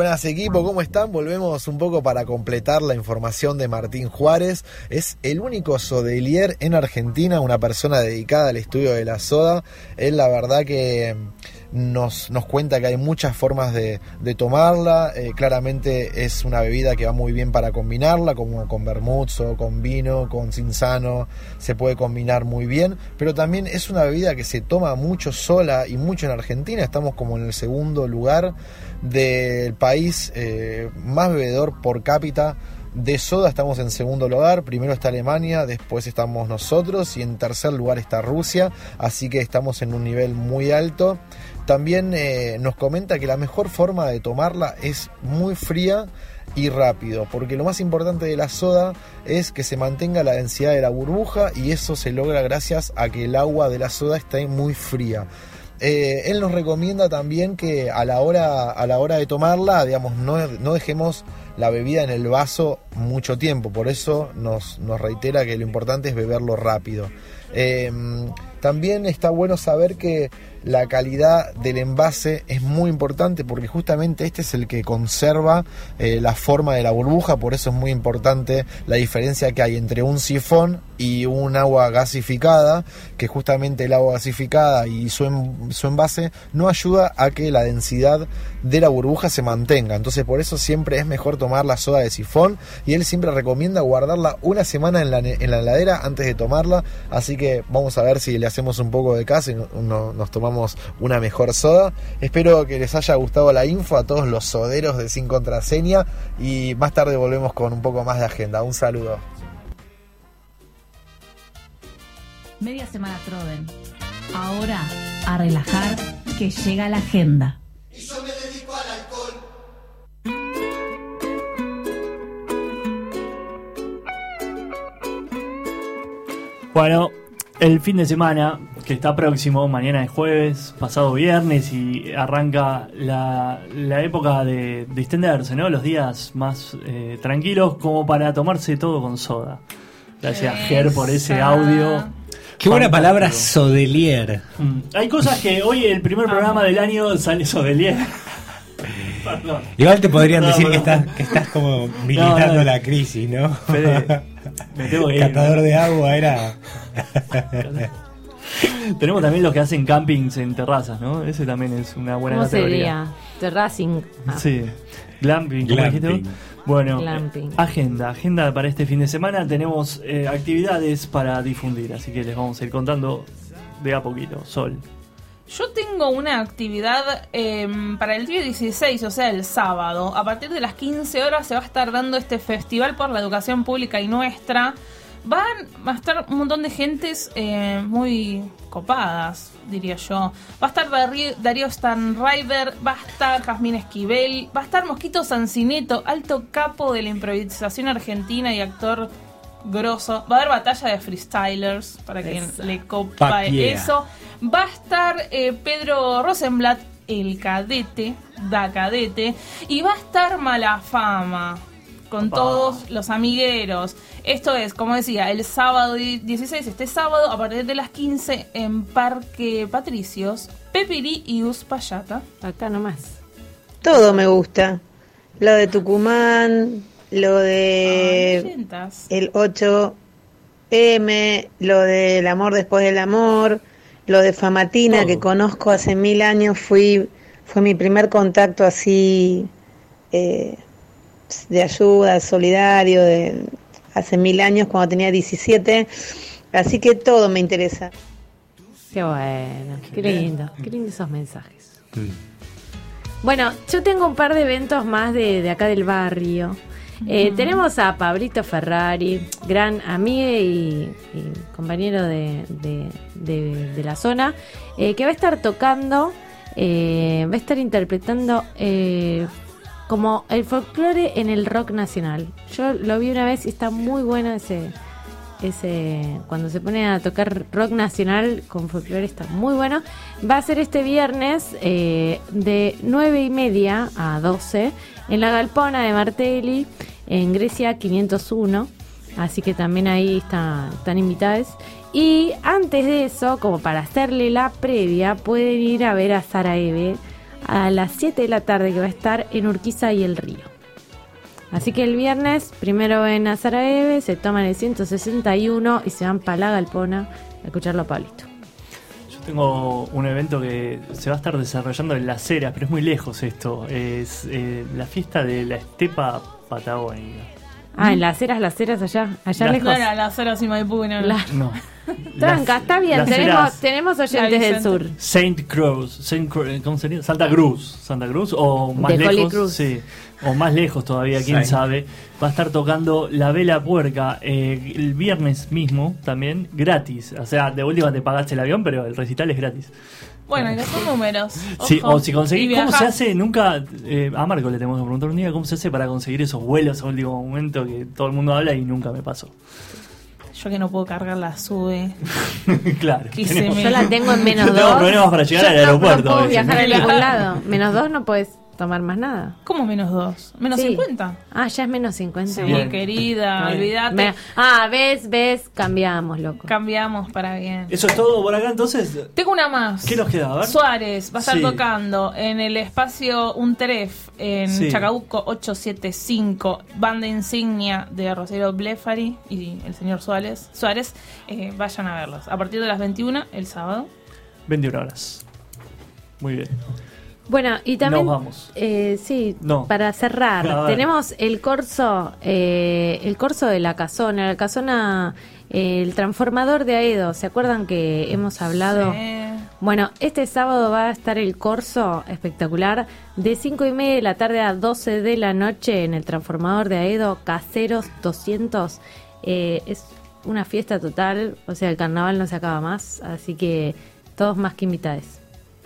Buenas equipo, ¿cómo están? Volvemos un poco para completar la información de Martín Juárez. Es el único sommelier en Argentina, una persona dedicada al estudio de la soda. Él la verdad que nos, nos cuenta que hay muchas formas de, tomarla. Eh, claramente es una bebida que va muy bien para combinarla, como con vermouth con vino, con cinzano, se puede combinar muy bien. Pero también es una bebida que se toma mucho sola y mucho en Argentina. Estamos como en el segundo lugar del país eh, más bebedor por cápita De soda estamos en segundo lugar, primero está Alemania, después estamos nosotros y en tercer lugar está Rusia, así que estamos en un nivel muy alto. También eh, nos comenta que la mejor forma de tomarla es muy fría y rápido, porque lo más importante de la soda es que se mantenga la densidad de la burbuja y eso se logra gracias a que el agua de la soda esté muy fría. Eh, él nos recomienda también que a la hora, a la hora de tomarla, digamos, no, no dejemos la bebida en el vaso mucho tiempo, por eso nos, nos reitera que lo importante es beberlo rápido. Eh, también está bueno saber que la calidad del envase es muy importante porque justamente este es el que conserva eh, la forma de la burbuja, por eso es muy importante la diferencia que hay entre un sifón y un agua gasificada, que justamente el agua gasificada y su, su envase no ayuda a que la densidad de la burbuja se mantenga. Entonces por eso siempre es mejor tomar la soda de sifón y él siempre recomienda guardarla una semana en la, en la heladera antes de tomarla. Así que vamos a ver si le hacemos un poco de caso y no- nos tomamos una mejor soda. Espero que les haya gustado la info a todos los soderos de Sin Contraseña y más tarde volvemos con un poco más de agenda. Un saludo. Media semana Troden. Ahora, a relajar, que llega la agenda. Bueno, el fin de semana que está próximo, mañana es jueves, pasado viernes y arranca la, la época de distenderse, ¿no? Los días más eh, tranquilos como para tomarse todo con soda. Gracias Ger por ese audio. Qué buena Fantástico. palabra, sodelier. Mm. Hay cosas que hoy el primer programa del año sale Sodelier. Perdón. Igual te podrían No, decir que estás, que estás como militando no. la crisis, ¿no? Fede, (laughs) me tengo que ir. Catador de agua era. (laughs) Tenemos también los que hacen campings en terrazas, ¿no? Ese también es una buena ¿Cómo categoría. sería? Terracing. Ah, Sí. Glamping, ¿cómo dijiste? Bueno, Glamping. eh, agenda, agenda para este fin de semana. Tenemos eh, actividades para difundir, así que les vamos a ir contando de a poquito. Sol. Yo tengo una actividad em, para el día 16, o sea, el sábado. A partir de las 15 horas se va a estar dando este festival por la educación pública y nuestra. Van va a estar un montón de gentes eh, muy copadas, diría yo. Va a estar Darío, Darío Stanriver, va a estar Jazmín Esquivel, va a estar Mosquito Sancineto, alto capo de la improvisación argentina y actor grosso. Va a haber batalla de freestylers para quien Esa. le copa eso. Va a estar eh, Pedro Rosenblatt, el cadete, da cadete, y va a estar Malafama con Opa. todos los amigueros. Esto es, como decía, el sábado di- 16, este sábado, a partir de las 15 en Parque Patricios, Pepirí y Uspallata. Acá nomás. Todo me gusta. Lo de Tucumán, lo de el 8M, lo del amor después del amor, lo de Famatina que conozco hace mil años, fui fue mi primer contacto así eh, de ayuda, solidario, de hace mil años cuando tenía 17, así que todo me interesa. Qué bueno, qué lindo, qué lindo esos mensajes. Bueno, yo tengo un par de eventos más de, de acá del barrio. Eh. Tenemos a Pablito Ferrari, gran amigo y, y compañero de, de- de- de la zona, eh, que va a estar tocando, eh, va a estar interpretando como el folclore en el rock nacional. Yo lo vi una vez y está muy bueno ese, ese cuando se pone a tocar rock nacional con folclore está muy bueno. Va a ser este viernes eh, de 9 y media a 12 en la Galpona de Martelli, en Grecia 501. Así que también ahí está- están invitados. Y antes de eso, como para hacerle la previa, pueden ir a ver a Sara Eve a las 7 de la tarde que va a estar en Urquiza y el Río. Así que el viernes primero ven a Sara Eve, se toman el 161 y se van para la Galpona a escucharlo a Pablito. Tengo un evento que se va a estar desarrollando en Las Heras, pero es muy lejos esto. Es eh, la fiesta de la estepa patagónica. Ah, en las eras, las eras allá, allá lejos. No las y Maipú, no, no. La- No. (laughs) Tranca, Las- está bien, tenemos, tenemos oyentes del sur. Saint Cruz, Saint Cru- ¿cómo sería? Santa Cruz, Santa Cruz o más De lejos, Cruz. sí, o más lejos todavía, quién sabe. Va a estar tocando La Vela Puerca eh, el viernes mismo también, gratis. O sea, de última te pagaste el avión, pero el recital es gratis. Bueno, y los son números. Sí, o si conseguís, ¿cómo se hace? Nunca, eh, a Marco le tenemos que preguntar un día cómo se hace para conseguir esos vuelos a último momento que todo el mundo habla y nunca me pasó. Yo que no puedo cargar la sube. (laughs) claro. Me- Yo la tengo en menos (laughs) Yo dos. tengo problemas para llegar Yo al no- aeropuerto. No, puedo viajar a ningún (laughs) lado. Menos dos no puedes tomar más nada. ¿Cómo menos dos? ¿Menos Sí. 50? Ah, ya es menos 50. Sí, querida, Bien. olvídate. Me- Ah, ves, ves, cambiamos, loco. Cambiamos para bien. Eso es todo por acá, entonces. Tengo una más. ¿Qué nos queda? A ver. Suárez va a estar Sí. tocando en el espacio Unteref en Sí. Chacabuco 875, banda insignia de Rosario Blefari y el señor Suárez. Suárez, eh, vayan a verlos. A partir de las 21 el sábado. 21 horas. Muy bien. Bueno, y también. Nos vamos. eh, sí, No. para cerrar, tenemos el corso, eh, el corso de la casona. La casona, eh, el transformador de Aedo. ¿Se acuerdan que hemos hablado? Bueno, este sábado va a estar el corso espectacular de 5 y media de la tarde a 12 de la noche en el transformador de Aedo, Caseros 200. Eh, es una fiesta total, o sea, el carnaval no se acaba más, así que todos más que invitados.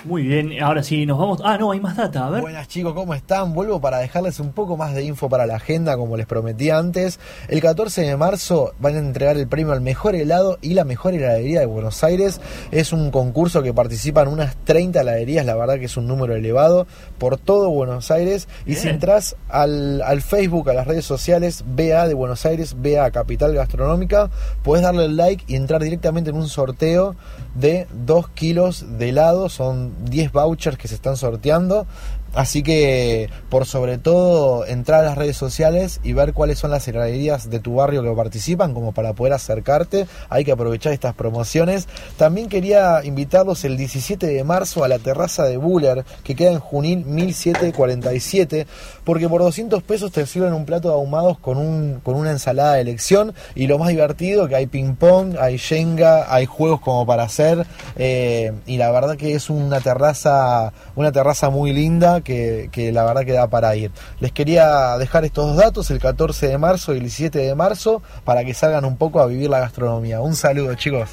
Muy bien, ahora sí, nos vamos. Ah, no, hay más data, a ver. Buenas chicos, ¿cómo están? Vuelvo para dejarles un poco más de info para la agenda, como les prometí antes. El 14 de marzo van a entregar el premio al mejor helado y la mejor heladería de Buenos Aires. Es un concurso que participan unas 30 heladerías, la verdad que es un número elevado, por todo Buenos Aires. Y si entras al, al Facebook, a las redes sociales, BA de Buenos Aires, BA Capital Gastronómica, puedes darle el like y entrar directamente en un sorteo de 2 kilos de helado. Son 10 vouchers que se están sorteando. Así que, por sobre todo, entrar a las redes sociales y ver cuáles son las heladerías de tu barrio que participan, como para poder acercarte. Hay que aprovechar estas promociones. También quería invitarlos el 17 de marzo a la terraza de Buller, que queda en Junín 1747, porque por 200 pesos te sirven un plato de ahumados con, un, con una ensalada de elección. Y lo más divertido, que hay ping-pong, hay Jenga, hay juegos como para hacer. eh, y la verdad que es una terraza, una terraza muy linda que, que la verdad que da para ir. Les quería dejar estos dos datos, el 14 de marzo y el 17 de marzo, para que salgan un poco a vivir la gastronomía. Un saludo, chicos.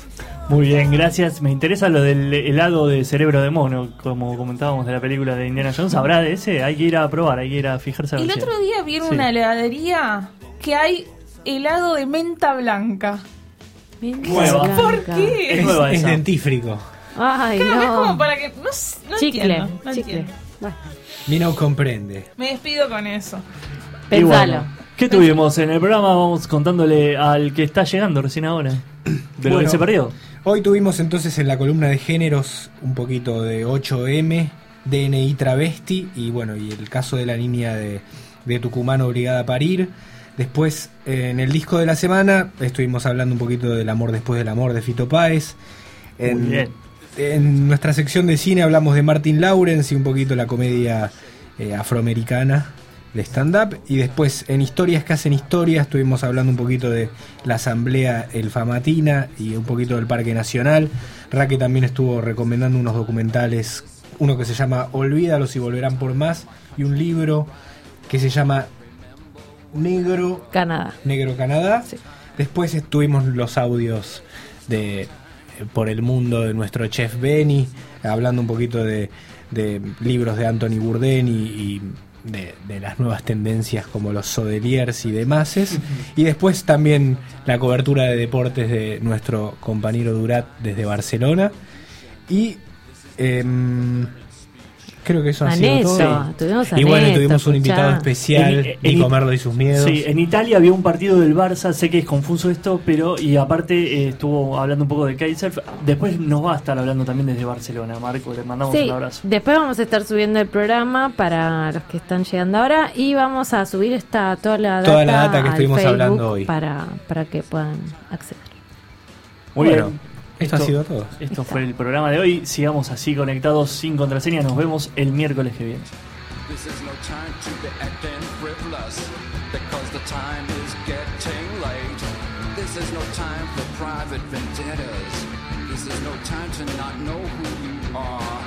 Muy bien, gracias. Me interesa lo del helado de cerebro de mono, como comentábamos de la película de Indiana Jones. ¿Habrá de ese? Hay que ir a probar, hay que ir a fijarse El otro día vi en Sí. una heladería que hay helado de menta blanca. Nueva. ¿Por qué? Es nueva Es dentífrico. Ay, Claro, es no. como para que. No, no Chicle, entiendo. no chicle. entiendo. Mi no comprende. Me despido con eso. Y bueno, ¿Qué tuvimos en el programa? Vamos contándole al que está llegando recién ahora. De lo que Bueno, se perdió. Hoy tuvimos entonces en la columna de géneros un poquito de 8M, DNI travesti y bueno, y el caso de la niña de, de Tucumán obligada a parir. Después, eh, en el disco de la semana, estuvimos hablando un poquito del amor después del amor de Fito Páez. En, Muy bien. En nuestra sección de cine hablamos de Martin Lawrence y un poquito la comedia eh, afroamericana de stand-up. Y después en Historias que hacen historia estuvimos hablando un poquito de la Asamblea El Famatina y un poquito del Parque Nacional. Raque también estuvo recomendando unos documentales, uno que se llama Olvídalos y volverán por más y un libro que se llama Negro Canadá. Negro Canadá. Después estuvimos los audios de por el mundo de nuestro chef Benny, hablando un poquito de, de libros de Anthony Bourdain y, y de, de las nuevas tendencias como los sodeliers y demás. (laughs) y después también la cobertura de deportes de nuestro compañero Durat desde Barcelona. Y em, creo que eso ha sido todo. tuvimos a Y bueno, Aneto, tuvimos un escuchá. invitado especial, En- en- Nico Merlo y sus miedos. Sí, en Italia había un partido del Barça, sé que es confuso esto, pero y aparte eh, estuvo hablando un poco de Kaiser. Después nos va a estar hablando también desde Barcelona, Marco, le mandamos Sí, un abrazo. después vamos a estar subiendo el programa para los que están llegando ahora y vamos a subir esta toda la data, Toda la data que estuvimos Facebook hablando hoy. para, para que puedan acceder. Muy Bueno, bien. Esto ha sido todo. Esto fue el programa de hoy. Sigamos así conectados sin contraseña. Nos vemos el miércoles que viene. This is no time to be acting frivolous because the time is getting late. This is no time for private vendettas. This is no time to not know who you are.